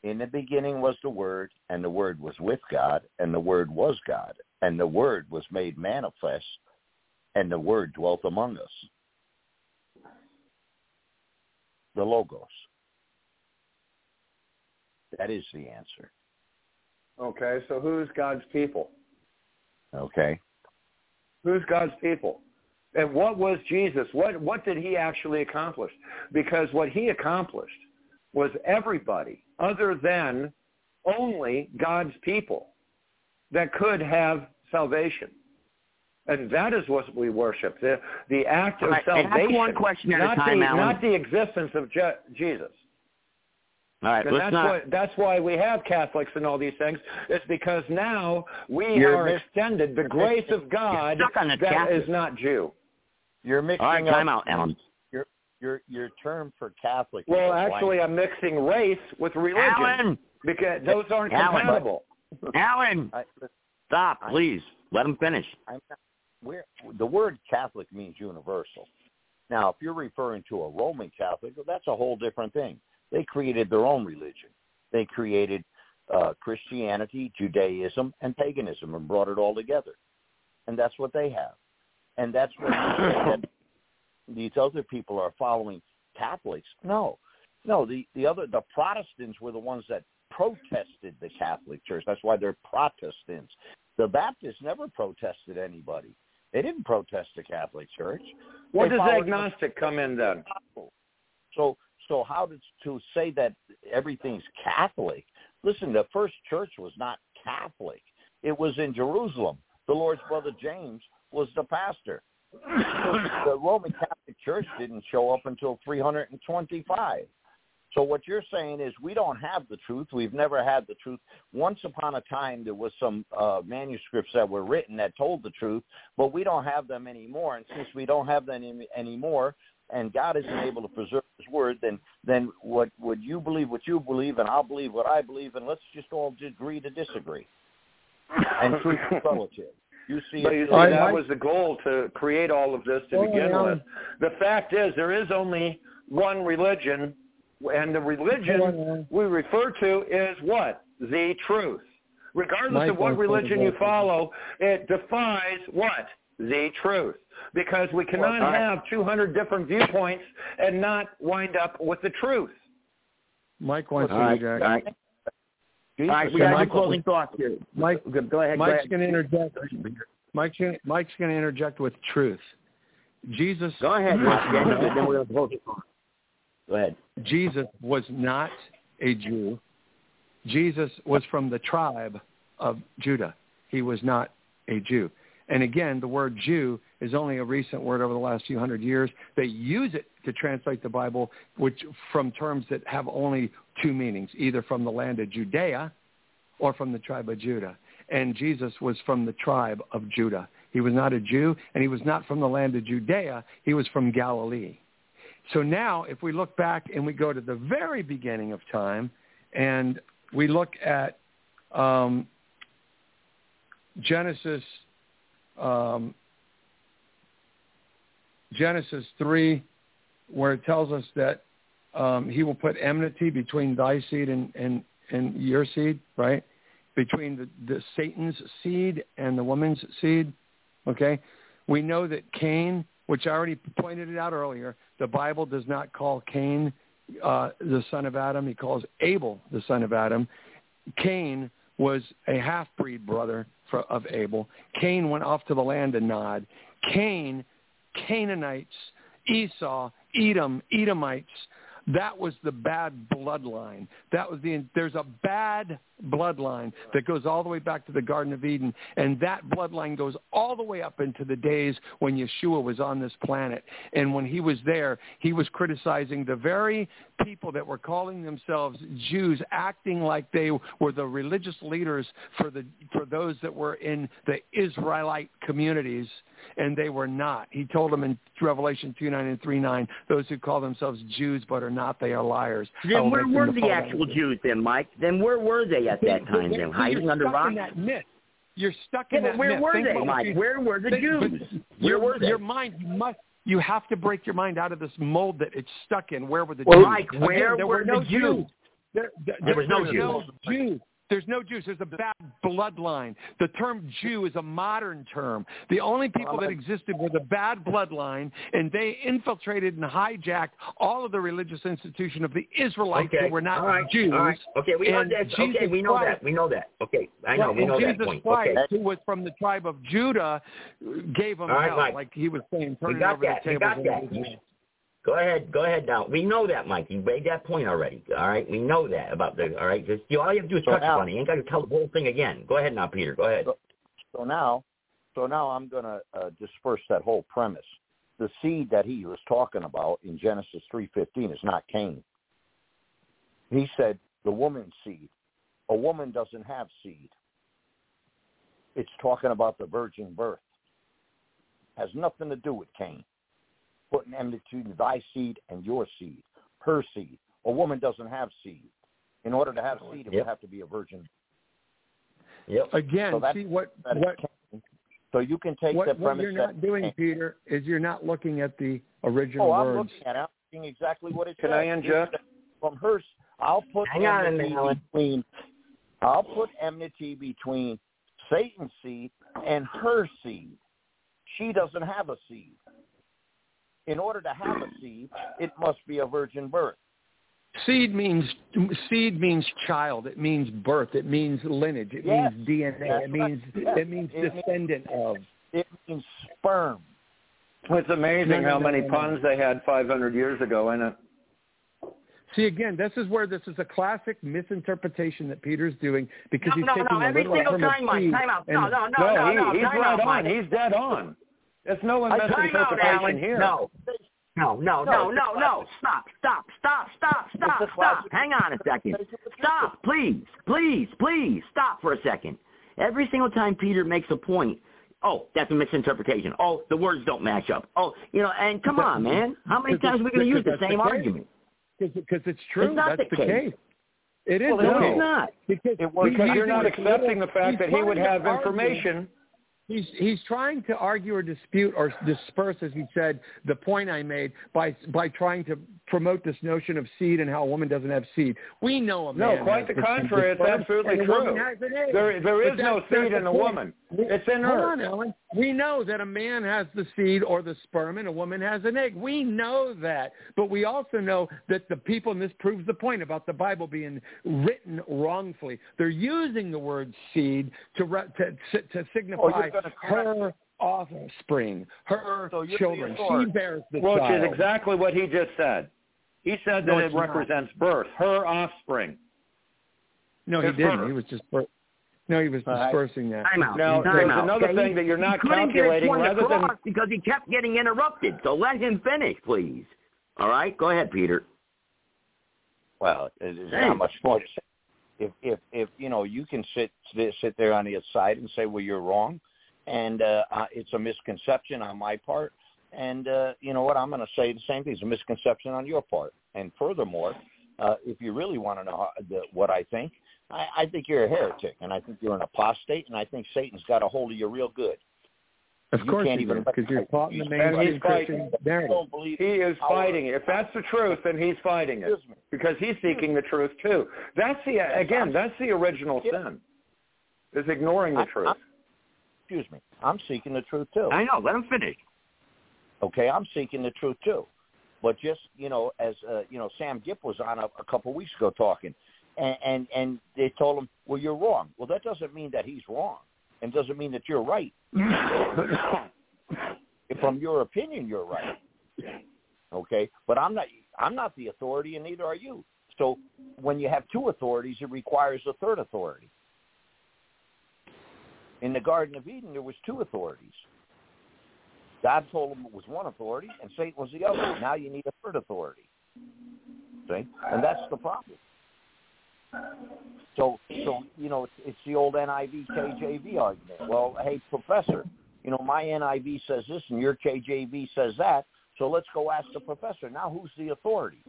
In the beginning was the Word, and the Word was with God, and the Word was God, and the Word was made manifest, and the Word dwelt among us. The Logos. That is the answer. Okay, so who's God's people? Okay. Who's God's people? And what was Jesus? What what did he actually accomplish? Because what he accomplished was everybody other than only God's people that could have salvation. And that is what we worship, the, the act of right, salvation. one question at not a time, the, Alan. Not the existence of Je- Jesus. All right, And let's that's, not. why, that's why we have Catholics and all these things. It's because now we You're are mis- extended the grace of God stuck on that Catholic. is not Jew. You're mixing All right, up time out, Alan. your your your term for Catholic. Well, actually, I'm mixing race with religion Alan, because those aren't Alan. compatible. Alan, I, stop, I- please. Let him finish. I'm not, we're, the word Catholic means universal. Now, if you're referring to a Roman Catholic, well, that's a whole different thing. They created their own religion. They created uh, Christianity, Judaism, and paganism and brought it all together. And that's what they have. And that's what these other people are following Catholics. No, no. The the other the Protestants were the ones that protested the Catholic Church. That's why they're Protestants. The Baptists never protested anybody. They didn't protest the Catholic Church. What does agnostic come in then? So so how did to say that everything's Catholic? Listen, the first church was not Catholic. It was in Jerusalem. The Lord's brother James was the pastor. the Roman Catholic Church didn't show up until 325. So what you're saying is we don't have the truth. We've never had the truth. Once upon a time, there was some uh, manuscripts that were written that told the truth, but we don't have them anymore. And since we don't have them any, anymore, and God isn't able to preserve His word, then then what would you believe what you believe, and I'll believe what I believe, and let's just all agree to disagree. And truth is relative. You see, But you see, that Mike. was the goal to create all of this to Hold on, begin Alan. with. The fact is, there is only one religion, and the Hold on, religion we refer to is what? The truth. Regardless Mike of what religion you follow, it defies what? The truth. Because we cannot all right. have 200 different viewpoints and not wind up with the truth. Mike wants to right, interject. right. Jesus All right, we So got some closing thoughts here. Mike, Go go ahead. Mike's going to interject. Mike's gonna, Mike's going to interject with truth. Jesus. Go ahead, Mike. Then, we're going to close it. Go ahead. Jesus was not a Jew. Jesus was from the tribe of Judah. He was not a Jew. And again, the word Jew is only a recent word over the last few hundred years. They use it to translate the Bible, which from terms that have only two meanings, either from the land of Judea or from the tribe of Judah. And Jesus was from the tribe of Judah. He was not a Jew, and he was not from the land of Judea. He was from Galilee. So now, if we look back and we go to the very beginning of time, and we look at um, Genesis um, Genesis three, where it tells us that um, he will put enmity between thy seed and, and, and your seed, right? Between the, the Satan's seed and the woman's seed. Okay, we know that Cain, which I already pointed it out earlier, the Bible does not call Cain uh, the son of Adam. He calls Abel the son of Adam. Cain was a half-breed brother for, of Abel. Cain went off to the land of Nod. Cain, Canaanites, Esau, Edom, Edomites. That was the bad bloodline. That was the there's a bad bloodline that goes all the way back to the Garden of Eden, and that bloodline goes all the way up into the days when Yeshua was on this planet. And when he was there, he was criticizing the very people that were calling themselves Jews, acting like they were the religious leaders for the for those that were in the Israelite communities, and they were not. He told them in Revelation two nine and three nine, those who call themselves Jews but are not, they are liars. Then where were to the actual. Jews then, Mike? Then where were they at that time then? So Hiding you're under stuck rocks? in that myth. You're stuck in but that where myth. were Think they, Mike? you- Where were the Think- Jews? Where your, were they? Your mind must you have to break your mind out of this mold that it's stuck in. Where were the Well, Jews? Mike, Again, where there were were no the Jews. Jews? There, there, There was no Jews. no Jews. There's no Jews. There's a bad bloodline. The term Jew is a modern term. The only people that existed were the bad bloodline, and they infiltrated and hijacked all of the religious institution of the Israelites Okay. who were not all right. Jews. All right. Okay, we know that. Jesus okay, we know Christ- that. We know that. Okay, I know. Right, we and know Jesus that point. Christ, Okay. who was from the tribe of Judah, gave them All right, hell, like he was saying, We turning over that. the We tables. got that. You- Go ahead. Go ahead now. We know that, Mike. You made that point already. All right. We know that about the. All right. Just you. All you have to do is So touch now- on it. You ain't got to tell the whole thing again. Go ahead now, Peter. Go ahead. So now, so now I'm going to uh, disperse that whole premise. The seed that he was talking about in Genesis 3:15 is not Cain. He said the woman's seed. A woman doesn't have seed. It's talking about the virgin birth. Has nothing to do with Cain. Putting enmity between thy seed and your seed, her seed. A woman doesn't have seed. In order to have seed, it Yep. would have to be a virgin. Yep. Again, So see what what So you can take what, the what you're that not doing, Cain- Peter, is you're not looking at the original Oh, I'm words. looking at it. I'm seeing exactly what it Can says. I interject? It says From her, I'll put Hang enmity minute, Alan. between. I'll put enmity between Satan's seed and her seed. She doesn't have a seed. In order to have a seed, it must be a virgin birth. Seed means seed means child. It means birth. It means lineage. It Yes, means DNA. that's It means right. Yes, it means it means- descendant of. It means sperm. It's amazing No, no, how no, many no, no. puns they had 500 years ago in it. See again, this is where this is a classic misinterpretation that Peter's doing because No, he's no, taking no. the Every literal single time, Mike. Time out. and- No, no, no, No, no, he, no. he's time right out, on. Mike. He's dead on. There's no time misinterpretation here. No. No, no, no, no, no. Stop, stop, stop, stop, stop, stop. Hang on a second. Stop, please, please, please. Stop for a second. Every single time Peter makes a point, oh, that's a misinterpretation. Oh, the words don't match up. Oh, you know, and come on, man. How many times are we going to use the same the argument? because it's true. It's not That's the the case. case. It is Well, the no, it's not. Because It was- Because you're not accepting the fact that he would have argue- information. He's he's trying to argue or dispute or disperse, as he said, the point I made by by trying to promote this notion of seed and how a woman doesn't have seed. We know a man. No, quite the contrary. It's absolutely and a woman true. There, there But no seed in a woman. It's in Hold her. on, Ellen. We know that a man has the seed or the sperm and a woman has an egg. We know that. But we also know that the people, and this proves the point about the Bible being written wrongfully, they're using the word seed to, re- to, to oh, signify Oh, her offspring, her So children. She bears the Which child. is exactly what he just said. He said that No, it it's not. represents birth, her offspring. no, he didn't. her. He was just no, he was dispersing that. Time out. Now, time there's out. another okay? thing that you're not he couldn't calculating Get his point rather than- because he kept getting interrupted. So let him finish, please. All right, go ahead, Peter. Well, there's Hey. not much more to say. If if if you know you can sit sit sit there on the side and say, well, you're wrong, and uh, uh, it's a misconception on my part, and uh, you know what, I'm going to say the same thing. It's a misconception on your part. And furthermore, uh, if you really want to know how, the, what I think, I, I think you're a heretic, and I think you're an apostate, and I think Satan's got a hold of you real good. Of You course, can't even does, because you're caught in the And mainstream he's Christian fighting. Narrative. He is fighting it. If that's the truth, then he's fighting it because he's seeking the truth too. That's the again. That's the original Yeah. sin. Is ignoring the I- truth. I- Excuse me. I'm seeking the truth too. I know. Let him finish. Okay, I'm seeking the truth too. But just you know, as uh, you know, Sam Gipp was on a, a couple of weeks ago talking, and, and they told him, "Well, you're wrong." Well, that doesn't mean that he's wrong, and doesn't mean that you're right. From your opinion, you're right. Okay, but I'm not. I'm not the authority, and neither are you. So when you have two authorities, it requires a third authority. In the Garden of Eden, there was two authorities. God told him it was one authority, and Satan was the other. Now you need a third authority. See, and that's the problem. So, so you know, it's, it's the old NIV KJV argument. Well, hey, professor, you know, my NIV says this, and your KJV says that. So let's go ask the professor. Now, who's the authority?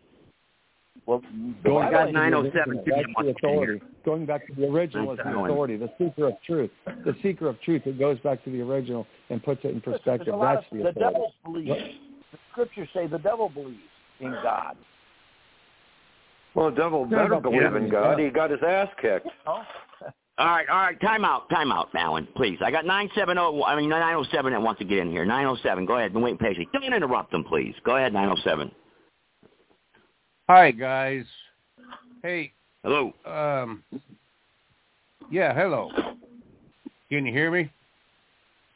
Well, Going back to the 907 original, the authority. Going back to the original is the authority, the seeker of truth. The seeker of truth. It goes back to the original and puts it in perspective. That's of, the the authority. devil believes. The scriptures say the devil believes in God. Well, the devil better believe in God. He got his ass kicked. All right, all right. Time out, time out, Alan, please. I got 970, I mean 907 that wants to get in here. 907, go ahead. Been waiting patiently. Don't interrupt them, please. Go ahead, 907. Hi, guys. Hey. Hello. Um. Yeah, hello. Can you hear me?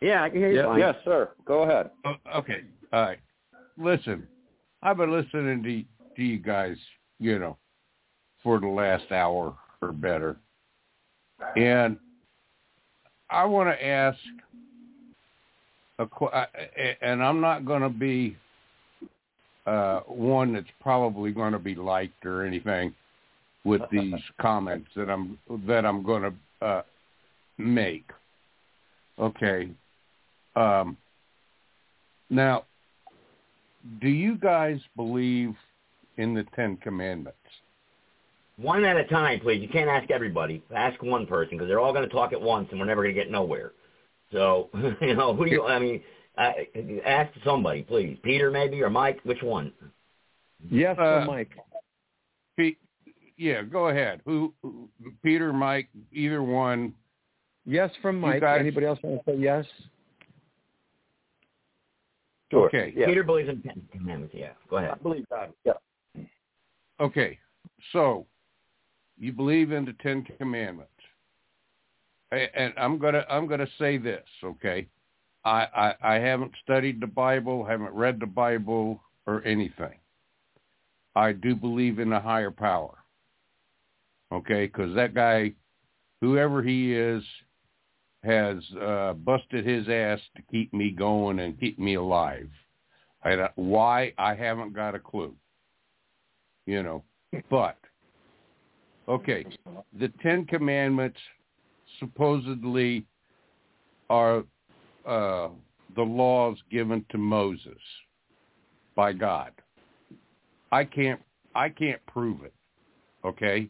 Yeah, I can hear you Yes, fine. yes, sir. Go ahead. Uh, okay. All right. Listen, I've been listening to, to you guys, you know, for the last hour or better. And I want to ask a qu- I- I- and I'm not going to be uh, one that's probably going to be liked or anything with these comments that I'm that I'm going to uh, make. Okay. Um, now, do you guys believe in the Ten Commandments? One at a time, please. You can't ask everybody. Ask one person because they're all going to talk at once, and we're never going to get nowhere. So, you know, who you? I mean, uh, ask somebody, please. Peter, maybe, or Mike. Which one? Yes, Uh, from Mike. Pete, yeah, go ahead. Who, who- Peter, Mike, either one. Yes, from Mike. guys- Anybody else want to say yes? Sure. Okay. Yeah. Peter believes in Ten Commandments. Yeah, go ahead. I believe that. Yeah. Okay, so you believe in the Ten Commandments, and I'm gonna I'm gonna say this. Okay, I I, I haven't studied the Bible, haven't read the Bible or anything. I do believe in a higher power. Okay, because that guy, whoever he is, has uh, busted his ass to keep me going and keep me alive. I, why I haven't got a clue. You know, but okay, the Ten Commandments supposedly are uh, the laws given to Moses by God. I can't I can't prove it. Okay?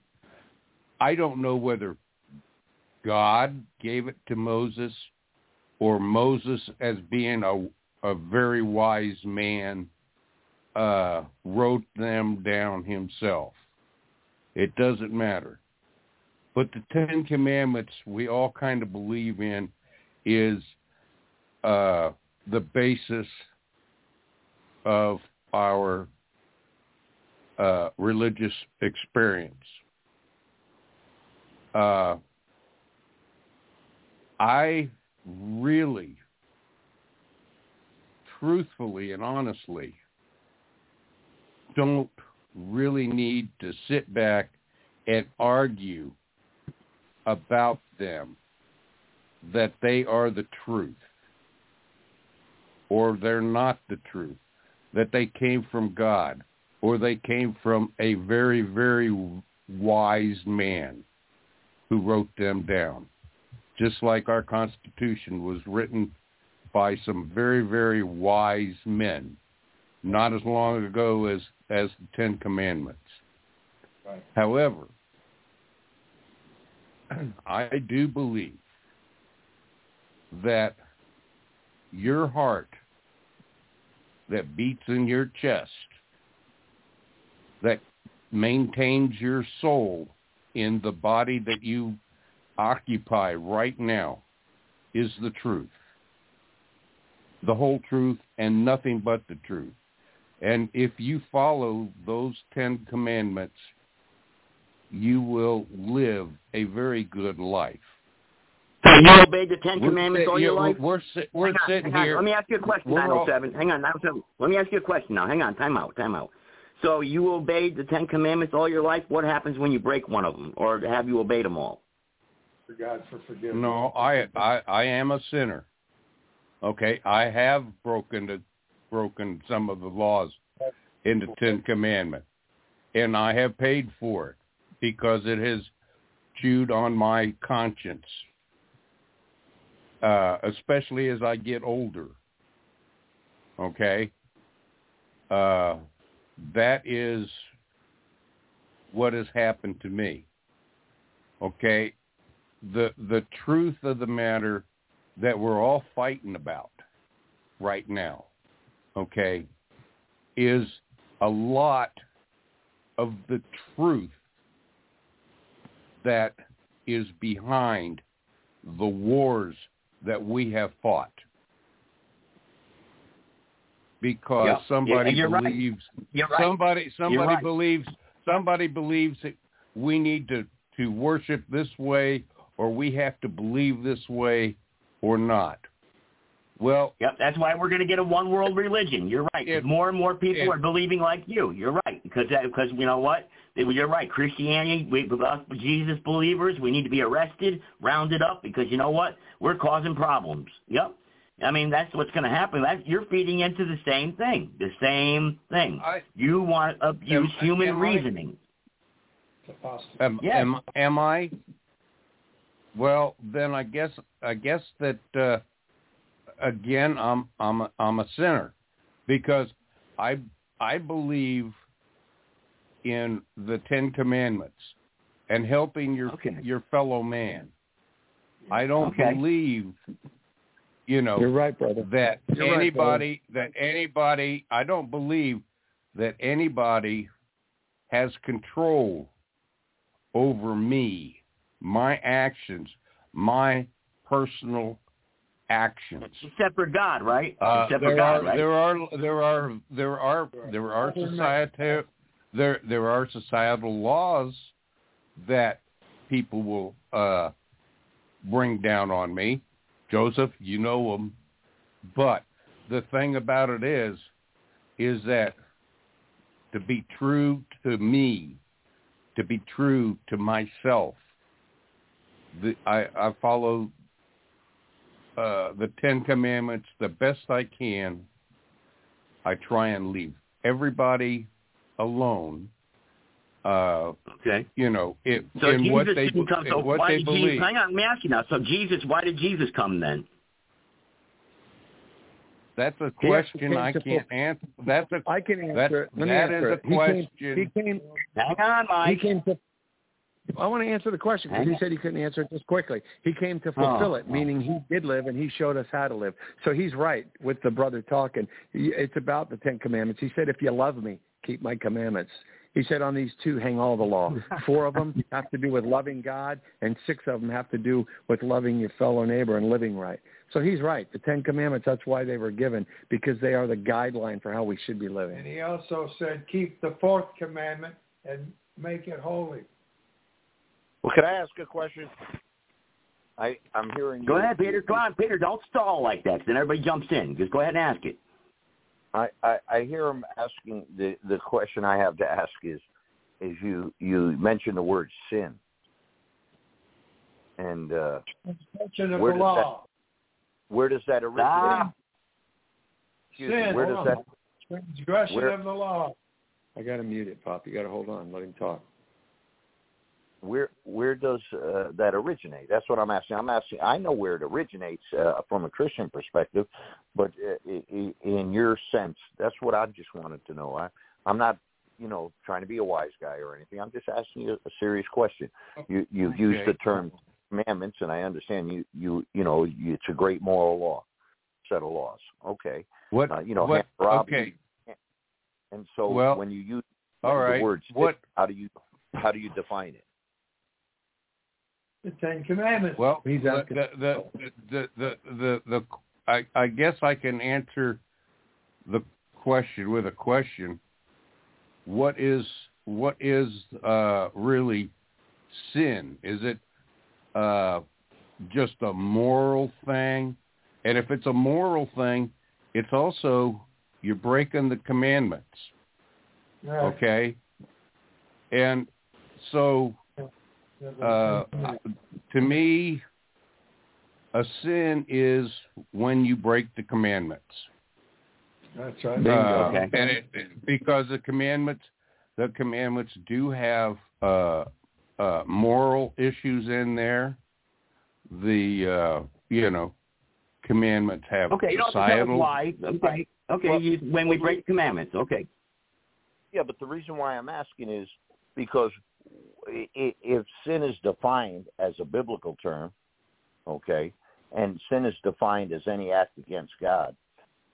I don't know whether God gave it to Moses or Moses as being a a very wise man uh wrote them down himself. It doesn't matter. But the Ten Commandments we all kind of believe in is uh the basis of our uh religious experience. Uh I really truthfully and honestly don't really need to sit back and argue about them that they are the truth or they're not the truth, that they came from God or they came from a very, very wise man who wrote them down. Just like our Constitution was written by some very, very wise men, not as long ago as, as the Ten Commandments. Right. However, I do believe that your heart that beats in your chest, that maintains your soul in the body that you occupy right now, is the truth. The whole truth and nothing but the truth. And if you follow those Ten Commandments, you will live a very good life. So you obeyed the Ten We're Commandments sit- all your life? We're, sit- we're Hang on, sitting hang on. here. Let me ask you a question, We're all- 907. Hang on, 907. Let me ask you a question now. Hang on, time out, time out. So you obeyed the Ten Commandments all your life? What happens when you break one of them? Or have you obeyed them all? For God for forgiveness. No, I, I I am a sinner. Okay, I have broken the broken some of the laws in the Ten Commandments, and I have paid for it because it has chewed on my conscience, uh, especially as I get older. Okay, uh, that is what has happened to me. Okay, the the truth of the matter that we're all fighting about right now, okay, is a lot of the truth that is behind the wars that we have fought. Because Yeah. somebody Yeah, believes right. somebody somebody right. believes somebody believes that we need to to worship this way or we have to believe this way or not. Well, Yep, that's why we're going to get a one world religion. You're right. It- more and more people it- are believing like you. You're right because because you know what? You're right. Christianity, we, us Jesus believers, we need to be arrested, rounded up because you know what? We're causing problems. Yep. I mean that's what's going to happen. That you're feeding into the same thing. The same thing. I- you want to abuse Am- human am I- reasoning. am, Yes. am am I? Well, then I guess I guess that uh, again I'm I'm a, I'm a sinner because I I believe in the Ten Commandments and helping your Okay. your fellow man. I don't Okay. believe, you know, You're right, brother. that You're right, anybody that anybody I don't believe that anybody has control over me, my actions, my personal actions. Except for God, right? Uh, Except for there God, are right? there are there are there are there are societal there there are societal laws that people will uh, bring down on me. Joseph, you know them. But the thing about it is, is that to be true to me, to be true to myself, the, I, I follow uh, the Ten Commandments the best I can. I try and leave everybody alone. Uh, okay. you know, it, So in Jesus what they didn't come. in So what why they did believe. Jesus? Hang on, let me ask you now. So Jesus, why did Jesus come then? That's a question I can't answer. That's a I can That- answer it. Let me that answer is it. a He question. Came, he came. Hang on, He Mike. came to. I want to answer the question because he said he couldn't answer it just quickly. He came to oh, fulfill Oh. it, meaning he did live and he showed us how to live. So he's right with the brother talking. He- It's about the Ten Commandments. He said, "If you love me, keep my commandments." He said, "On these two, hang all the law. Four of them have to do with loving God, and six of them have to do with loving your fellow neighbor and living right." So he's right. The Ten Commandments. That's why they were given because they are the guideline for how we should be living. And he also said, keep the fourth commandment and make it holy. Well, could I ask a question? I I'm hearing. Go you- ahead, Peter. Go on, Peter. Don't stall like that. Then everybody jumps in. Just go ahead and ask it. I, I, I hear him asking the the question I have to ask is is you you mentioned the word sin, and uh, Where the does that- where does that originate? Ah. Excuse me, Sin, where does on. that? Transgression where- of the law. I got to mute it, Pop. You got to hold on. Let him talk. Where where does uh, that originate? That's what I'm asking. I'm asking. I know where it originates uh, from a Christian perspective, but uh, in your sense, that's what I just wanted to know. I I'm not you know trying to be a wise guy or anything. I'm just asking you a serious question. You you've used the term commandments, and I understand you you you know you, it's a great moral law, set of laws. Okay, What uh, you know, what, okay. and so Well, when you use All the right. word sin, What how do you how do you define it? The Ten Commandments. Well, He's the, asking- the, the, the, the, the, the, I, I guess I can answer the question with a question. What is, what is, uh, really sin? Is it, uh, just a moral thing? And if it's a moral thing, it's also, you're breaking the commandments. Right. Okay. And so, uh, to me, a sin is when you break the commandments. That's right. Uh, Okay. And it, because the commandments, the commandments do have uh, uh, moral issues in there. The uh, you know commandments have Okay, you don't have to tell us why. Okay. Okay. Well, you, when we break commandments. Okay. Yeah, but the reason why I'm asking is because i- i- if sin is defined as a biblical term, okay, and sin is defined as any act against God,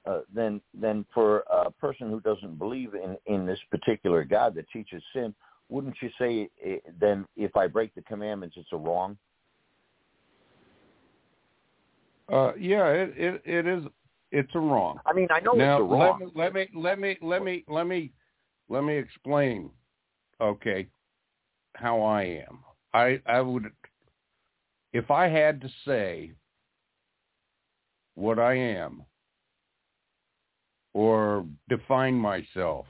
uh, then then for a person who doesn't believe in in this particular God that teaches sin, wouldn't you say it, then if I break the commandments, it's a wrong? Uh, yeah, it, it it is. It's a wrong. I mean, I know now, it's a wrong. Let me let me let me let me let me let me explain. Okay, how I am. I I would if I had to say what I am or define myself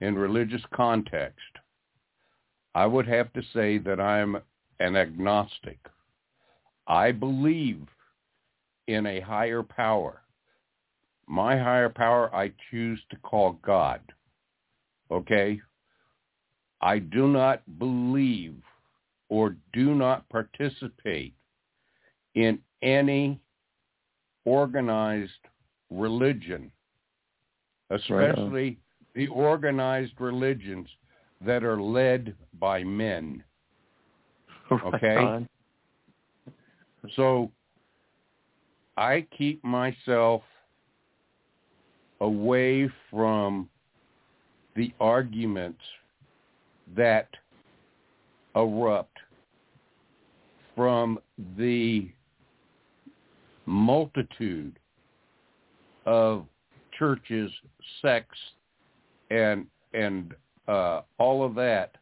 in religious context, I would have to say that I'm an agnostic. I believe in a higher power. My higher power I choose to call God. Okay? I do not believe or do not participate in any organized religion, especially the organized religions that are led by men. Okay? Right So I keep myself away from the arguments that erupt from the multitude of churches, sects, and and uh, all of that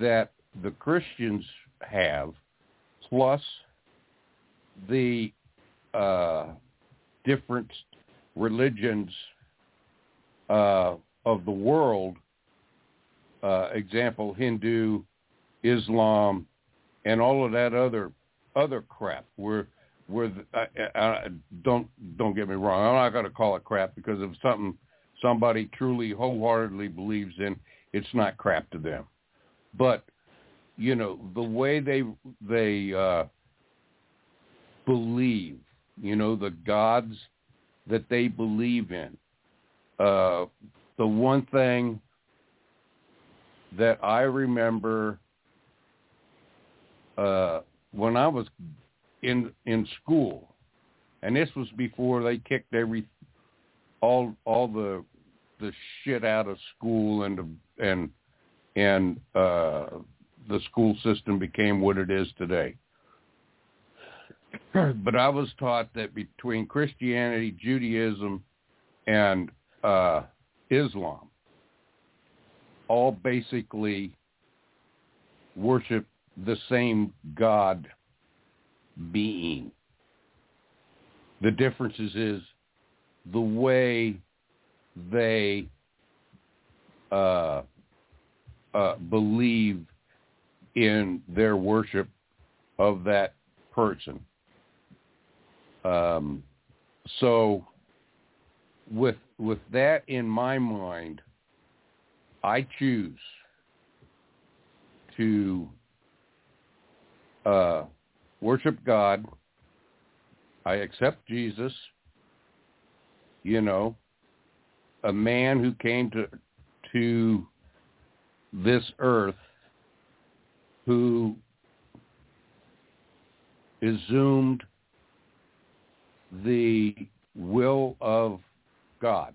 that the Christians have, plus the uh, different religions uh, of the world, uh, example Hindu, Islam, and all of that other other crap. Where where I, I, don't don't get me wrong, I'm not going to call it crap because if something somebody truly wholeheartedly believes in, it's not crap to them. But you know the way they they uh, believe, you know the gods that they believe in. Uh, the one thing that I remember uh, when I was in in school, and this was before they kicked every all all the the shit out of school and and and uh, the school system became what it is today. but I was taught that between Christianity, Judaism, and uh, Islam, all basically worship the same God being. The differences is the way they uh, uh, believe in their worship of that person. Um, so with with that in my mind, I choose to uh, worship God. I accept Jesus. You know, a man who came to to this earth who assumed the will of God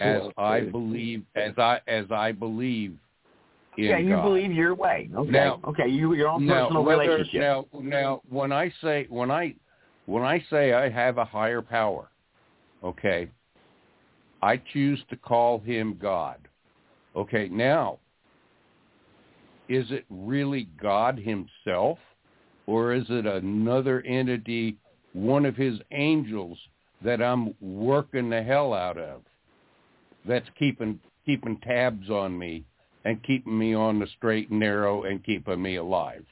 as I believe as I as I believe in yeah, you God. believe your way. Okay. Now- okay, you your own now, personal whether- relationship. Now, now, when I say when I when I say I have a higher power, okay, I choose to call him God. Okay, now, is it really God himself, or is it another entity, one of his angels that I'm working the hell out of, that's keeping keeping tabs on me and keeping me on the straight and narrow and keeping me alive.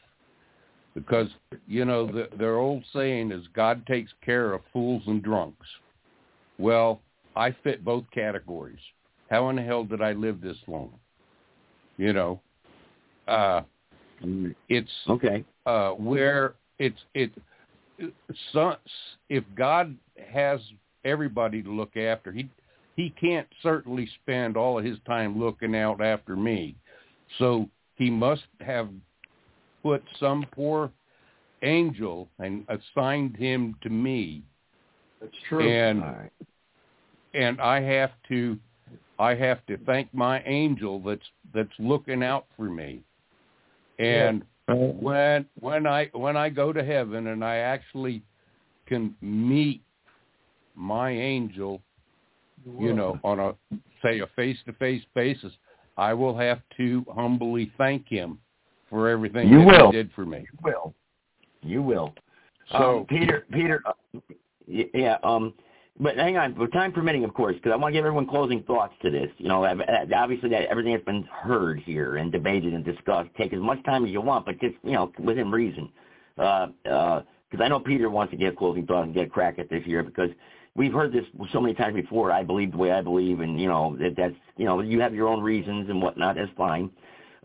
Because, you know, the, their old saying is God takes care of fools and drunks. Well, I fit both categories. How in the hell did I live this long? You know, uh, it's okay. uh, where it's it. So, if God has everybody to look after, he he can't certainly spend all of his time looking out after me. So he must have put some poor angel and assigned him to me That's true. And right. and I have to I have to thank my angel that's that's looking out for me. And when when I when I go to heaven and I actually can meet my angel, you know, on a say a face to face basis, I will have to humbly thank him for everything You that will. he did for me. You will. You will. So um, Peter, Peter, uh, yeah. Um, but hang on, for time permitting, of course, because I want to give everyone closing thoughts to this. You know, uh, obviously that everything that's been heard here and debated and discussed. Take as much time as you want, but just you know, within reason. Because uh, uh 'cause I know Peter wants to get closing thoughts and get a crack at this here because we've heard this so many times before. I believe the way I believe, and you know that that's you know you have your own reasons and whatnot. That's fine.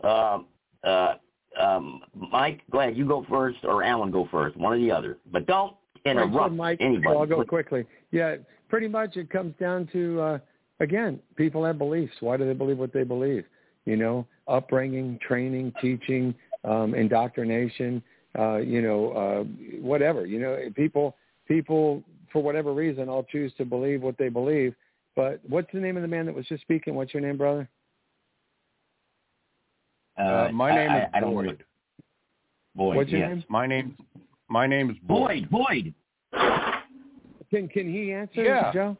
Uh, uh, um, Mike, go ahead. You go first, or Alan go first. One or the other, but don't Right, so interrupt Mike, anybody. I'll go quickly. Yeah, pretty much it comes down to uh, again, people have beliefs. Why do they believe what they believe? You know, upbringing, training, teaching, um, indoctrination. Uh, you know, uh, whatever. You know, people people for whatever reason all choose to believe what they believe. But what's the name of the man that was just speaking? What's your name, brother? uh, my name I, is I, I don't Boyd. Boyd. What's your yes. name? My name my name is Boyd. Boyd. Boyd. Can can he answer, Yeah. Joe?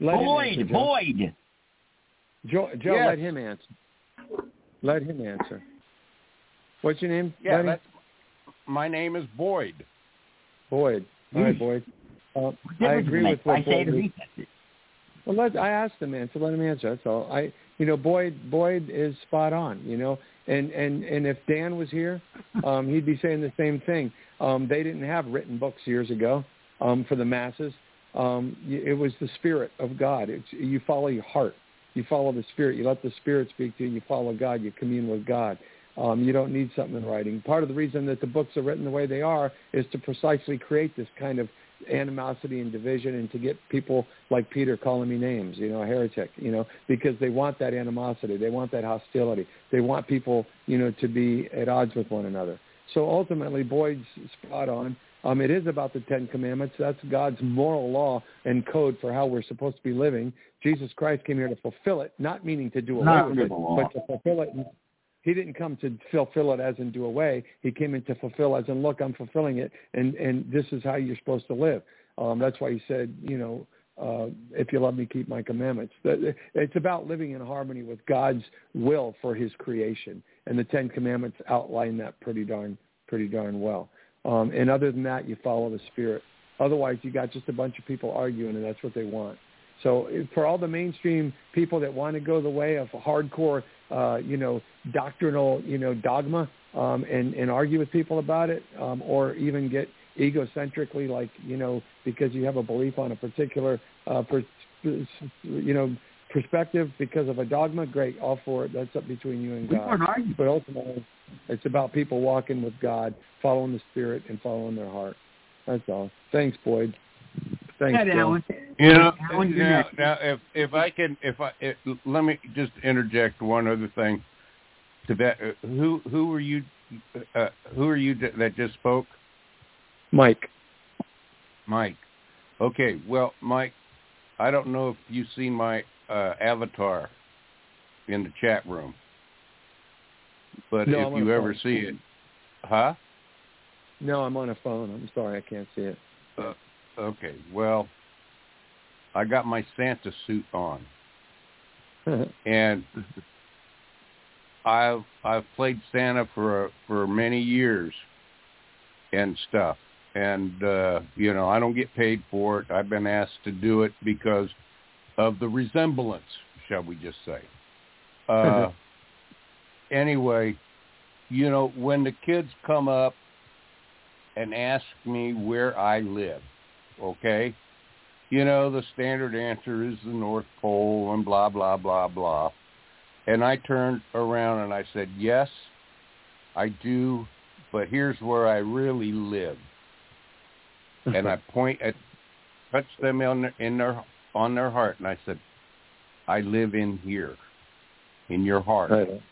Let Boyd. answer, Joe. Boyd. Joe, Joe Yes. let him answer. Let him answer. What's your name? Yeah, that's my name is Boyd. Boyd. All right. Boyd. Uh, I agree with what I say Boyd it, is- he says it. Well, let I asked him answer. Let him answer. That's all. I, you know, Boyd. Boyd is spot on. You know, and and and if Dan was here, um, he'd be saying the same thing. Um, they didn't have written books years ago um, for the masses. Um, it was the spirit of God. It's, you follow your heart. You follow the spirit. You let the spirit speak to you. You follow God. You commune with God. Um, you don't need something in writing. Part of the reason that the books are written the way they are is to precisely create this kind of animosity and division and to get people like Peter calling me names, you know, a heretic, you know, because they want that animosity. They want that hostility. They want people, you know, to be at odds with one another. So ultimately, Boyd's spot on. Um, it is about the Ten Commandments. That's God's moral law and code for how we're supposed to be living. Jesus Christ came here to fulfill it, not meaning to do away Not with it, but to fulfill it. He didn't come to fulfill it as in do away. He came in to fulfill as in look, I'm fulfilling it, and and this is how you're supposed to live. Um, that's why he said, you know, uh, if you love me, keep my commandments. It's about living in harmony with God's will for His creation, and the Ten Commandments outline that pretty darn pretty darn well. Um, and other than that, you follow the Spirit. Otherwise, you got just a bunch of people arguing, and that's what they want. So for all the mainstream people that want to go the way of hardcore, uh, you know, doctrinal, you know, dogma, um, and and argue with people about it, um, or even get egocentrically, like you know, because you have a belief on a particular, uh, per, you know, perspective because of a dogma. Great, all for it. That's up between you and God. But ultimately, it's about people walking with God, following the Spirit, and following their heart. That's all. Thanks, Boyd. Thanks, Alan. You know, now, now if if I can, if I it, let me just interject one other thing to that. Uh, who who were you? Uh, who are you that that just spoke? Mike. Mike. Okay, well, Mike, I don't know if you've seen my uh, avatar in the chat room, but No, if you ever phone. see it, huh? No, I'm on a phone. I'm sorry, I can't see it. Uh, okay, well, I got my Santa suit on, and I've I've played Santa for for many years and stuff. And uh, you know, I don't get paid for it. I've been asked to do it because of the resemblance, shall we just say. Uh, anyway, you know, when the kids come up and ask me where I live, okay? You know, the standard answer is the North Pole and blah, blah, blah, blah. And I turned around and I said, yes, I do, but here's where I really live. and I point at, touched them on their, in their, on their heart, and I said, I live in here, in your heart. Right. To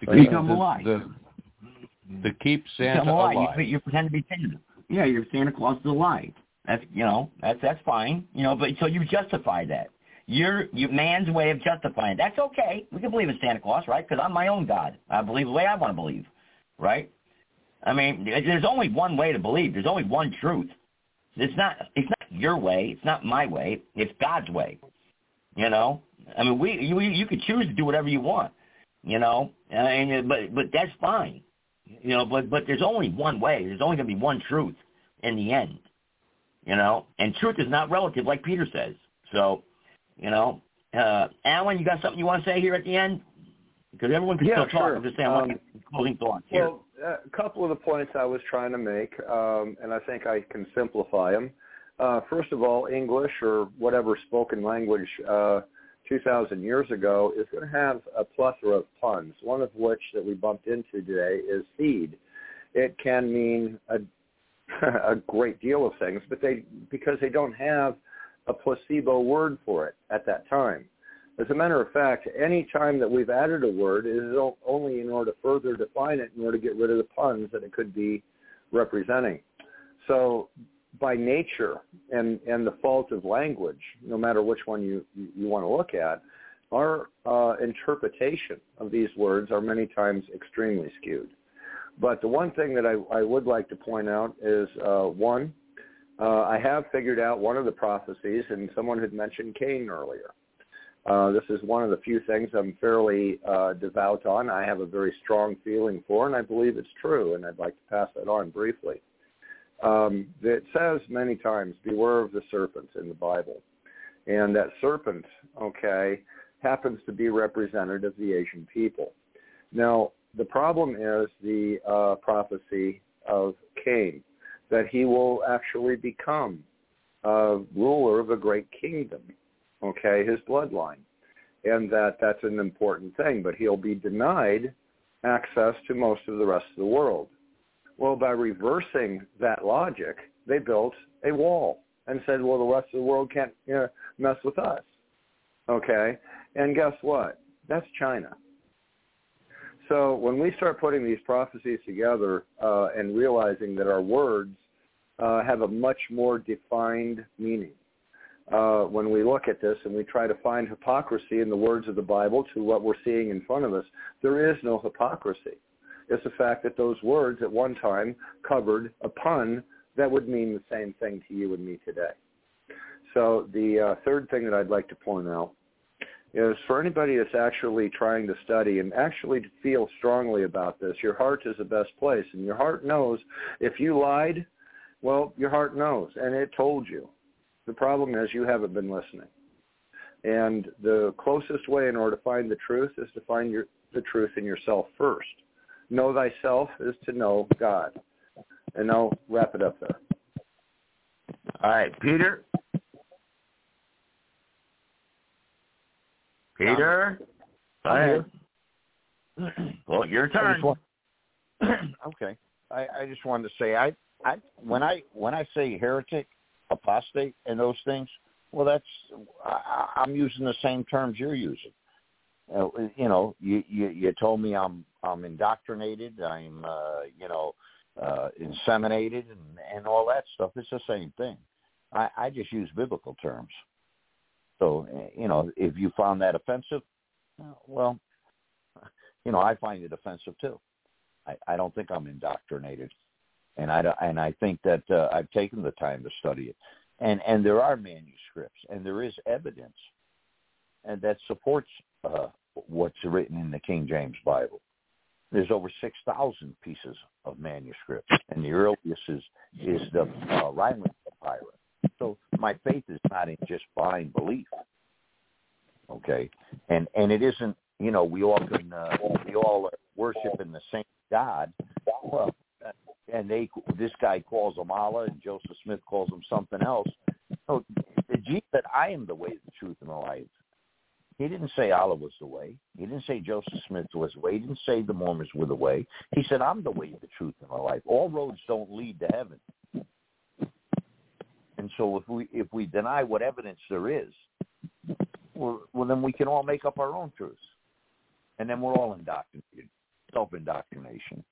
You keep become the, alive. the, to keep You Santa alive. alive. You, you pretend to be Santa. yeah, your Santa Claus is a lie. That's you know that's that's fine. You know, but so you justify that. Your your man's way of justifying. It. That's okay. We can believe in Santa Claus, right? Because I'm my own God. I believe the way I want to believe, right? I mean, there's only one way to believe. There's only one truth. It's not it's not your way. It's not my way. It's God's way. You know. I mean, we you you could choose to do whatever you want. You know, and but but that's fine. You know, but but there's only one way. There's only going to be one truth in the end. You know, and truth is not relative, like Peter says. So, you know, uh, Alan, you got something you want to say here at the end? Because everyone can yeah, still sure. talk. I'm just saying, um, closing thoughts here. Well, a couple of the points I was trying to make, um, and I think I can simplify them. Uh, first of all, English or whatever spoken language uh, 2,000 years ago is going to have a plethora of puns, one of which that we bumped into today is seed. It can mean a, a great deal of things, but they because they don't have a placebo word for it at that time. As a matter of fact, any time that we've added a word, is only in order to further define it, in order to get rid of the puns that it could be representing. So by nature and, and the fault of language, no matter which one you, you want to look at, our uh, interpretation of these words are many times extremely skewed. But the one thing that I, I would like to point out is uh, one, uh, I have figured out one of the prophecies, and someone had mentioned Cain earlier. Uh, this is one of the few things I'm fairly uh, devout on. I have a very strong feeling for, and I believe it's true, and I'd like to pass that on briefly. Um, it says many times, beware of the serpents in the Bible. And that serpent, okay, happens to be representative of the Asian people. Now, the problem is the uh, prophecy of Cain, that he will actually become a ruler of a great kingdom, okay, his bloodline. And that that's an important thing, but he'll be denied access to most of the rest of the world. Well, by reversing that logic, they built a wall and said, well, the rest of the world can't you know, mess with us. Okay? And guess what? That's China. So when we start putting these prophecies together uh, and realizing that our words uh, have a much more defined meaning, uh, when we look at this and we try to find hypocrisy in the words of the Bible to what we're seeing in front of us, there is no hypocrisy. It's the fact that those words at one time covered a pun that would mean the same thing to you and me today. So the uh, third thing that I'd like to point out is for anybody that's actually trying to study and actually feel strongly about this, your heart is the best place. And your heart knows if you lied, well, your heart knows, and it told you. The problem is you haven't been listening. And the closest way in order to find the truth is to find your, the truth in yourself first. Know thyself is to know God. And I'll wrap it up there. All right, Peter. Peter. Ahead. Well, your turn. Okay. I, I just wanted to say I I when I when I say heretic, apostate, and those things, well, that's I, I'm using the same terms you're using. Uh, you know, you, you you told me I'm I'm indoctrinated. I'm uh, you know uh, inseminated and and all that stuff. It's the same thing. I, I just use biblical terms. So you know, if you found that offensive, well, you know, I find it offensive too. I, I don't think I'm indoctrinated and I and I think that uh, I've taken the time to study it, and and there are manuscripts and there is evidence, and that supports uh, what's written in the King James Bible. There's over six thousand pieces of manuscripts, and the earliest is is the uh, Rylands Papyrus. So my faith is not in just blind belief, okay, and and it isn't. You know, we all can uh, we all worship in the same God. Well, and they this guy calls him Allah and Joseph Smith calls him something else. So Jesus said, "I am the way, the truth, and the life." He didn't say Allah was the way. He didn't say Joseph Smith was the way. He didn't say the Mormons were the way. He said, "I'm the way, the truth, and the life." All roads don't lead to heaven. And so if we if we deny what evidence there is, well, well then we can all make up our own truths, and then we're all indoctrinated, self indoctrination.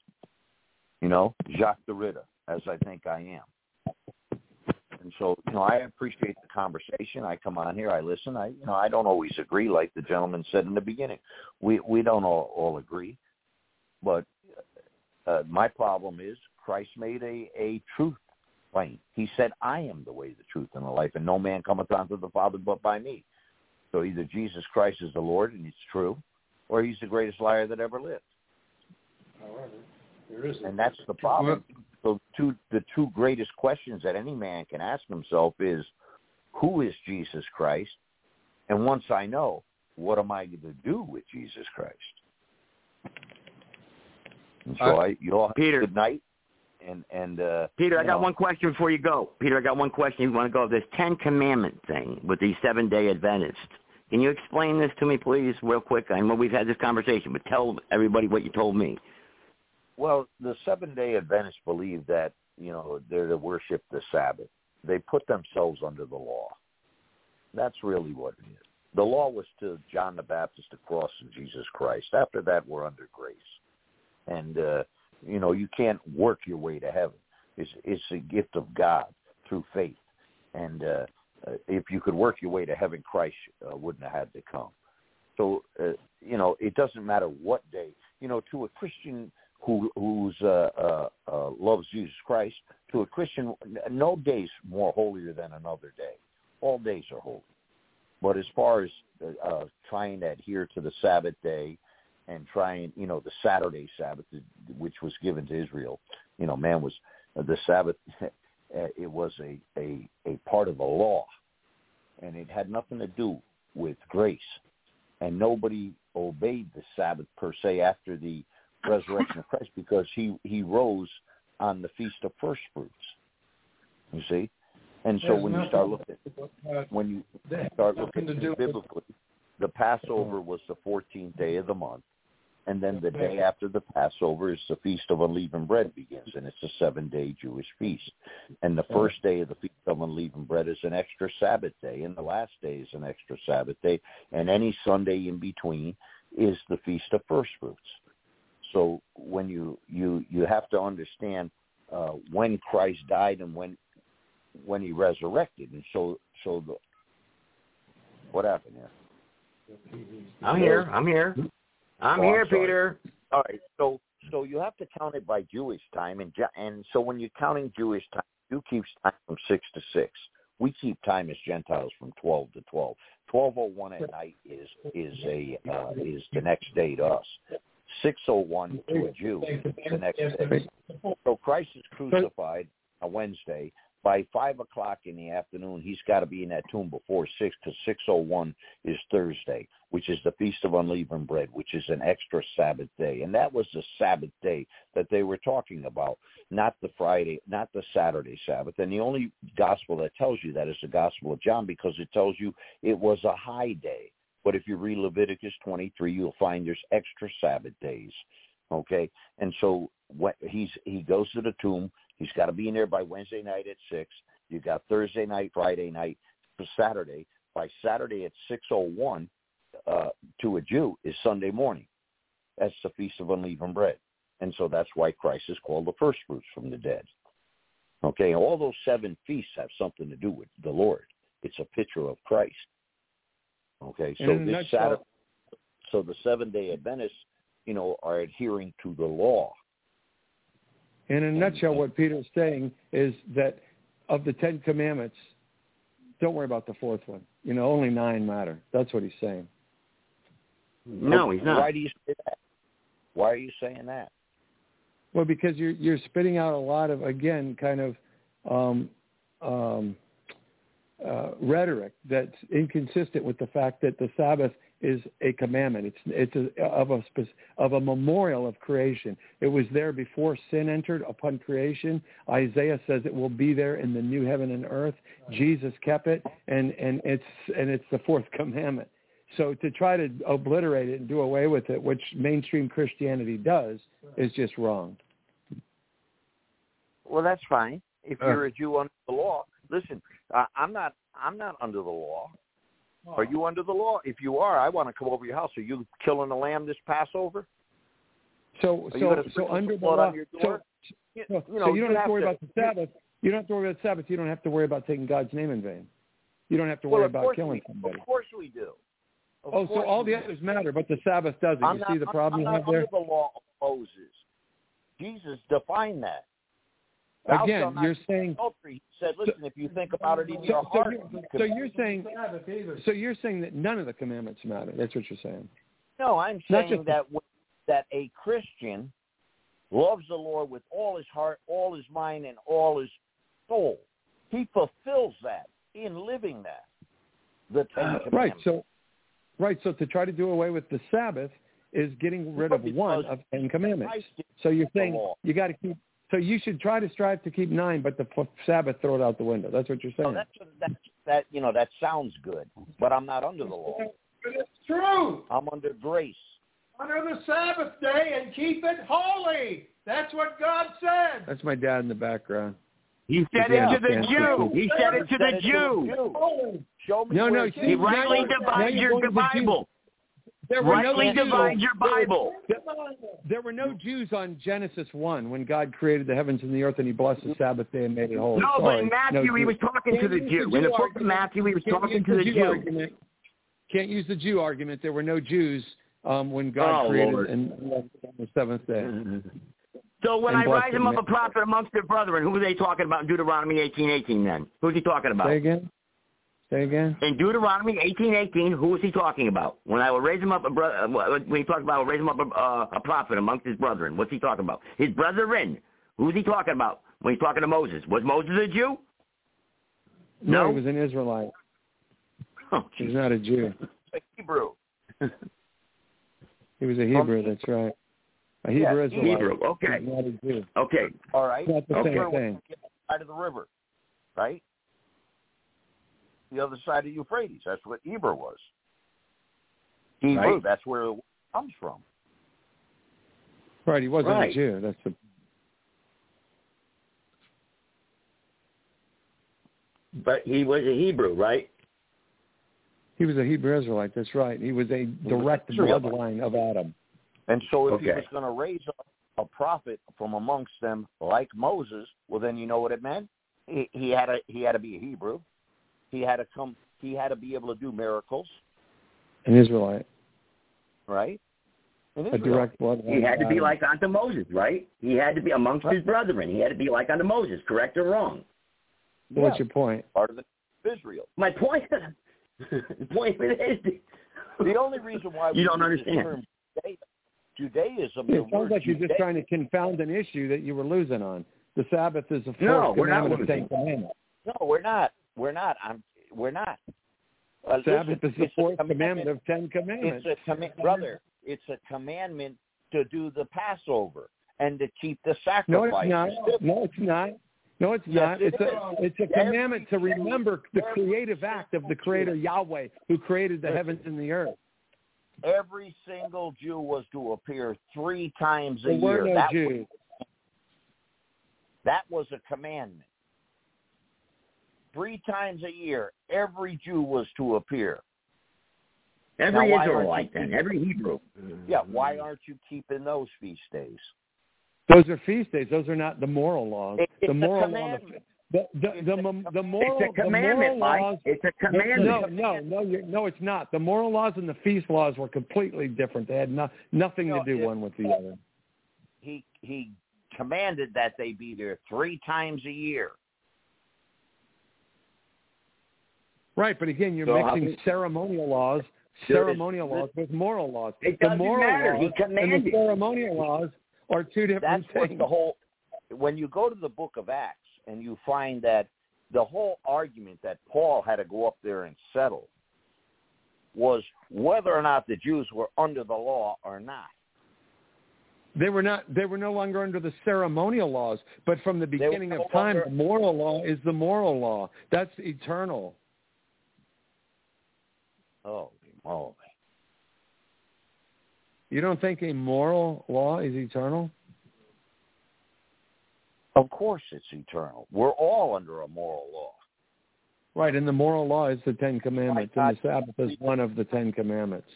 You know, Jacques Derrida, as I think I am. And so, you know, I appreciate the conversation. I come on here, I listen. I, you know, I don't always agree, like the gentleman said in the beginning. We we don't all, all agree, but uh, my problem is Christ made a a truth plain. He said, "I am the way, the truth, and the life, and no man cometh unto the Father but by me." So either Jesus Christ is the Lord, and it's true, or he's the greatest liar that ever lived. However, there is and that's the problem. So two, the two greatest questions that any man can ask himself is, who is Jesus Christ? And once I know, what am I going to do with Jesus Christ? And so uh, I, you all have Peter. good night. And and uh, Peter, I got know, one question before you go. Peter, I got one question. You want to go this Ten Commandment thing with the Seven Day Adventists? Can you explain this to me, please, real quick? I know we've had this conversation, but tell everybody what you told me. Well, the Seven Day Adventists believe that you know they're to worship the Sabbath. They put themselves under the law. That's really what it is. The law was to John the Baptist, the cross, and Jesus Christ. After that, we're under grace, and uh, you know you can't work your way to heaven. It's it's a gift of God through faith, and uh, uh, if you could work your way to heaven, Christ uh, wouldn't have had to come. So uh, you know it doesn't matter what day. You know, to a Christian who who's uh, uh, uh, loves Jesus Christ, to a Christian, no day's more holier than another day. All days are holy. But as far as uh, uh, trying to adhere to the Sabbath day and trying, you know, the Saturday Sabbath, which was given to Israel, you know, man was the Sabbath. It was a a a part of the law, and it had nothing to do with grace. And nobody obeyed the Sabbath per se after the resurrection of Christ because he he rose on the feast of first fruits. You see, and so when you start looking uh, when you start looking to do with- biblically, the Passover was the 14th day of the month, and then the day after the Passover is the Feast of Unleavened Bread begins, and it's a seven-day Jewish feast. And the first day of the Feast of Unleavened Bread is an extra Sabbath day, and the last day is an extra Sabbath day, and any Sunday in between is the Feast of First Fruits. So when you you you have to understand uh, when Christ died and when when he resurrected, and so so the what happened here? I'm here. I'm here. I'm Oh, I'm here, sorry. Peter. All right, so so you have to count it by Jewish time, and and so when you're counting Jewish time, you keep time from six to six. We keep time as Gentiles from twelve to twelve. Twelve oh one at night is is a uh, is the next day to us. Six oh one to a Jew is the next day. So Christ is crucified on Wednesday. By five o'clock in the afternoon, he's got to be in that tomb before six, because six oh one is Thursday, which is the Feast of Unleavened Bread, which is an extra Sabbath day, and that was the Sabbath day that they were talking about, not the Friday, not the Saturday Sabbath. And the only gospel that tells you that is the Gospel of John, because it tells you it was a high day. But if you read Leviticus 23, you'll find there's extra Sabbath days. Okay, and so what he's he goes to the tomb. He's got to be in there by Wednesday night at six. You've got Thursday night, Friday night, Saturday. By Saturday at six oh one, uh, to a Jew is Sunday morning. That's the feast of unleavened bread, and so that's why Christ is called the first fruits from the dead. Okay, all those seven feasts have something to do with the Lord. It's a picture of Christ. Okay, so this Saturday, so the seven day Adventists, you know, are adhering to the law. In a nutshell, what Peter's saying is that of the Ten Commandments, don't worry about the fourth one. You know, only nine matter. That's what he's saying. No, he's not. Why do you say that? Why are you saying that? Well, because you're you're spitting out a lot of again kind of um, um, uh, rhetoric that's inconsistent with the fact that the Sabbath is a commandment. It's it's a, of a of a memorial of creation. It was there before sin entered upon creation. Isaiah says it will be there in the new heaven and earth. Jesus kept it, and and it's and it's the fourth commandment. So to try to obliterate it and do away with it, which mainstream Christianity does, is just wrong. Well, that's fine. If Uh. you're a Jew under the law, listen. I, I'm not. I'm not under the law. Are you under the law? If you are, I want to come over your house. Are you killing a lamb this Passover? So so so under the law, on your so, door? so, you so you don't you have to worry have about the Sabbath. You don't have to worry about Sabbath. You don't have to worry about taking God's name in vain. You don't have to worry of about killing we, somebody. Of course we do. Of Oh, so all the others matter, but the Sabbath doesn't. I'm you not, see the problem I'm you not have there? under the law of Moses. Jesus defined that. Thou Again, you're saying adultery. He said, listen, if you think about it in so, your so, you're, so you're saying so you're saying that none of the commandments matter. That's what you're saying. No, I'm saying that that a Christian loves the Lord with all his heart, all his mind, and all his soul. He fulfills that in living that. The Ten uh, Commandments. Right. So, right. So to try to do away with the Sabbath is getting rid of one of Ten Commandments. So you're saying you got to keep. So you should try to strive to keep nine, but the f- Sabbath throw it out the window. That's what you're saying. No, that's that that you know that sounds good, but I'm not under the law. But it's true. I'm under grace. Honor the Sabbath day and keep it holy. That's what God said. That's my dad in the background. He said Yeah, it to the. Jew. He said it to the Jew. Show me No, no, see, He now rightly divides your going the Bible. There were Rightly no Jews. your Bible. There were no Jews on Genesis one when God created the heavens and the earth and He blessed the Sabbath day and made it holy. No, but in Matthew no he was talking to the use Jew. In the book of. Matthew he was Can't talking to the Jew. argument. Can't use the Jew argument. There were no Jews um, when God Oh, created Lord. and on the seventh day. So when And I rise him up a prophet amongst their brethren, who are they talking about in Deuteronomy eighteen eighteen? Then who's he talking about? Say again. Say again. In Deuteronomy eighteen eighteen, who is he talking about? When I will raise him up a bro- uh, when he talks about I will raise him up a, uh, a prophet amongst his brethren, what's he talking about? His brethren. Who's he talking about when he's talking to Moses? Was Moses a Jew? No, No. he was an Israelite. Oh, He's not a Jew. It's Hebrew. He was a Hebrew. That's right. A Hebrew Yeah, Israelite. Hebrew, okay. He's not a Jew. Okay. All right. It's not the Okay. same thing. Side of the river, right? The other side of Euphrates. That's what Eber was. Hebrew. Right. That's where it comes from. Right. He wasn't Right. a Jew. That's the But he was a Hebrew, right? He was a Hebrew Israelite. That's right. He was a direct Israelite. bloodline of Adam. And so if he Okay. was going to raise up a prophet from amongst them like Moses, well, then you know what it meant. He, he had to he had to be a Hebrew. He had to come. He had to be able to do miracles, An Israelite. right? In A direct bloodline. He had to be like unto Moses, right? He had to be amongst his brethren. He had to be like unto Moses, correct or wrong? So What's your point? part of the Israel. My point the point is The only reason why we You don't use the understand. term Judaism, Judaism Yeah, it sounds word like you're just trying to confound an issue that you were losing on. The Sabbath is the fourth No, we're not commandment of Ten losing. Commandments. No, we're not. We're not. I'm. We're not. Uh, Sabbath listen, is the it's fourth commandment of Ten It's Commandments. a command, brother. It's a commandment to do the Passover and to keep the sacrifice. No, it's not. No, it's not. No, it's Yes, not. it It's a it's a commandment to remember the creative act of the Creator Yahweh, who created the heavens and the earth. Every single Jew was to appear three times a There were year. no that, Jews. that was a commandment. Three times a year, every Jew was to appear. every Now, Israelite then, every Hebrew. Yeah, why aren't you keeping those feast days? Those are feast days. Those are not the moral laws. It- it's the moral law, commandment. the the the, It's the, a the, the moral It's a the commandment, moral Mike. laws. It's a No, commandment. no, no, you're, no, it's not. The moral laws and the feast laws were completely different. They had no, nothing No, to do it- one with the other. He he commanded that they be there three times a year. Right, but again, you're So mixing ceremonial laws, ceremonial laws with moral laws. It the doesn't moral matter. He laws and the ceremonial laws are two different That's what things. the whole. When you go to the Book of Acts and you find that the whole argument that Paul had to go up there and settle was whether or not the Jews were under the law or not. They were not. They were no longer under the ceremonial laws, but from the beginning no of time, longer- the moral law is the moral law. That's eternal. Oh, moly. You don't think a moral law is eternal? Of course, it's eternal. We're all under a moral law. Right, and the moral law is the Ten Commandments, and the Sabbath is one of the Ten Commandments.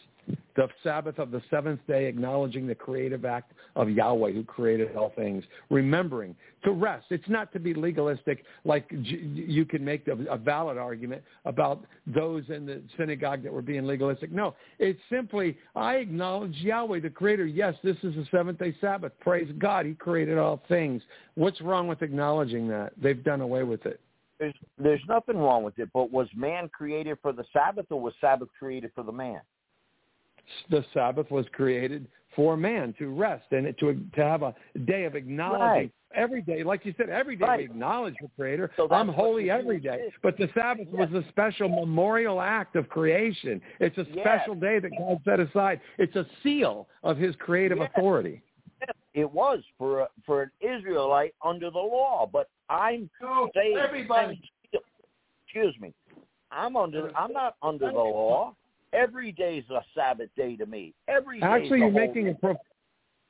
The Sabbath of the seventh day, acknowledging the creative act of Yahweh who created all things. Remembering to rest. It's not to be legalistic like you can make a valid argument about those in the synagogue that were being legalistic. No, it's simply, I acknowledge Yahweh, the creator. Yes, this is the seventh day Sabbath. Praise God. He created all things. What's wrong with acknowledging that? They've done away with it. There's, there's nothing wrong with it, but was man created for the Sabbath or was Sabbath created for the man? The Sabbath was created for man to rest and to to have a day of acknowledging right. every day, like you said, every day right. we acknowledge the Creator. So I'm holy every day. But the Sabbath yes. was a special memorial act of creation. It's a special yes. day that God set aside. It's a seal of His creative yes. authority. It was for a, for an Israelite under the law, but I'm no, saying everybody. Excuse me, I'm under. I'm not under the law. Every day is a Sabbath day to me. Every day. Actually, you're making day. a pro-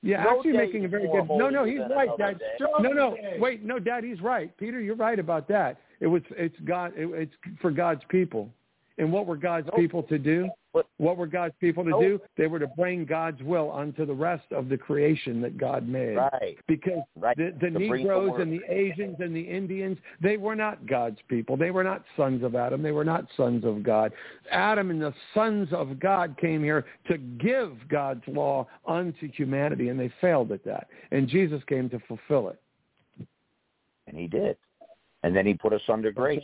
yeah, no actually making a very good. No, no, he's right, Dad. No, no, wait, no, Dad, he's right. Peter, you're right about that. It was, it's God, it, it's for God's people. And what were God's people to do? What were God's people to do? They were to bring God's will unto the rest of the creation that God made. Right. Because right. the, the Negroes the and the Asians and the Indians, they were not God's people. They were not sons of Adam. They were not sons of God. Adam and the sons of God came here to give God's law unto humanity, and they failed at that. And Jesus came to fulfill it. And he did. And then he put us under grace.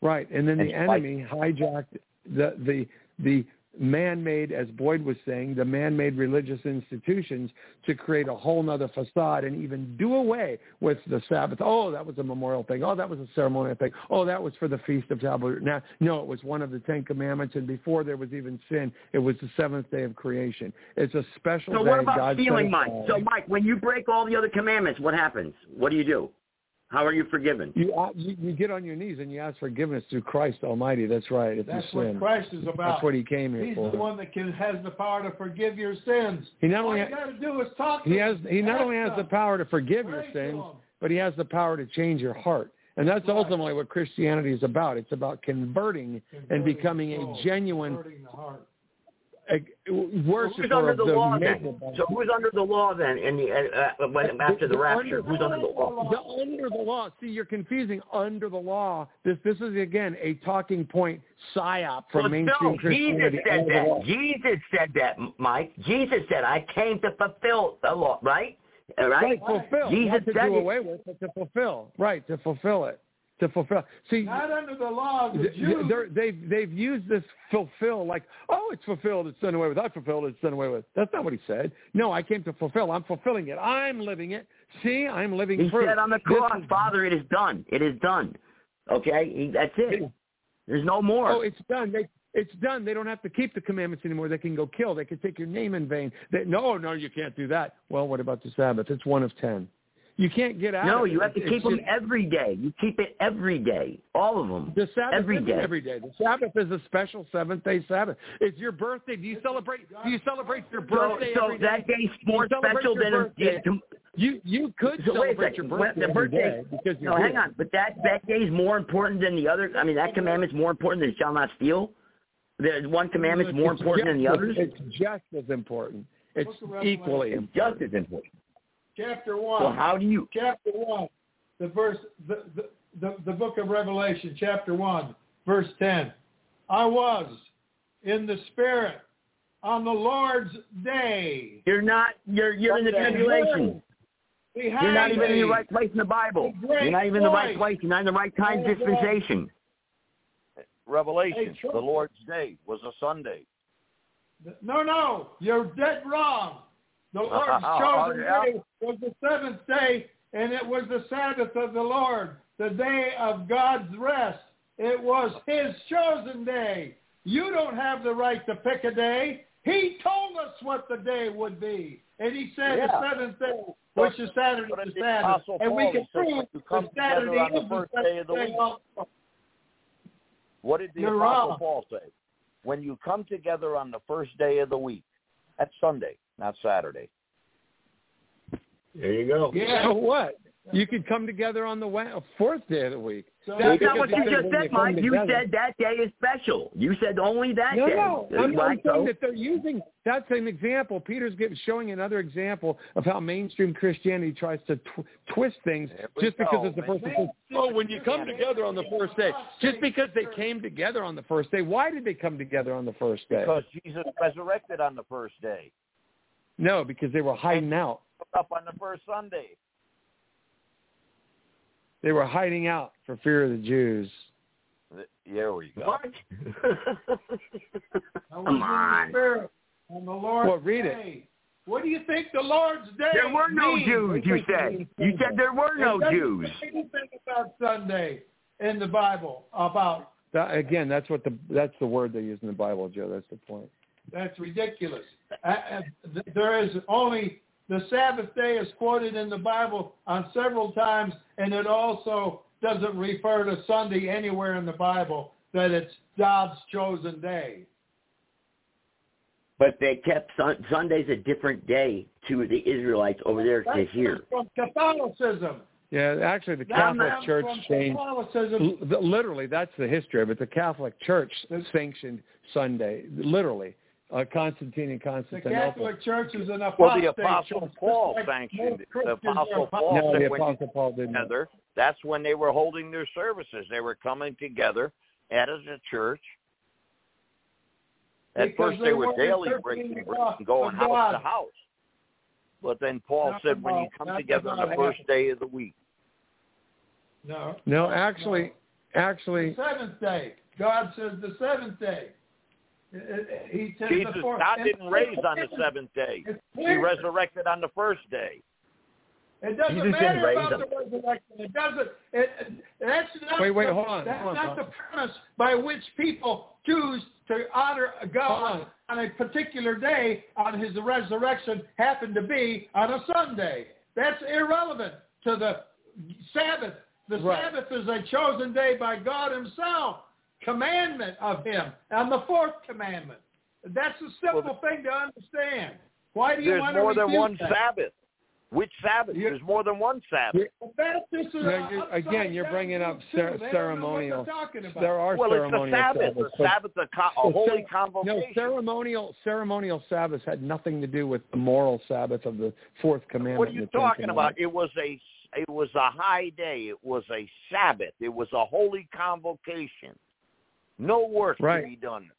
Right, and then and the enemy hijacked the the the man-made, as Boyd was saying, the man-made religious institutions to create a whole nother facade and even do away with the Sabbath. Oh, that was a memorial thing. Oh, that was a ceremonial thing. Oh, that was for the Feast of Tabernacles. Now, no, it was one of the Ten Commandments, and before there was even sin, it was the seventh day of creation. It's a special so day. So what about God stealing, Mike? So, Mike, when you break all the other commandments, what happens? What do you do? How are you forgiven? You, uh, you you get on your knees and you ask forgiveness through Christ Almighty. That's right. If That's you sin, what Christ is about. that's what He came here He's for. He's the one that can has the power to forgive your sins. He not All only you got to do is talk. To he has he not only has the power to forgive your Pray to sins, but he has the power to change your heart. And that's Right. ultimately what Christianity is about. It's about converting and becoming a genuine the Who's under the the law then? So who's under the law then? In the uh, uh, when, after the rapture, who's under the law? The under the law. See, you're confusing under the law. This this is again a talking point psyop from Well, mainstream no, Christianity. Jesus said under the that. Jesus said that, Mike. Jesus said, "I came to fulfill the law." Right? All Right, right. fulfill. Jesus not to said do away with, but to fulfill. Right, to fulfill it. To fulfill. See, Not under the law of the Jews. they're- they've they've used this fulfill like oh it's fulfilled it's done away with I fulfilled it's done away with. That's not what he said. No I came to fulfill I'm fulfilling it. I'm living it. See I'm living He proof. said on the This cross, is- "Father, it is done. It is done." Okay, he, that's it. There's no more. oh it's done. They it's done. They don't have to keep the commandments anymore. They can go kill. They can take your name in vain. They, no no you can't do that. Well what about the Sabbath? It's one of ten you can't get out no, of it. you have to It's keep them every day. You keep it every day, all of them. The Sabbath every isn't day. every day. The Sabbath is a special seventh day Sabbath. It's your birthday. Do you celebrate? Do you celebrate your birthday so every day? that day's more You special than birthday. to- You you could So wait a celebrate your birthday, the every birthday- day because you're No, hang on. But that that day is more important than the other. I mean, that commandment's more important than shall not steal. The one commandment's more It's important than the just- others. It's just as important. It's Book of Revelation. equally It's just as important. Chapter one. So how do you? chapter one, the verse, the, the, the, the book of Revelation, chapter one, verse 10. I was in the spirit on the Lord's day. You're not. You're you're in the Behind tribulation. Behind You're not even in the right place in the Bible. A You're not even in the right voice. place. You're not in the right time Oh, God. dispensation. Revelation, the Lord's Day was a Sunday. No, no, you're dead wrong. The oh, Lord's Oh, chosen yeah? day was the seventh day, and it was the Sabbath of the Lord, the day of God's rest. It was his chosen day. You don't have the right to pick a day. He told us what the day would be. And he said Yeah. the seventh day, which is Saturday the Sabbath. And we can prove that Saturday on the first day of the week. also. What did the You're Apostle wrong. Paul say? When you come together on the first day of the week, that's Sunday, not Saturday. There you go. Yeah. So what? You could come together on the wa- uh, fourth day of the week. So That's not what you said just said, come Mike. You said that day is special. You said only that No, day. no. I'm, Right, I'm saying so- that they're using that's an example. Peter's giving, showing another example of how mainstream Christianity tries to tw- twist things There we just because go. it's the first day. Oh, when you come together on the first day, just because they came together on the first day, why did they come together on the first day? Because Jesus resurrected on the first day. No, because they were hiding out. Up on the first Sunday. They were hiding out for fear of the Jews. There we go. What? Come on. On the Lord's Well, read it. What do you think the Lord's day There were no means? Jews, you said. You said there were no It doesn't Jews. say anything about Sunday in the Bible about That, again, that's what the that's the word they use in the Bible, Joe. That's the point. That's ridiculous. Uh, uh, there is only the Sabbath day is quoted in the Bible on several times, and it also doesn't refer to Sunday anywhere in the Bible that it's God's chosen day. But they kept sun- Sunday's a different day to the Israelites over there to That's hear. from Catholicism. Yeah, actually, the That Catholic comes Church changed. Catholicism. Literally, that's the history of it. The Catholic Church sanctioned Sunday. Literally, uh, Constantine and Constantine. The Constantinople. Catholic Church is an Well, the apostate Apostle church, Paul just like sanctioned it. The Apostle. Paul No, said the Apostle Paul didn't. together, that's when they were holding their services. They were coming together as a church. At Because first they they were daily breaking the bread and going of house God. to house. But then Paul Not said when you come together on the first day of the week. No. No, actually, actually, The seventh day. God says the seventh day. It- it- He says Jesus, the fourth. God didn't it's raise on the seventh day. He resurrected on the first day. It doesn't Jesus didn't matter raise about them. the resurrection. It doesn't. It, it, that's not. Wait, wait, the, hold on, That's hold on, not Bob. the premise by which people choose to honor God Hold on a particular day on His resurrection. Happened to be on a Sunday. That's irrelevant to the Sabbath. The Right. Sabbath is a chosen day by God Himself, commandment of Him, and the fourth commandment. That's a simple thing to understand. Why do you There's want to more than one that? Sabbath. Which Sabbath? You- There's more than one Sabbath. You're- Baptists are No, you- upside again, you're bringing up cer- They don't know what ceremonial. they're talking. There are Well, it's the ceremonial Sabbath. Sabbaths, The but- Sabbath, a, co- a Well, holy cer- convocation. No, ceremonial ceremonial Sabbaths had nothing to do with the moral Sabbath of the fourth commandment. What are you talking about? It was a it was a high day. It was a Sabbath. It was a holy convocation. No work Right. to be done.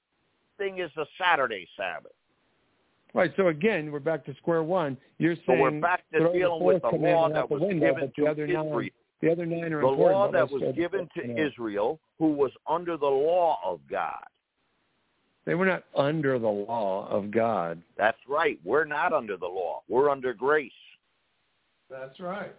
Thing is a Saturday Sabbath. Right. So again, we're back to square one. You're So saying we're back to dealing the with the law that the was window, given but the to other nine, Israel. the other nine are The important. law but that was go given to commandment. Israel, who was under the law of God. They were not under the law of God. That's right. We're not under the law. We're under grace. That's right.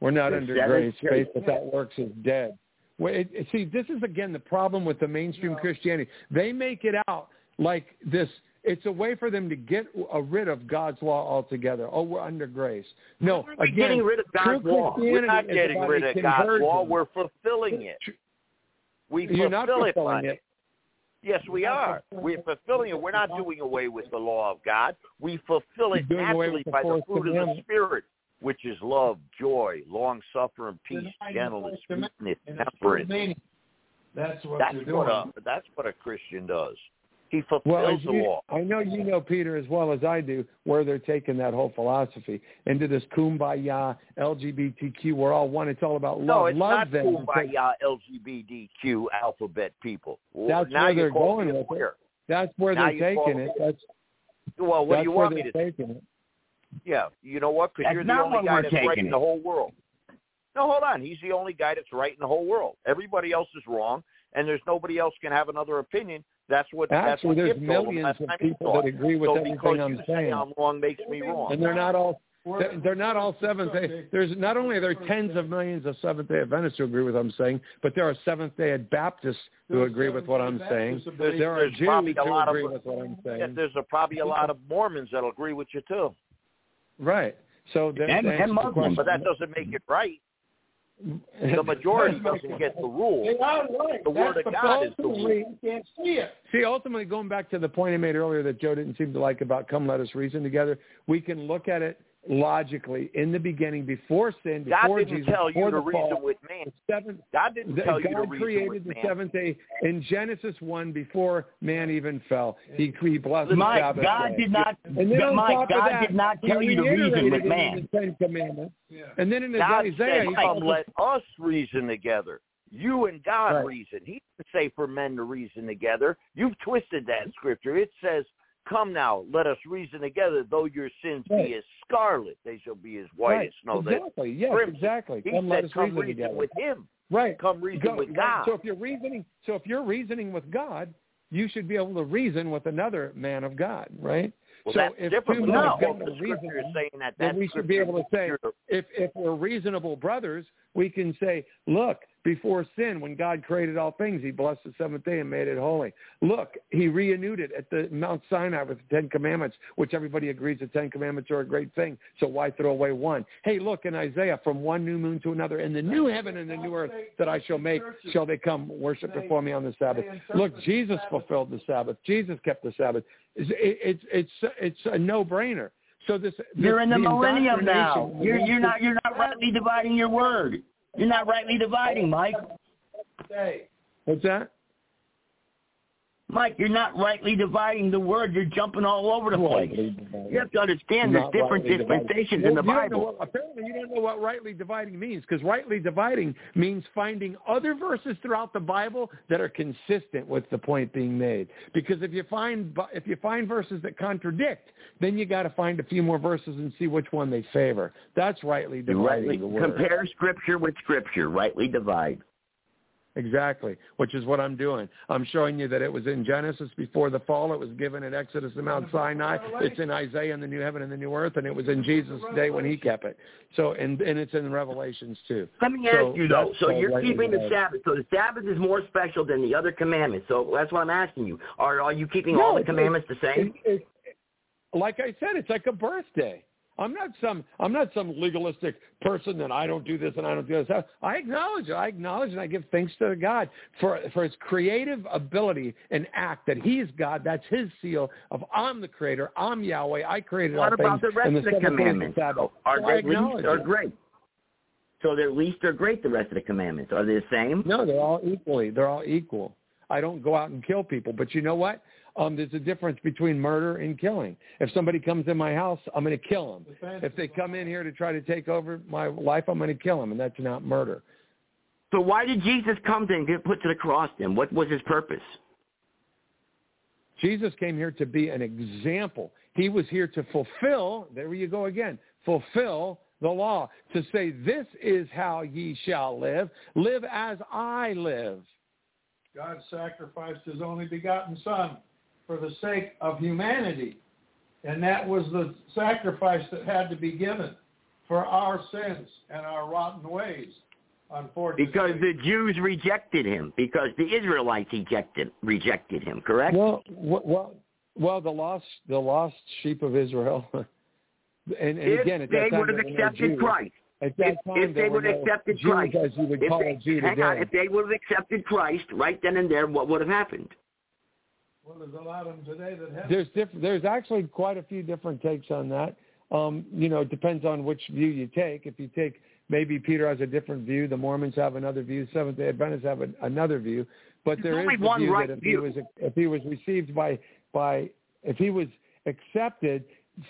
We're not The under grace. day. Faith without works is dead. Well, it, it- see, this is again the problem with the mainstream Christianity. They make it out like this. It's a way for them to get uh, rid of God's law altogether. Oh, we're under grace. No, We're again, getting rid of God's law. We're not getting rid of God's law. We're fulfilling it. We You're not fulfill it fulfilling by it. Yes, we not are. We're fulfilling it. We're not doing away with the law of God. We fulfill it You're doing away naturally by the fruit of the. Spirit, which is love, joy, long suffering, peace, Denying gentleness, fourth meekness, in its true temperance. That's what That's you're doing. what a that's what a Christian does. He Well, fulfills as the you, law. I know you know Peter as well as I do, where they're taking that whole philosophy into this kumbaya, LGBTQ. We're all one. It's all about love. No, it's love not them. kumbaya LGBTQ alphabet people. Well, That's now where they're going me a with it. That's where Now they're taking it. That's Well, what that's do you want me to taking it. Yeah, you know what? Because you're the only what guy that's right taking in it. the whole world. No, hold on. He's the only guy that's right in the whole world. Everybody else is wrong, and there's nobody else can have another opinion. That's what. that's Actually, what there's Gibb millions of people that agree with so everything because I'm you say saying. I'm wrong makes me wrong. And they're not all they're, they're not all Seventh Day. There's not only are there tens of millions of Seventh Day Adventists who agree with what I'm saying, but there are Seventh Day Baptists who agree with what I'm saying. Baptists There's- believe- There are Jews probably a who lot of- agree with what I'm saying. there's probably a lot of Mormons that'll agree with you too, Right. So they're And- and answer the Muslims. question- but that doesn't make it right. The majority doesn't get the rule. They are right. The Word That's of God is the supposedly rule. You can't see it. See, ultimately, going back to the point I made earlier that Joe didn't seem to like about come let us reason together, we can look at it logically in the beginning before sin, God before didn't Jesus, tell before you to the reason fall, with man. the seventh, God didn't the- tell you to God reason created with the man. seventh day in Genesis one before man even fell. He, he blessed the Sabbath God day. did not. And then on Mike, top of God that, did not tell you to reason with man. the Ten Commandments. Yeah. And then in God Isaiah, said, he "Come, let us reason together." You and God Right. reason. He didn't say for men to reason together. You've twisted that scripture. It says, "Come now, let us reason together. Though your sins Right. be as scarlet, they shall be as white right. as snow." Exactly. Yes, crimson. exactly. He Come, let said, us "Come reason reason together. with Him. Right. Come reason Go- with. God." So if you're reasoning, so if you're reasoning with God, you should be able to reason with another man of God, right? well, so that's if different. two no, God the scripture is saying that then that we should be able to say, if if we're reasonable brothers, we can say, look, before sin, when God created all things, He blessed the seventh day and made it holy. Look, He renewed it at the Mount Sinai with the Ten Commandments, which everybody agrees the Ten Commandments are a great thing. So why throw away one? Hey, look in Isaiah, from one new moon to another, in the new heaven and the new earth that I shall make, shall they come worship before me on the Sabbath. Look, Jesus fulfilled the Sabbath. Jesus kept the Sabbath. It's it's it's, it's a no-brainer. So this, this You're in the millennium now. You're you're not you're not rightly dividing your word. You're not rightly dividing, Mike. What's that? Mike, you're not rightly dividing the word. You're jumping all over the place. You have to understand there's different dispensations Well, in the Bible. what- apparently, you don't know what rightly dividing means because rightly dividing means finding other verses throughout the Bible that are consistent with the point being made. Because if you find if you find verses that contradict, then you got to find a few more verses and see which one they favor. That's rightly dividing rightly the word. compare scripture with scripture. Rightly divide. Exactly, which is what I'm doing. I'm showing you that it was in Genesis before the fall. It was given in Exodus and Mount Sinai. It's in Isaiah and the new heaven and the new earth, and it was in Jesus' day when he kept it. So, and and it's in Revelations too. Let me So ask you though. So you're keeping the. Sabbath. So the Sabbath is more special than the other commandments. So that's what I'm asking you. Are are you keeping No, all the commandments the same? It's, it's, like I said, it's like a birthday. I'm not some I'm not some legalistic person that I don't do this and I don't do this. I acknowledge it. I acknowledge and I give thanks to God for for his creative ability and act that he is God. That's his seal of I'm the creator. I'm Yahweh. I created What all about the things. rest of the seventh day the commandments? Sabbath. Are So they least or great? So they're least or great. The rest of the commandments are they the same? No, they're all equally. They're all equal. I don't go out and kill people, but you know what? Um, there's a difference between murder and killing. If somebody comes in my house, I'm going to kill them. If they come in here to try to take over my life, I'm going to kill them, and that's not murder. So why did Jesus come to and get put to the cross then? What was his purpose? Jesus came here to be an example. He was here to fulfill, there you go again, fulfill the law, to say, this is how ye shall live. Live as I live. God sacrificed his only begotten son for the sake of humanity. And that was the sacrifice that had to be given for our sins and our rotten ways, unfortunately. Because the Jews rejected him. Because the Israelites rejected rejected him. Correct? Well, well, well, the lost, the lost sheep of Israel, and, and if again, at they that time, would have there were no accepted Jews. Christ, At that if, time, if they would have no accepted Jews, Christ, as you would if call they, a Jew hang today. on, if they would have accepted Christ right then and there, what would have happened? Well, there's a lot of them today that have. There's diff- there's actually quite a few different takes on that. Um, you know, it depends on which view you take. If you take maybe Peter has a different view, the Mormons have another view, Seventh Day Adventists have an, another view. But There's there is only the one view right that if view. he was if he was received by by if he was accepted,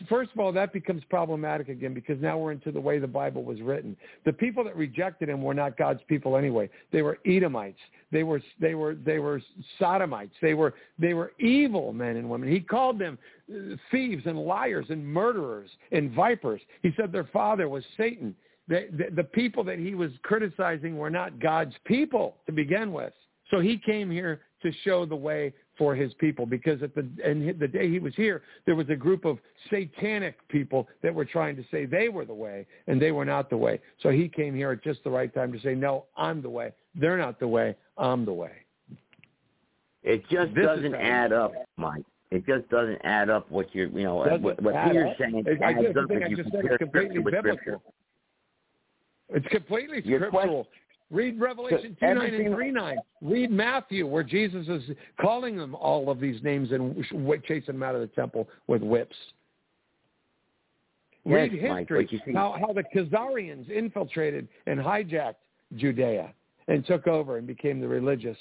first of all, that becomes problematic again because now we're into the way the Bible was written. The people that rejected him were not God's people anyway. They were Edomites. They were they were they were sodomites. They were they were evil men and women. He called them uh, thieves and liars and murderers and vipers. He said their father was Satan. The, the, the people that he was criticizing were not God's people to begin with. So he came here to show the way for his people because at the and the day he was here, there was a group of satanic people that were trying to say they were the way and they were not the way. So he came here at just the right time to say, no, I'm the way. They're not the way. I'm the way. It just This doesn't add up, Mike. It just doesn't add up what you're, you know, what, what Peter's saying I- I just think I just said it's completely biblical. scripture. It's completely scriptural. Read Revelation 2, 9 and 3, 9. Read Matthew, where Jesus is calling them all of these names and chasing them out of the temple with whips. Read Yes, Mike, history. but you how how the Khazarians infiltrated and hijacked Judea and took over and became the religious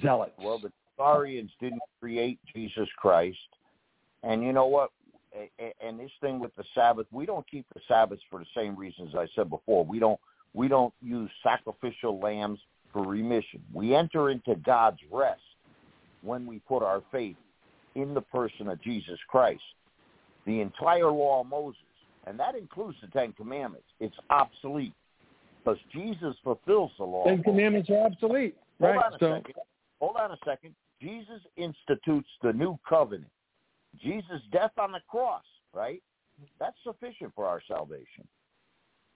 zealots. Well, the Khazarians didn't create Jesus Christ, and you know what? A- a- And this thing with the Sabbath, we don't keep the Sabbath for the same reasons I said before. We don't we don't use sacrificial lambs for remission. We enter into God's rest when we put our faith in the person of Jesus Christ. The entire law of Moses, and that includes the Ten Commandments, it's obsolete because Jesus fulfills the law. Ten commandments are obsolete. Hold right. on a so second. Hold on a second. Jesus institutes the new covenant. Jesus' death on the cross, right? That's sufficient for our salvation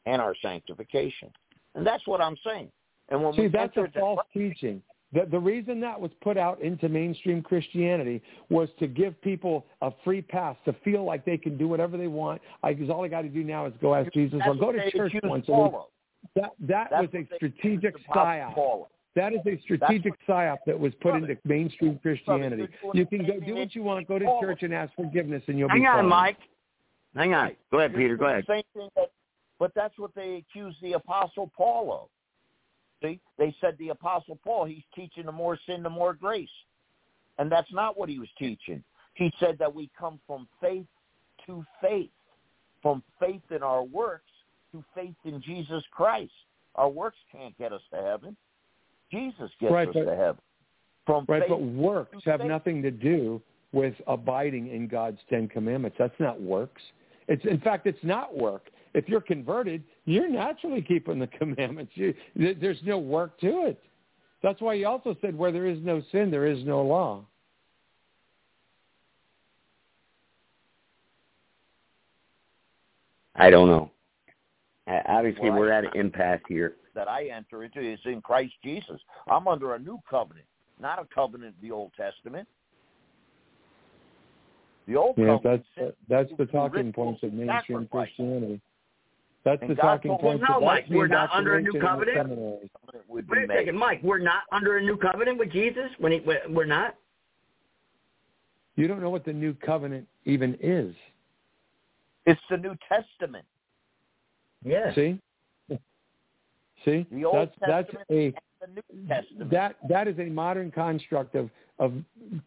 and our sanctification. And that's what I'm saying. And when See, we that's a into false teaching. The, the reason that was put out into mainstream Christianity was to give people a free pass to feel like they can do whatever they want. Because all I got to do now is go ask Jesus That's or go to church once a week. That that That's was a strategic accuse psyop. Paul. That is a strategic psyop that was put into mainstream Christianity. You can go do what you want, go to church and ask forgiveness, and you'll Hang be on, fine. Mike. Hang on. Go ahead, Peter. Go ahead. Same thing that, but that's what they accuse the Apostle Paul of. See, they said the Apostle Paul, he's teaching the more sin, the more grace. And that's not what he was teaching. He said that we come from faith to faith, from faith in our works to faith in Jesus Christ. Our works can't get us to heaven. Jesus gets Right, us but- to heaven. From Right, faith but works have faith. nothing to do with abiding in God's Ten Commandments. That's not works. It's in fact, it's not work. If you're converted, you're naturally keeping the commandments. You, there's no work to it. That's why he also said, "Where there is no sin, there is no law." I don't know. Obviously, Well, we're I- at an impasse here. that I enter into is in Christ Jesus. I'm under a new covenant, not a covenant of the Old Testament. The old Yeah, covenant that's that's the talking points of mainstream sacrifice. Christianity. That's And the God talking point. points. Well, no, Mike, we're not under a new indoctrination in the covenant. seminaries. covenant would be Wait a made. second, Mike. We're not under a new covenant with Jesus. When he, we're not. You don't know what the new covenant even is. It's the New Testament. Yeah. See? See? The Old that's that's Testament a and the New Testament. that that is a modern construct of of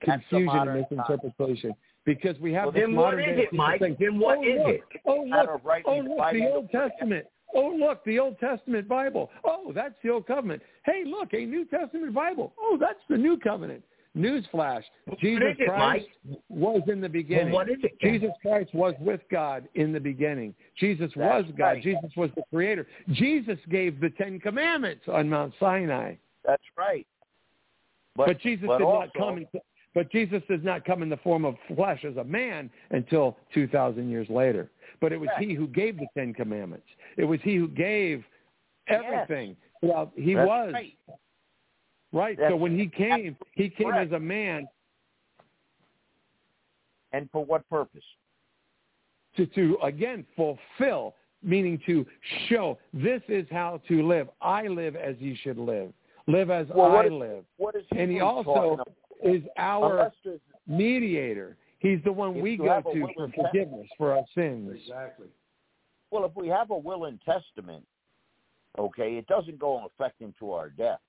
confusion and modern misinterpretation because we have Well, this then modern is day it, Mike? saying, Then what oh, is look, it? Oh look, oh look, the Old. Testament. Oh look, the Old Testament Bible. Oh, that's the Old Covenant. Hey, look, a New Testament Bible. Oh, that's the New Covenant. Newsflash: Jesus it, Christ Mike? was in the beginning. what is it then? Jesus Christ was with God in the beginning. Jesus was God. right. Jesus was the Creator. Jesus gave the Ten Commandments on Mount Sinai. That's right. But, Jesus but did also, not come. In, but Jesus does not come in the form of flesh as a man until two thousand years later. But it was He who gave the Ten Commandments. It was He who gave everything. Well, He That's was right. right. So when He came, He came correct. as a man And for what purpose? to, to again fulfill, meaning to show this is how to live. I live as you should live. Live as Well, I what is- live. What is And he Hebrews talking also? Is our mediator. He's the one we go to for forgiveness for our sins. Exactly. Well, if we have a will and testament, okay, it doesn't go in effect into our death.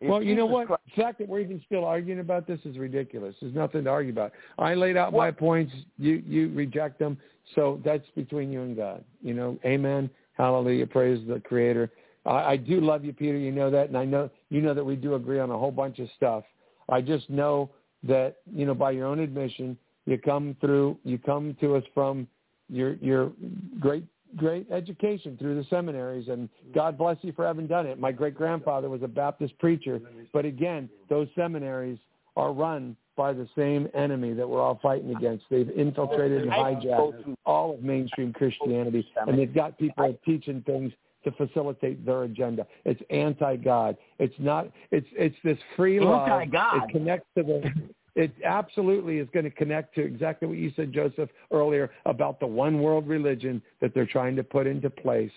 If well, you know what? Christ- The fact that we're even still arguing about this is ridiculous. There's nothing to argue about. I laid out my points. You you reject them. So that's between you and God. You know, Amen. Hallelujah. Praise the Creator. I, I do love you, Peter. You know that, and I know you know that we do agree on a whole bunch of stuff. I just know that you know by your own admission, you come through. You come to us from your your great great education through the seminaries and God bless you for having done it. My great grandfather was a Baptist preacher, but again, those seminaries are run by the same enemy that we're all fighting against. They've infiltrated and hijacked all of mainstream Christianity and they've got people teaching things to facilitate their agenda. It's anti-God. It's not. It's it's this free love. Anti-God? It connects to the. It absolutely is going to connect to exactly what you said, Joseph, earlier about the one world religion that they're trying to put into place.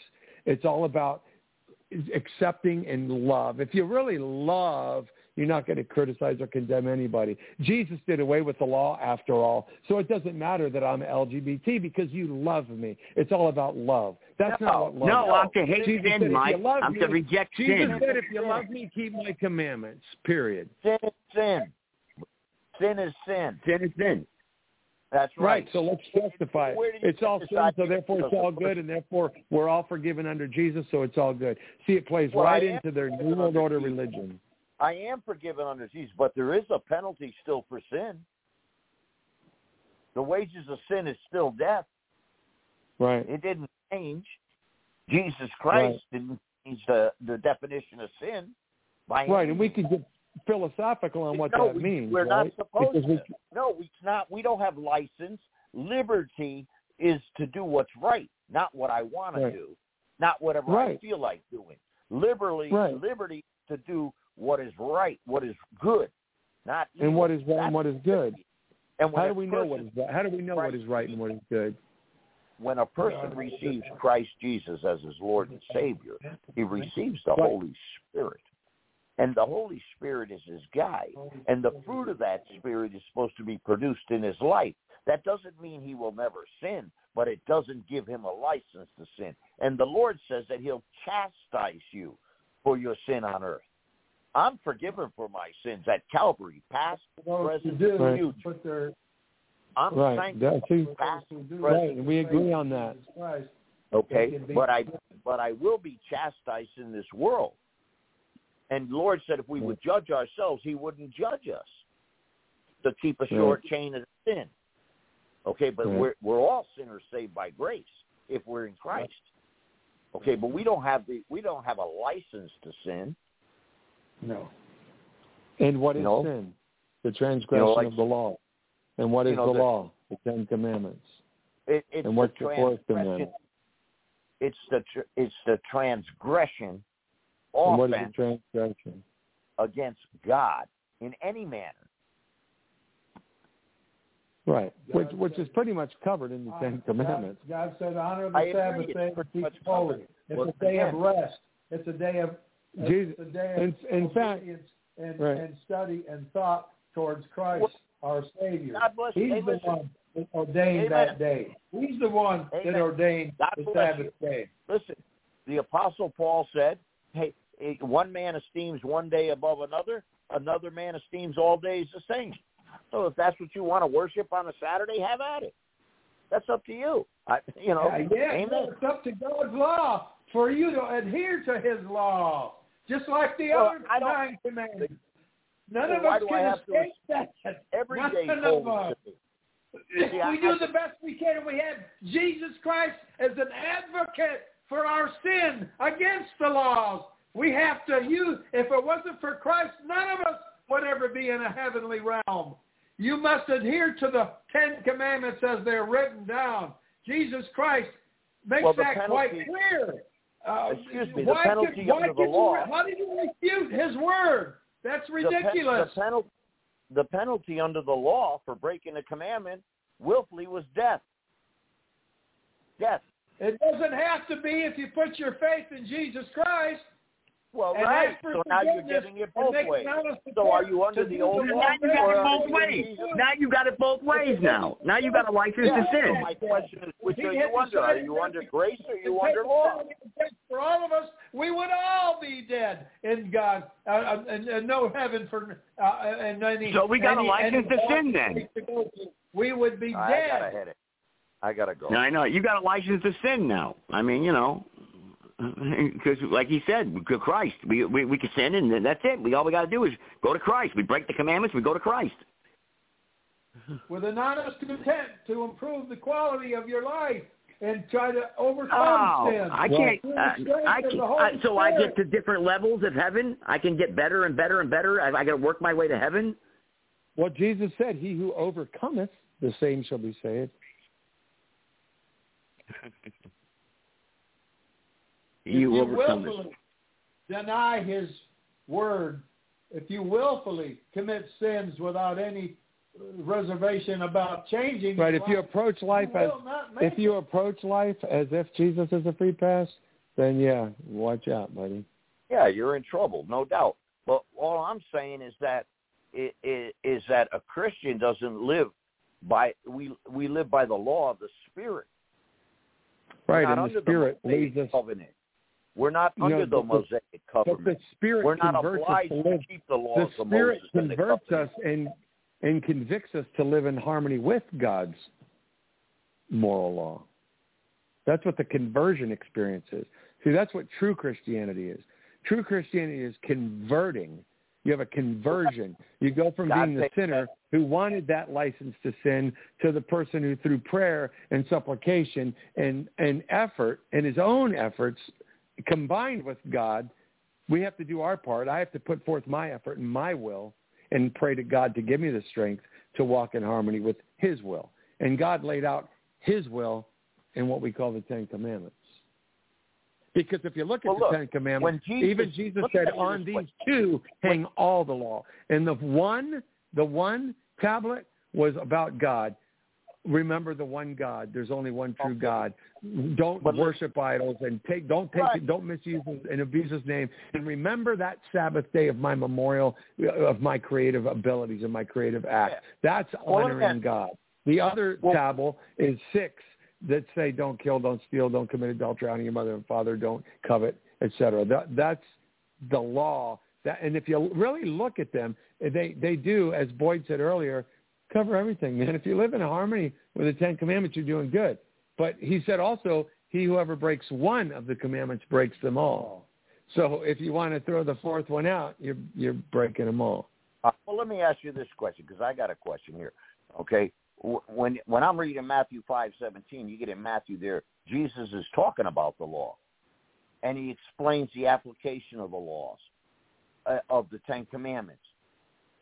It's all about accepting and love. If you really love you're not going to criticize or condemn anybody. Jesus did away with the law after all, so it doesn't matter that I'm LGBT because you love me. It's all about love. That's no, not what love no. I'm to hate Jesus sin, Mike. love I'm me, to reject Jesus sin. said, if you love me, keep my commandments, period. Sin is sin. Sin is sin. Sin is sin. That's right. Right. So let's justify it. Where do you It's all sin, so therefore it's all good, and therefore we're all forgiven under Jesus, so it's all good. See, it plays Well, right into their New World Order Jesus. religion. I am forgiven under Jesus, but there is a penalty still for sin. The wages of sin is still death. Right. It didn't change. Jesus Christ didn't change the, the definition of sin. Right, any and we could get philosophical on what no, that we, means. We're right? not supposed Because we- to. No, it's not. We don't have license. Liberty is to do what's right, not what I want Right. to do, not whatever I feel like doing. Liberty, Right. liberty to do what is right, what is good, not and what evil. is and what is good. And How do we know what is right? How do we know what is right and what is good? when a person receives Christ Jesus as his Lord and Savior, he receives the Holy Spirit. And the Holy Spirit is his guide. And the fruit of that Spirit is supposed to be produced in his life. That doesn't mean he will never sin, but it doesn't give him a license to sin. And the Lord says that he'll chastise you for your sin on earth. I'm forgiven for my sins at Calvary, past, Those present, do Right. future. put their I'm Right. sanctified, That- past, those who do Right, present, and we agree on that. Christ, Okay, They can be- but I but I will be chastised in this world. And Lord said if we would judge ourselves, He wouldn't judge us to keep a short chain of sin. Okay, but Right. we're we're all sinners saved by grace if we're in Christ. Okay, but we don't have the we don't have a license to sin. No. And what is You know? sin? The transgression like- of the law. And what is know, the the- law? The Ten Commandments. It, it's And what's the the fourth transgression. commandment? It's the tr- it's the transgression And what is the offense transgression? against God in any manner. Right. Which God which said- is pretty much covered in the Ten Commandments. God said, honor the I. Sabbath day and pretty keep much holy. It's Well, a day of rest. It's a day of it's Jesus- a day of in- in fact- obedience and, Right. and study and thought towards Christ, Well, our Savior. God bless. He's Hey, the one that ordained Amen. that day. He's the one that ordained God the bless Sabbath day. Listen, the Apostle Paul said, "Hey, one man esteems one day above another; another man esteems all days the same." So, if that's what you want to worship on a Saturday, have at it. That's up to you. I, you know, Yeah, yeah, amen. it's up to God's law for you to adhere to His law, just like the Well, other nine commandments. None Well, of us can escape that. Every None day of us. me. See, I- we do I- the best we can, and we have Jesus Christ as an advocate for our sin against the laws. We have to use. If it wasn't for Christ, none of us would ever be in a heavenly realm. You must adhere to the Ten Commandments as they're written down. Jesus Christ makes Well, that quite clear. Uh, Excuse me, the why penalty could, under the law- You, how did you refute His word? That's The ridiculous. The, penalty, the penalty under the law for breaking a commandment willfully was death. Death. It doesn't have to be if you put your faith in Jesus Christ. Well, and right. So now you're getting it both make ways. So are you under the old law? Now you got or it both ways. Now you got it both ways now. Now you got a license Yeah. to So my question is, which are you under? Are you under grace or are you under law? For all of us, we would all be dead in God, uh, uh, and, and no heaven for uh, and any. So we got a license to sin then. to. We would be I dead. gotta hit it. I gotta go. Now, I know you got a license to sin now. I mean, you know, because like he said, Christ. We we we can sin, and that's it. We all we got to do is go to Christ. We break the commandments. We go to Christ. with an honest intent to improve the quality of your life and try to overcome Oh, sin. I can't. Uh, I can, the Holy I, so I get to different levels of heaven. I can get better and better and better. I, I got to work my way to heaven. What Jesus said, he who overcometh, the same shall be saved. If You you overcome this. willfully deny his word, if you willfully commit sins without any reservation about changing, Right. your If you approach life you as will not if you it. approach life as if Jesus is a free pass, then yeah, watch out, buddy. Yeah, you're in trouble, no doubt. But all I'm saying is that is that a Christian doesn't live by we we live by the law of the Spirit. Right, and the Spirit the leads us. Covenant. We're not No, under the Mosaic But covenant. the Spirit We're not obliged to to keep the laws The of Spirit Moses and the converts us and and convicts us to live in harmony with God's moral law. That's what the conversion experience is. See, that's what true Christianity is. True Christianity is converting. You have a conversion. You go from God being the sinner who wanted that license to sin to the person who through prayer and supplication and, and effort and his own efforts combined with God, we have to do our part. I have to put forth my effort and my will and pray to God to give me the strength to walk in harmony with his will. And God laid out his will in what we call the Ten Commandments. Because if you look at Well, the look, Ten Commandments, Jesus- even Jesus said, on these two hang all the law. And the one, the one tablet was about God. Remember the one God. There's only one true. God. Don't But worship idols and take don't take Right. it, don't misuse and abuse His name. And remember that Sabbath day of my memorial of my creative abilities and my creative act. That's honoring God. The other Well- is six that say don't kill, don't steal, don't commit adultery, honor your mother and father, don't covet, etc. That, that's the law. That, and if you really look at them, they they do, as Boyd said earlier, cover everything, man. If you live in harmony with the Ten Commandments, you're doing good. But he said also, he whoever breaks one of the commandments breaks them all. So if you want to throw the fourth one out, you're you're breaking them all. Uh, well, let me ask you this question because I got a question here. Okay, when when I'm reading Matthew five seventeen, you get in Matthew there. Jesus is talking about the law, and he explains the application of the laws uh, of the Ten Commandments,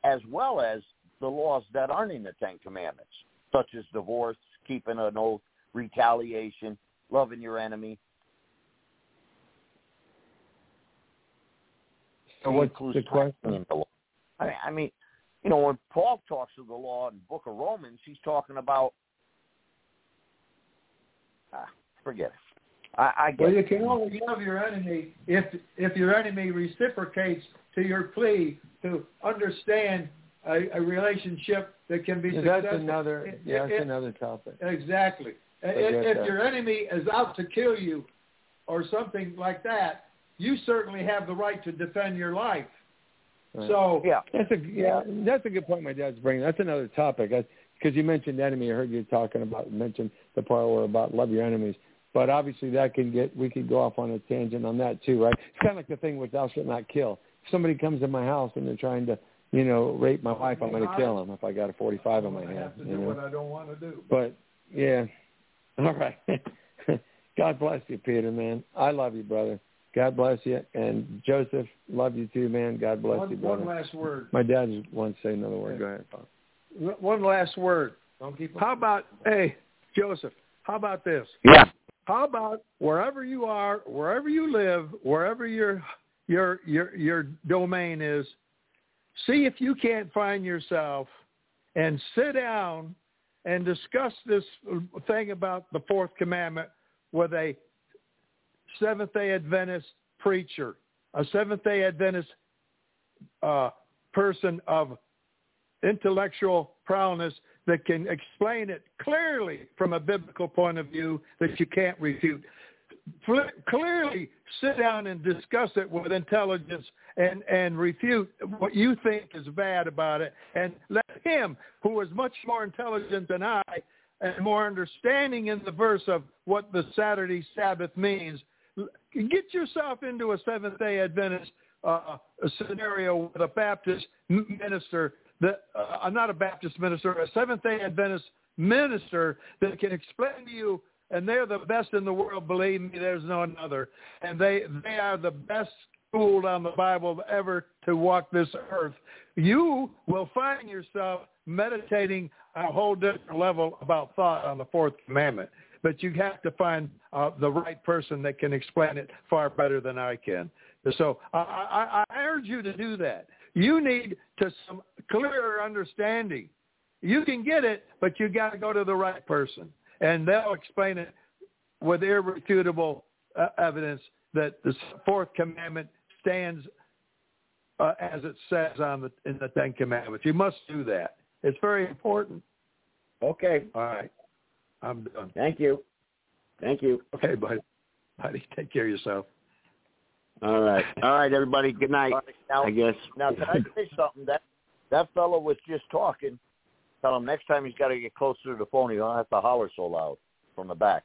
as well as the laws that aren't in the Ten Commandments, such as divorce, keeping an oath, retaliation, loving your enemy. So what's the question? in the law. I mean, I mean, you know, when Paul talks of the law in the book of Romans, he's talking about ah, forget it. I, I Well, you can only love your enemy if if your enemy reciprocates to your plea to understand a, a relationship that can be That's successful. another yeah, that's it- another topic. Exactly. get If, if your enemy is out to kill you or something like that, you certainly have the right to defend your life. Right. So Yeah, That's a yeah, that's a good point. My dad's bringing. That's another topic because you mentioned enemy. I heard you talking about mentioned the part where about love your enemies. But obviously that can get we could go off on a tangent on that too, right? It's kind of like the thing with thou shalt not kill. If somebody comes in my house and they're trying to, you know, rape my wife, I'm going to kill him if I got a 45 in my I hand. have to You do what? I don't want to do. But yeah, all right. God bless you, Peter, man. I love you, brother. God bless you, and Joseph, love you too, man. God bless one, you, brother. one last word. My dad just wants to say another word. Go ahead, Pop. One last word. Don't keep How about hey, Joseph? How about this? yeah. How about wherever you are, wherever you live, wherever your your your your domain is, see if you can't find yourself and sit down and discuss this thing about the fourth commandment with a Seventh Day Adventist preacher, a Seventh Day Adventist uh, person of intellectual prowess that can explain it clearly from a biblical point of view that you can't refute. Clearly sit down and discuss it with intelligence and, and refute what you think is bad about it and let him, who is much more intelligent than I and more understanding in the verse of what the Saturday Sabbath means, get yourself into a Seventh-day Adventist uh, scenario with a Baptist minister that uh, not a Baptist minister, a Seventh Day Adventist minister that can explain to you, and they're the best in the world. Believe me, there's no another, and they they are the best schooled on the Bible ever to walk this earth. You will find yourself meditating a whole different level about thought on the fourth commandment. But you have to find uh, the right person that can explain it far better than I can. So I, I, I urge you to do that. You need to some clearer understanding. You can get it, but you got to go to the right person, and they'll explain it with irrefutable uh, evidence that the fourth commandment stands uh, as it says on the in the Ten Commandments. You must do that. It's very important. Okay. All right. I'm done. Thank you. Thank you. Okay, buddy. Buddy, take care of yourself. All right. All right, everybody. Good night. Now, I guess. now can I say something? That that fellow was just talking. Tell him next time he's got to get closer to the phone. He don't have to holler so loud from the back.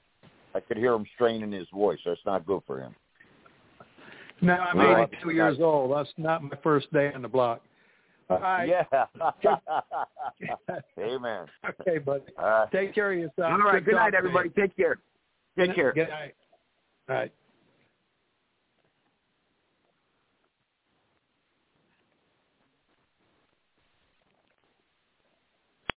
I could hear him straining his voice. That's not good for him. No, I'm Well, 82 years old. That's not my first day on the block. All right. Yeah. Amen. Okay, buddy. Uh, Take care of yourself. All right. Good night, talk, man. everybody. Take care. Take care. Good night. All right.